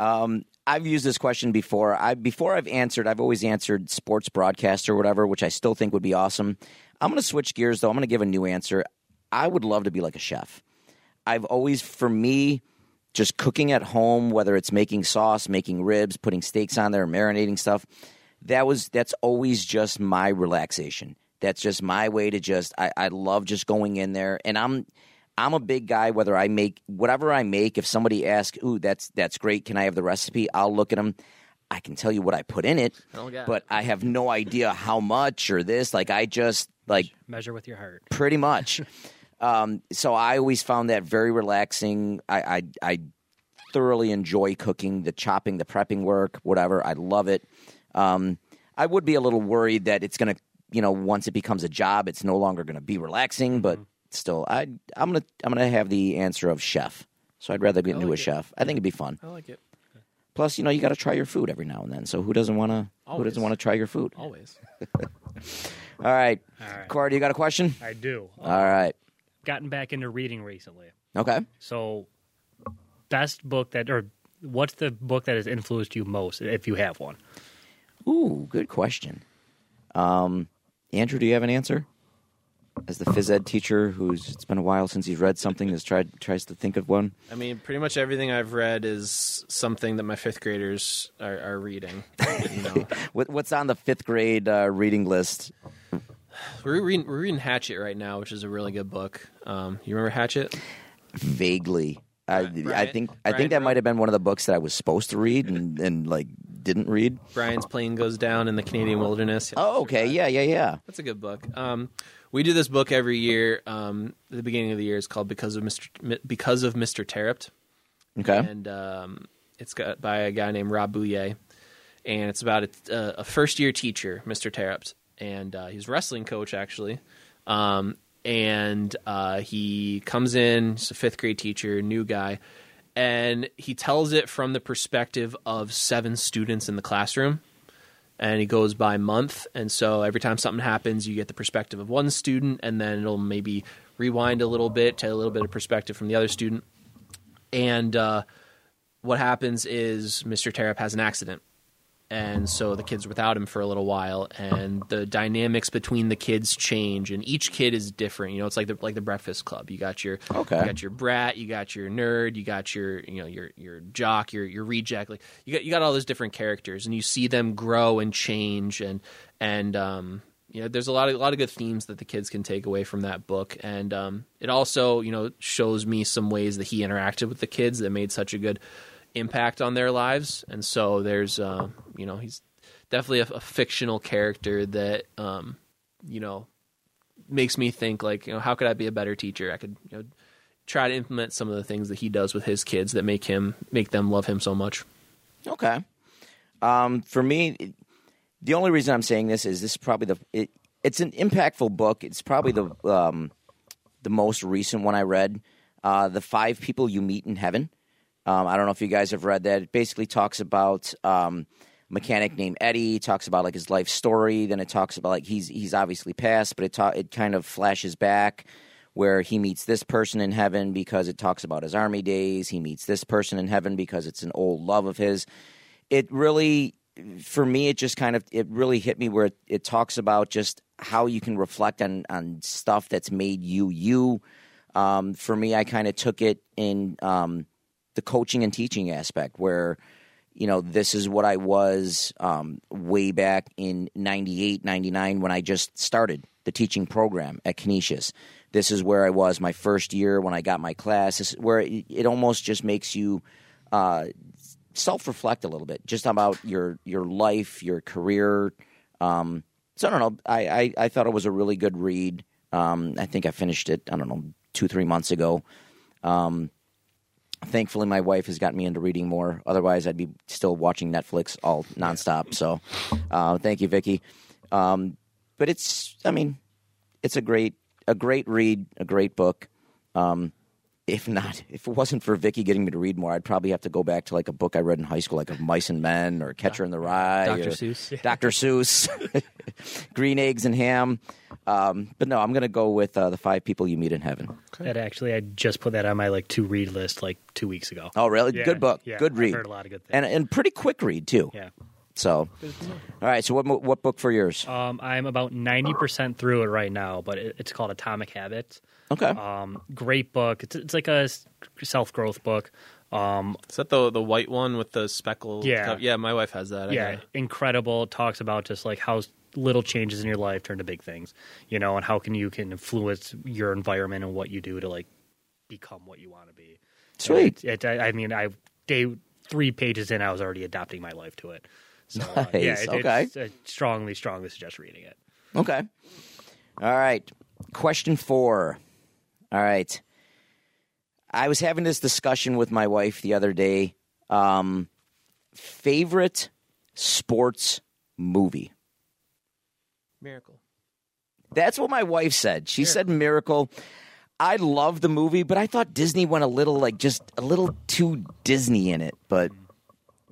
Um, I've used this question before. I before I've answered, I've always answered sports broadcast or whatever, which I still think would be awesome. I'm going to switch gears though. I'm going to give a new answer. I would love to be like a chef. I've always, for me, just cooking at home, whether it's making sauce, making ribs, putting steaks on there, marinating stuff. That was that's always just my relaxation. That's just my way to just. I, I love just going in there, and I'm I'm a big guy. Whether I make whatever I make, if somebody asks, "Ooh, that's that's great. Can I have the recipe?" I'll look at them. I can tell you what I put in it, Oh, God. but I have no idea how much or this. Like I just like Measure with your heart. pretty much. [LAUGHS] um, so I always found that very relaxing. I, I I thoroughly enjoy cooking, the chopping, the prepping work, whatever. I love it. Um, I would be a little worried that it's gonna, you know, once it becomes a job, it's no longer gonna be relaxing. But still, I I'm gonna I'm gonna have the answer of chef. So I'd rather get into a it. chef. I think it'd be fun. I like it Plus, you know, you got to try your food every now and then. So who doesn't want to? Who Always. doesn't want to try your food? always. [LAUGHS] All right, All right. Corey, you got a question? I do. All right. Gotten back into reading recently. Okay. So, best book that, or what's the book that has influenced you most, if you have one? Ooh, good question. Um, Andrew, do you have an answer? As the phys ed teacher, who's it's been a while since he's read something, has tried tries to think of one. I mean, pretty much everything I've read is something that my fifth graders are, are reading. [LAUGHS] You know, What, what's on the fifth grade uh, reading list? We're reading we're reading Hatchet right now, which is a really good book. Um, you remember Hatchet? Vaguely, I, I Brian- think I Brian think that might have been one of the books that I was supposed to read and, and like didn't read. Brian's plane goes down in the Canadian wilderness. Oh, okay, yeah, yeah, yeah. That's a good book. Um, we do this book every year. Um, at the beginning of the year, is called "Because of Mr. Because of Mr. Terupt," Okay, and um, it's got by a guy named Rob Buyea, and it's about a, a first year teacher, Mr. Terupt, and uh, he's wrestling coach actually. Um, and uh, he comes in, he's a fifth grade teacher, new guy, and he tells it from the perspective of seven students in the classroom. And he goes by month and so every time something happens you get the perspective of one student and then it'll maybe rewind a little bit to a little bit of perspective from the other student. And uh, what happens is mr Terupt has an accident and so the kids without him for a little while and the dynamics between the kids change and each kid is different you know it's like the like the breakfast club you got your Okay. you got your brat you got your nerd you got your you know your your jock your your reject like you got you got all those different characters and you see them grow and change and and um you know there's a lot of a lot of good themes that the kids can take away from that book and um it also you know shows me some ways that he interacted with the kids that made such a good impact on their lives and so there's uh, you know he's definitely a, a fictional character that um you know makes me think like you know how could I be a better teacher I could you know try to implement some of the things that he does with his kids that make him make them love him so much okay. Um, for me, the only reason I'm saying this is this is probably the it, it's an impactful book. It's probably the um, the most recent one I read. Uh, the five people you meet in heaven. Um, I don't know if you guys have read that. It basically talks about um, mechanic named Eddie. Talks about like his life story. Then it talks about like he's he's obviously passed, but it ta- it kind of flashes back where he meets this person in heaven because it talks about his army days. He meets this person in heaven because it's an old love of his. It really, for me, it just kind of it really hit me where it, it talks about just how you can reflect on on stuff that's made you you. Um, for me, I kind of took it in um, the coaching and teaching aspect where you know this is what i was um, way back in 98 99 when i just started the teaching program at canisius. This is where i was my first year when i got my class. This is where it, it almost just makes you uh, self-reflect a little bit just about your your life your career. Um, so i don't know. I, I, I thought it was a really good read. Um, i think i finished it i don't know two three months ago thankfully my wife has gotten me into reading more. Otherwise i'd be still watching netflix all nonstop. So uh, thank you vicky. Um, but it's i mean it's a great a great read a great book. Um, if not, if it wasn't for Vicky getting me to read more, I'd probably have to go back to like a book I read in high school, like of Mice and Men or Catcher in the Rye, Dr. Seuss. [LAUGHS] Dr. Seuss, [LAUGHS] Green Eggs and Ham. Um, but no, I'm going to go with uh, the Five People You Meet in Heaven. That actually, I just put that on my like to read list like two weeks ago. Oh, really? Yeah, good book. yeah, good I've read. heard a lot of good things. And and pretty quick read too. Yeah. So, all right. So what what book for yours? Um, I'm about ninety percent through it right now, but it, it's called Atomic Habits. Okay. Um, great book. It's it's like a self growth book. Um, Is that the the white one with the speckled? Yeah. cup? yeah. My wife has that. I yeah, got it. incredible. Talks about just like how little changes in your life turn to big things, you know, and how can you can influence your environment and what you do to like become what you want to be. Sweet. It, it, I I mean, I day three pages in, I was already adapting my life to it. So uh, [LAUGHS] yeah, Nice, it, okay. it's, I strongly, strongly suggest reading it. Okay. All right. Question four. All right. I was having this discussion with my wife the other day. Um, favorite sports movie? Miracle. That's what my wife said. She said Miracle. I love the movie, but I thought Disney went a little like just a little too Disney in it. But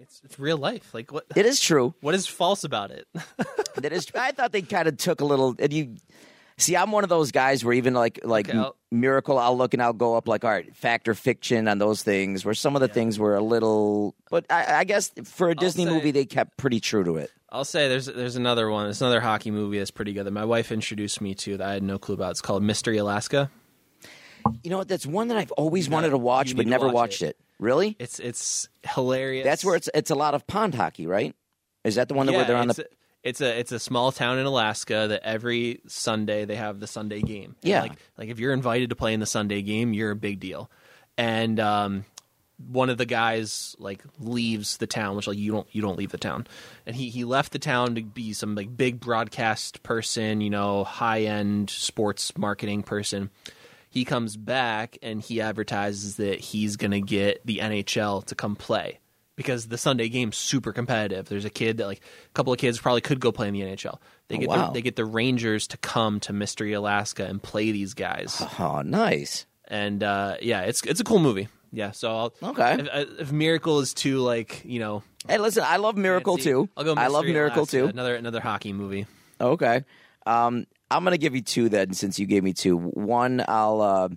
It's it's real life. Like what? it is true. What is false about it? [LAUGHS] That is. I thought they kind of took a little. And you see, I'm one of those guys where even like like Okay, I'll- Miracle, I'll look and I'll go up like, all right, fact or fiction on those things. Where some of the things were a little, but I, I guess for a Disney say- movie, they kept pretty true to it. I'll say there's there's another one. There's another hockey movie that's pretty good that my wife introduced me to that I had no clue about. It's called Mystery Alaska. You know what? That's one that I've always wanted to watch, but to never watch watched it. Really? It's it's hilarious. That's where it's it's a lot of pond hockey, right? Is that the one that where they're on it's the? It's a it's a small town in Alaska that every Sunday they have the Sunday game. And, Yeah. like like if you're invited to play in the Sunday game, you're a big deal. And um, one of the guys like leaves the town, which like you don't you don't leave the town, and he he left the town to be some like big broadcast person, you know, high end sports marketing person. He comes back and he advertises that he's going to get the NHL to come play because the Sunday game's super competitive. There's a kid that like a couple of kids probably could go play in the NHL. They Oh, get wow. the, they get the Rangers to come to Mystery Alaska and play these guys. Oh, nice. and uh, yeah, it's it's a cool movie. Yeah, so I'll, Okay. If, if Miracle is too like you know, Hey, listen, I love Miracle fancy, too. I'll go. I love Miracle Alaska, too. Another another hockey movie. Okay. Um, I'm gonna give you two then, since you gave me two. One, I'll, uh,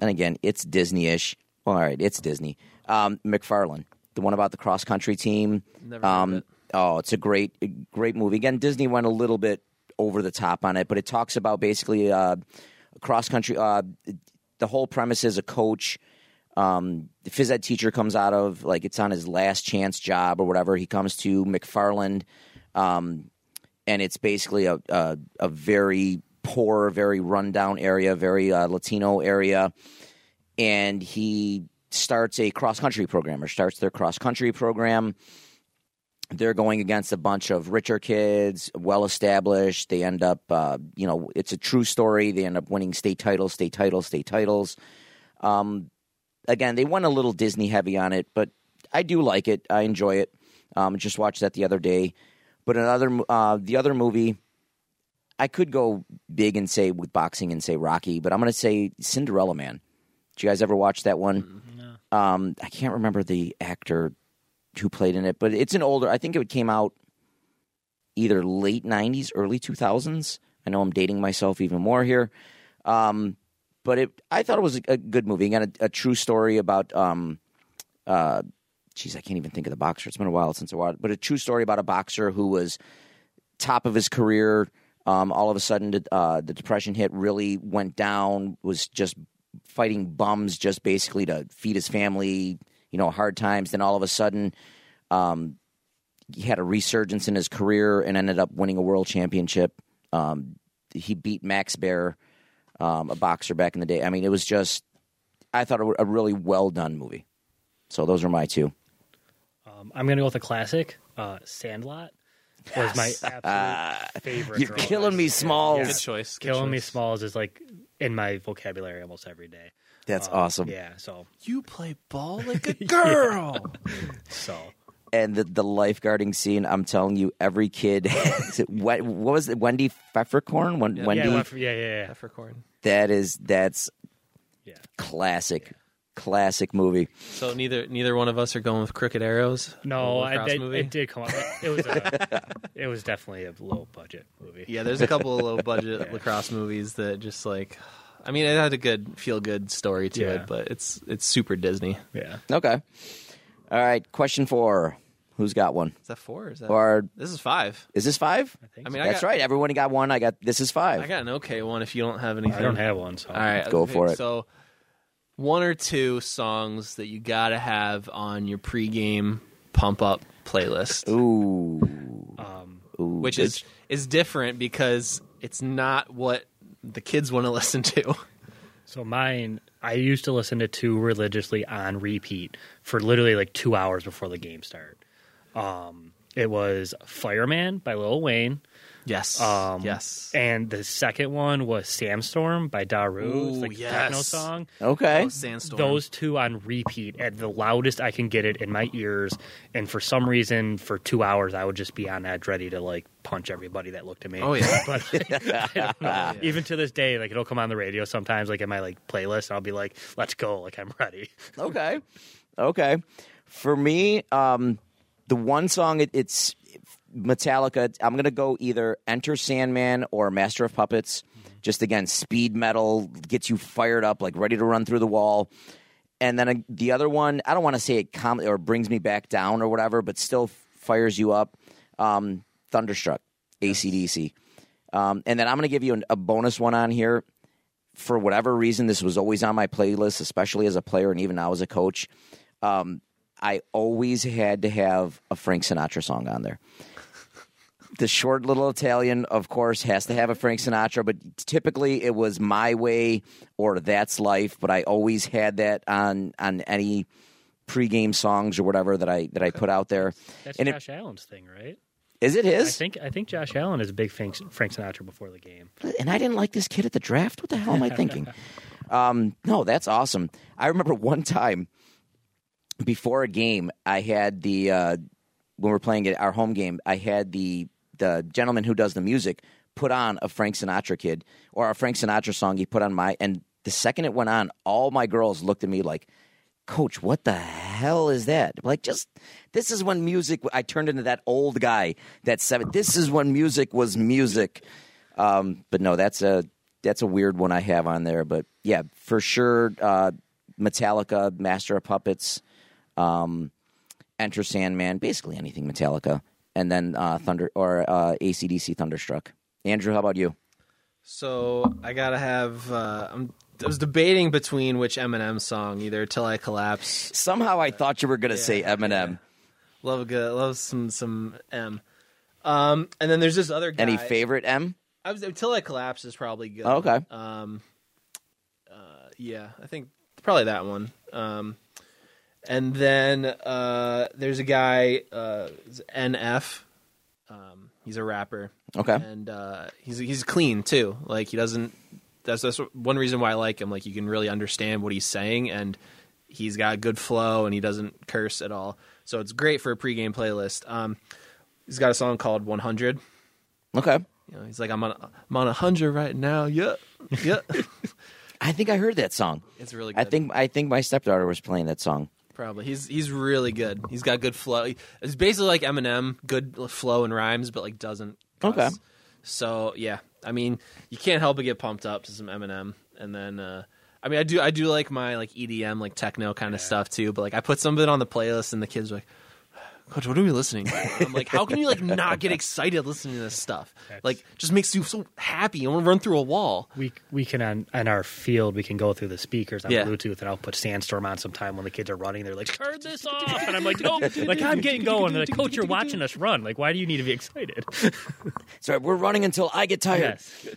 and again, it's Disney-ish. Well, all right, it's Disney. Um, McFarland, the one about the cross country team. Never heard of Um, it. oh, it's a great, great movie. Again, Disney went a little bit over the top on it, but it talks about basically uh, cross country. Uh, the whole premise is a coach. Um, the phys ed teacher comes out of like it's on his last chance job or whatever. He comes to McFarland. Um, and it's basically a a, a very poor, very rundown area, very uh, Latino area, and he starts a cross country program or starts their cross country program. They're going against a bunch of richer kids, well established. They end up, uh, you know, it's a true story. They end up winning state titles, state titles, state titles. Um, again, they went a little Disney heavy on it, but I do like it. I enjoy it. Um, just watched that the other day. But another, uh, the other movie, I could go big and say with boxing and say Rocky, but I'm going to say Cinderella Man. Did you guys ever watch that one? Um, I can't remember the actor who played in it, but it's an older. I think it came out either late '90s, early 2000s. I know I'm dating myself even more here, um, but it. I thought it was a, a good movie. Again, a, a true story about. Um, uh, geez, I can't even think of the boxer. It's been a while since I watched, but a true story about a boxer who was top of his career. Um, all of a sudden, uh, the depression hit, really went down. Was just fighting bums, just basically to feed his family. You know, hard times. Then all of a sudden, um, he had a resurgence in his career and ended up winning a world championship. Um, he beat Max Baer, um, a boxer back in the day. I mean, it was just. I thought a, a really well done movie. So those are my two. Um, I'm gonna go with a classic. Uh, Sandlot was my absolute [LAUGHS] favorite. You're killing me, Smalls. Good choice. Good Killing me. Smalls is like in my vocabulary almost every day. That's Um, awesome. Yeah. So You play ball like a [LAUGHS] girl. [LAUGHS] so and the, the lifeguarding scene. I'm telling you, every kid. [LAUGHS] What, what was it? Wendy Pfefferkorn. Yeah. Wendy. yeah, yeah, yeah, yeah. Peppercorn. That is that's Yeah. Classic, classic movie. So neither neither one of us are going with Crooked Arrows. No, the I lacrosse movie? it did come up. It was a, [LAUGHS] it was definitely a low budget movie. Yeah, there's a couple of low budget [LAUGHS] lacrosse movies that just like, I mean, it had a good feel good story to Yeah. it, but it's it's super Disney. Yeah. Okay. All right. Question four. Who's got one? Is that four? Or is that Or this is five? is this five? think I mean, I That's got, right. Everyone got one. I got. This is five. I got an okay one. If you don't have anything, I don't have one, so All right, Go okay, for it. So, one or two songs that you gotta have on your pregame pump up playlist, Ooh. um, Ooh. which good. is is different because it's not what the kids want to [LAUGHS] listen to. so mine I used to listen to two religiously on repeat for literally like two hours before the game start. Um, it was Fireman by Lil Wayne. Yes, Um, yes. And the second one was Sandstorm by Darude. it's Ooh, like a yes. techno song. okay. Oh, Sandstorm. Those two on repeat at the loudest I can get it in my ears. And for some reason, for two hours, I would just be on edge, ready to like punch everybody that looked at me. Oh yeah. [LAUGHS] But I don't [LAUGHS] even to this day, like it'll come on the radio sometimes, like in my like playlist, and I'll be like, "Let's go!" Like I'm ready. [LAUGHS] okay. Okay. For me, um, the one song it, it's Metallica. I'm gonna go either Enter Sandman or Master of Puppets. Just again, speed metal gets you fired up, like ready to run through the wall. And then uh, the other one, I don't want to say it com- or brings me back down or whatever, but still fires you up. Um, Thunderstruck, ACDC. Um, and then I'm going to give you an, a bonus one on here. For whatever reason, this was always on my playlist, especially as a player and even now as a coach. Um, I always had to have a Frank Sinatra song on there. The short little Italian, of course, has to have a Frank Sinatra, but typically it was My Way or That's Life. But I always had that on on any pregame songs or whatever that I that I put out there. That's And it- Josh Allen's thing, right? Is it his? I think I think Josh Allen is a big Frank, Frank Sinatra before the game. and I didn't like this kid at the draft. What the hell am I thinking? [LAUGHS] um, no, that's awesome. I remember one time before a game, I had the uh, when we were playing at our home game, I had the the gentleman who does the music put on a Frank Sinatra kid or a Frank Sinatra song. He put on my and the second it went on, all my girls looked at me like. Coach, what the hell is that? Like, just this is when music. I turned into that old guy. That seven. This is when music was music. Um, but no, that's a that's a weird one I have on there. But yeah, for sure, uh, Metallica, Master of Puppets, um, Enter Sandman, basically anything Metallica, and then uh, Thunder or uh, ACDC Thunderstruck. Andrew, how about you? So I gotta have. Uh, I'm, I was debating between which Eminem song, either "Till I Collapse." Somehow I thought you were going to say Eminem. Love good, love some some M. Um, and then there's this other guy. Any favorite M? I was "Till I Collapse" is probably good. Oh, okay. Um, uh, yeah, I think probably that one. Um, and then uh, there's a guy, uh, NF. Um, he's a rapper. Okay. and uh, he's he's clean too. Like he doesn't. That's that's one reason why I like him. Like you can really understand what he's saying, and he's got good flow, and he doesn't curse at all. So it's great for a pregame playlist. Um, he's got a song called 100. Okay. You know, he's like, I'm on, I'm on 100 right now. Yeah, yeah. [LAUGHS] I think I heard that song. it's really good. I think I think my stepdaughter was playing that song. Probably he's he's really good. He's got good flow. It's basically like Eminem, good flow and rhymes, but like doesn't. Cuss. Okay. So yeah, I mean, you can't help but get pumped up to some Eminem, and then uh, I mean, I do I do like my like EDM like techno kind of stuff too. But like I put some of it on the playlist, and the kids are like. Coach, what are we listening to? I'm like, how can you like not get [LAUGHS] excited listening to this stuff? Like, just makes you so happy. You want to run through a wall. We we can on, on our field we can go through the speakers on Yeah. Bluetooth and I'll put Sandstorm on sometime when the kids are running. They're like, turn this [LAUGHS] off, and I'm like, no, like I'm getting going. They're like, Coach, you're watching us run. Like, why do you need to be excited? [LAUGHS] Sorry, we're running until I get tired. yes.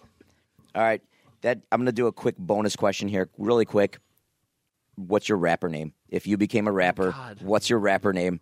All right. That I'm going to do a quick bonus question here, really quick. What's your rapper name? If you became a rapper, God. what's your rapper name?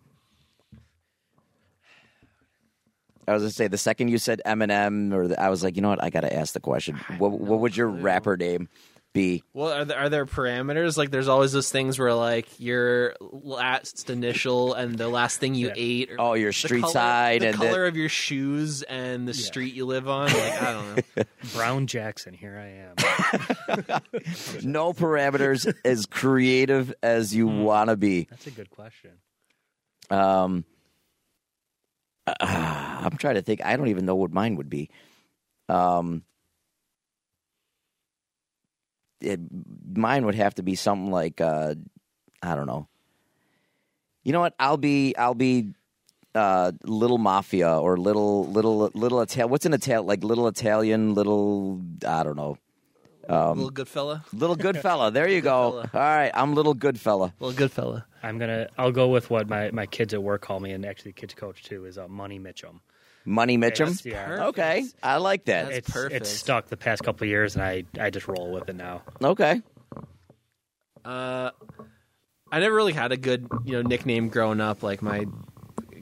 I was going to say the second you said Eminem, or the, I was like, you know what? I got to ask the question. What, what was your rapper name? be? Well, are there, are there parameters? Like, there's always those things where like your last initial and the last thing you ate. Or Oh, your the street color- side the and the- color of your shoes and the street you live on. Like, I don't know. [LAUGHS] Brown Jackson, here I am. [LAUGHS] No parameters, as creative as you want to be. That's a good question. Um, uh, [SIGHS] I'm trying to think. I don't even know what mine would be. Um, it, mine would have to be something like uh, I don't know. You know what? I'll be I'll be uh, little mafia or little little little Italian. What's an Italian like little Italian little I don't know. Little good fella. Little good fella. There you go. All right, I'm little good fella. Little good fella. I'm gonna. I'll go with what my, my kids at work call me, and actually, the kids coach too is uh, Money Mitchum. Money Mitchum. Yeah, Okay, I like that. That's it's perfect. it's stuck the past couple of years, and I I just roll with it now. Okay. Uh, I never really had a good, you know, nickname growing up. Like my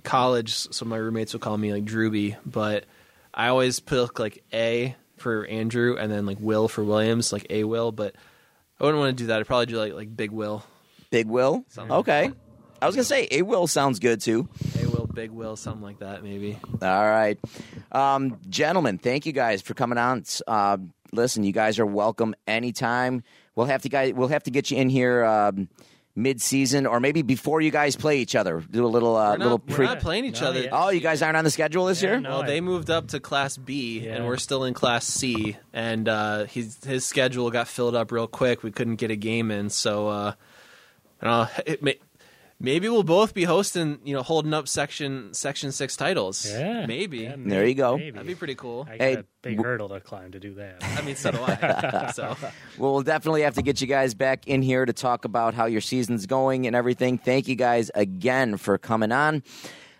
college, some of my roommates would call me like Drewby, but I always put like A for Andrew and then like Will for Williams, like A Will. But I wouldn't want to do that. I'd probably do like like Big Will, Big Will. Something. Okay. I was gonna say A Will sounds good too. A Will, Big Will, something like that, maybe. All right, um, gentlemen. Thank you guys for coming on. Uh, listen, you guys are welcome anytime. We'll have to guys. We'll have to get you in here um, mid-season or maybe before you guys play each other. Do a little uh, We're not, little we're pre. not playing each No, other. yeah. oh, you guys aren't on the schedule this year. no. Well, they moved up to Class B, and we're still in Class C. And uh, his his schedule got filled up real quick. We couldn't get a game in, so uh, I don't know. It may, maybe we'll both be hosting, you know, holding up section Section Six titles. Yeah, maybe Yeah, There you go. maybe. that'd be pretty cool. I got Hey, a big w- hurdle to climb to do that. [LAUGHS] I mean, so do I. [LAUGHS] so Well, we'll definitely have to get you guys back in here to talk about how your season's going and everything. Thank you guys again for coming on.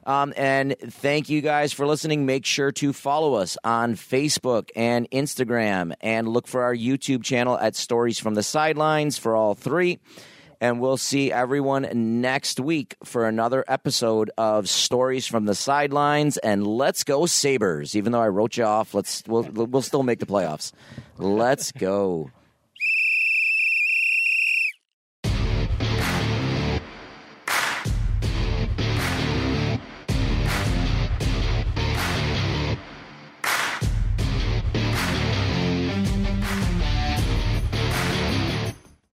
Um, and thank you guys for listening. Make sure to follow us on Facebook and Instagram and look for our YouTube channel at Stories from the Sidelines for all three. And we'll see everyone next week for another episode of Stories from the Sidelines. And let's go Sabres. Even though I wrote you off, let's we'll, we'll still make the playoffs. Let's go.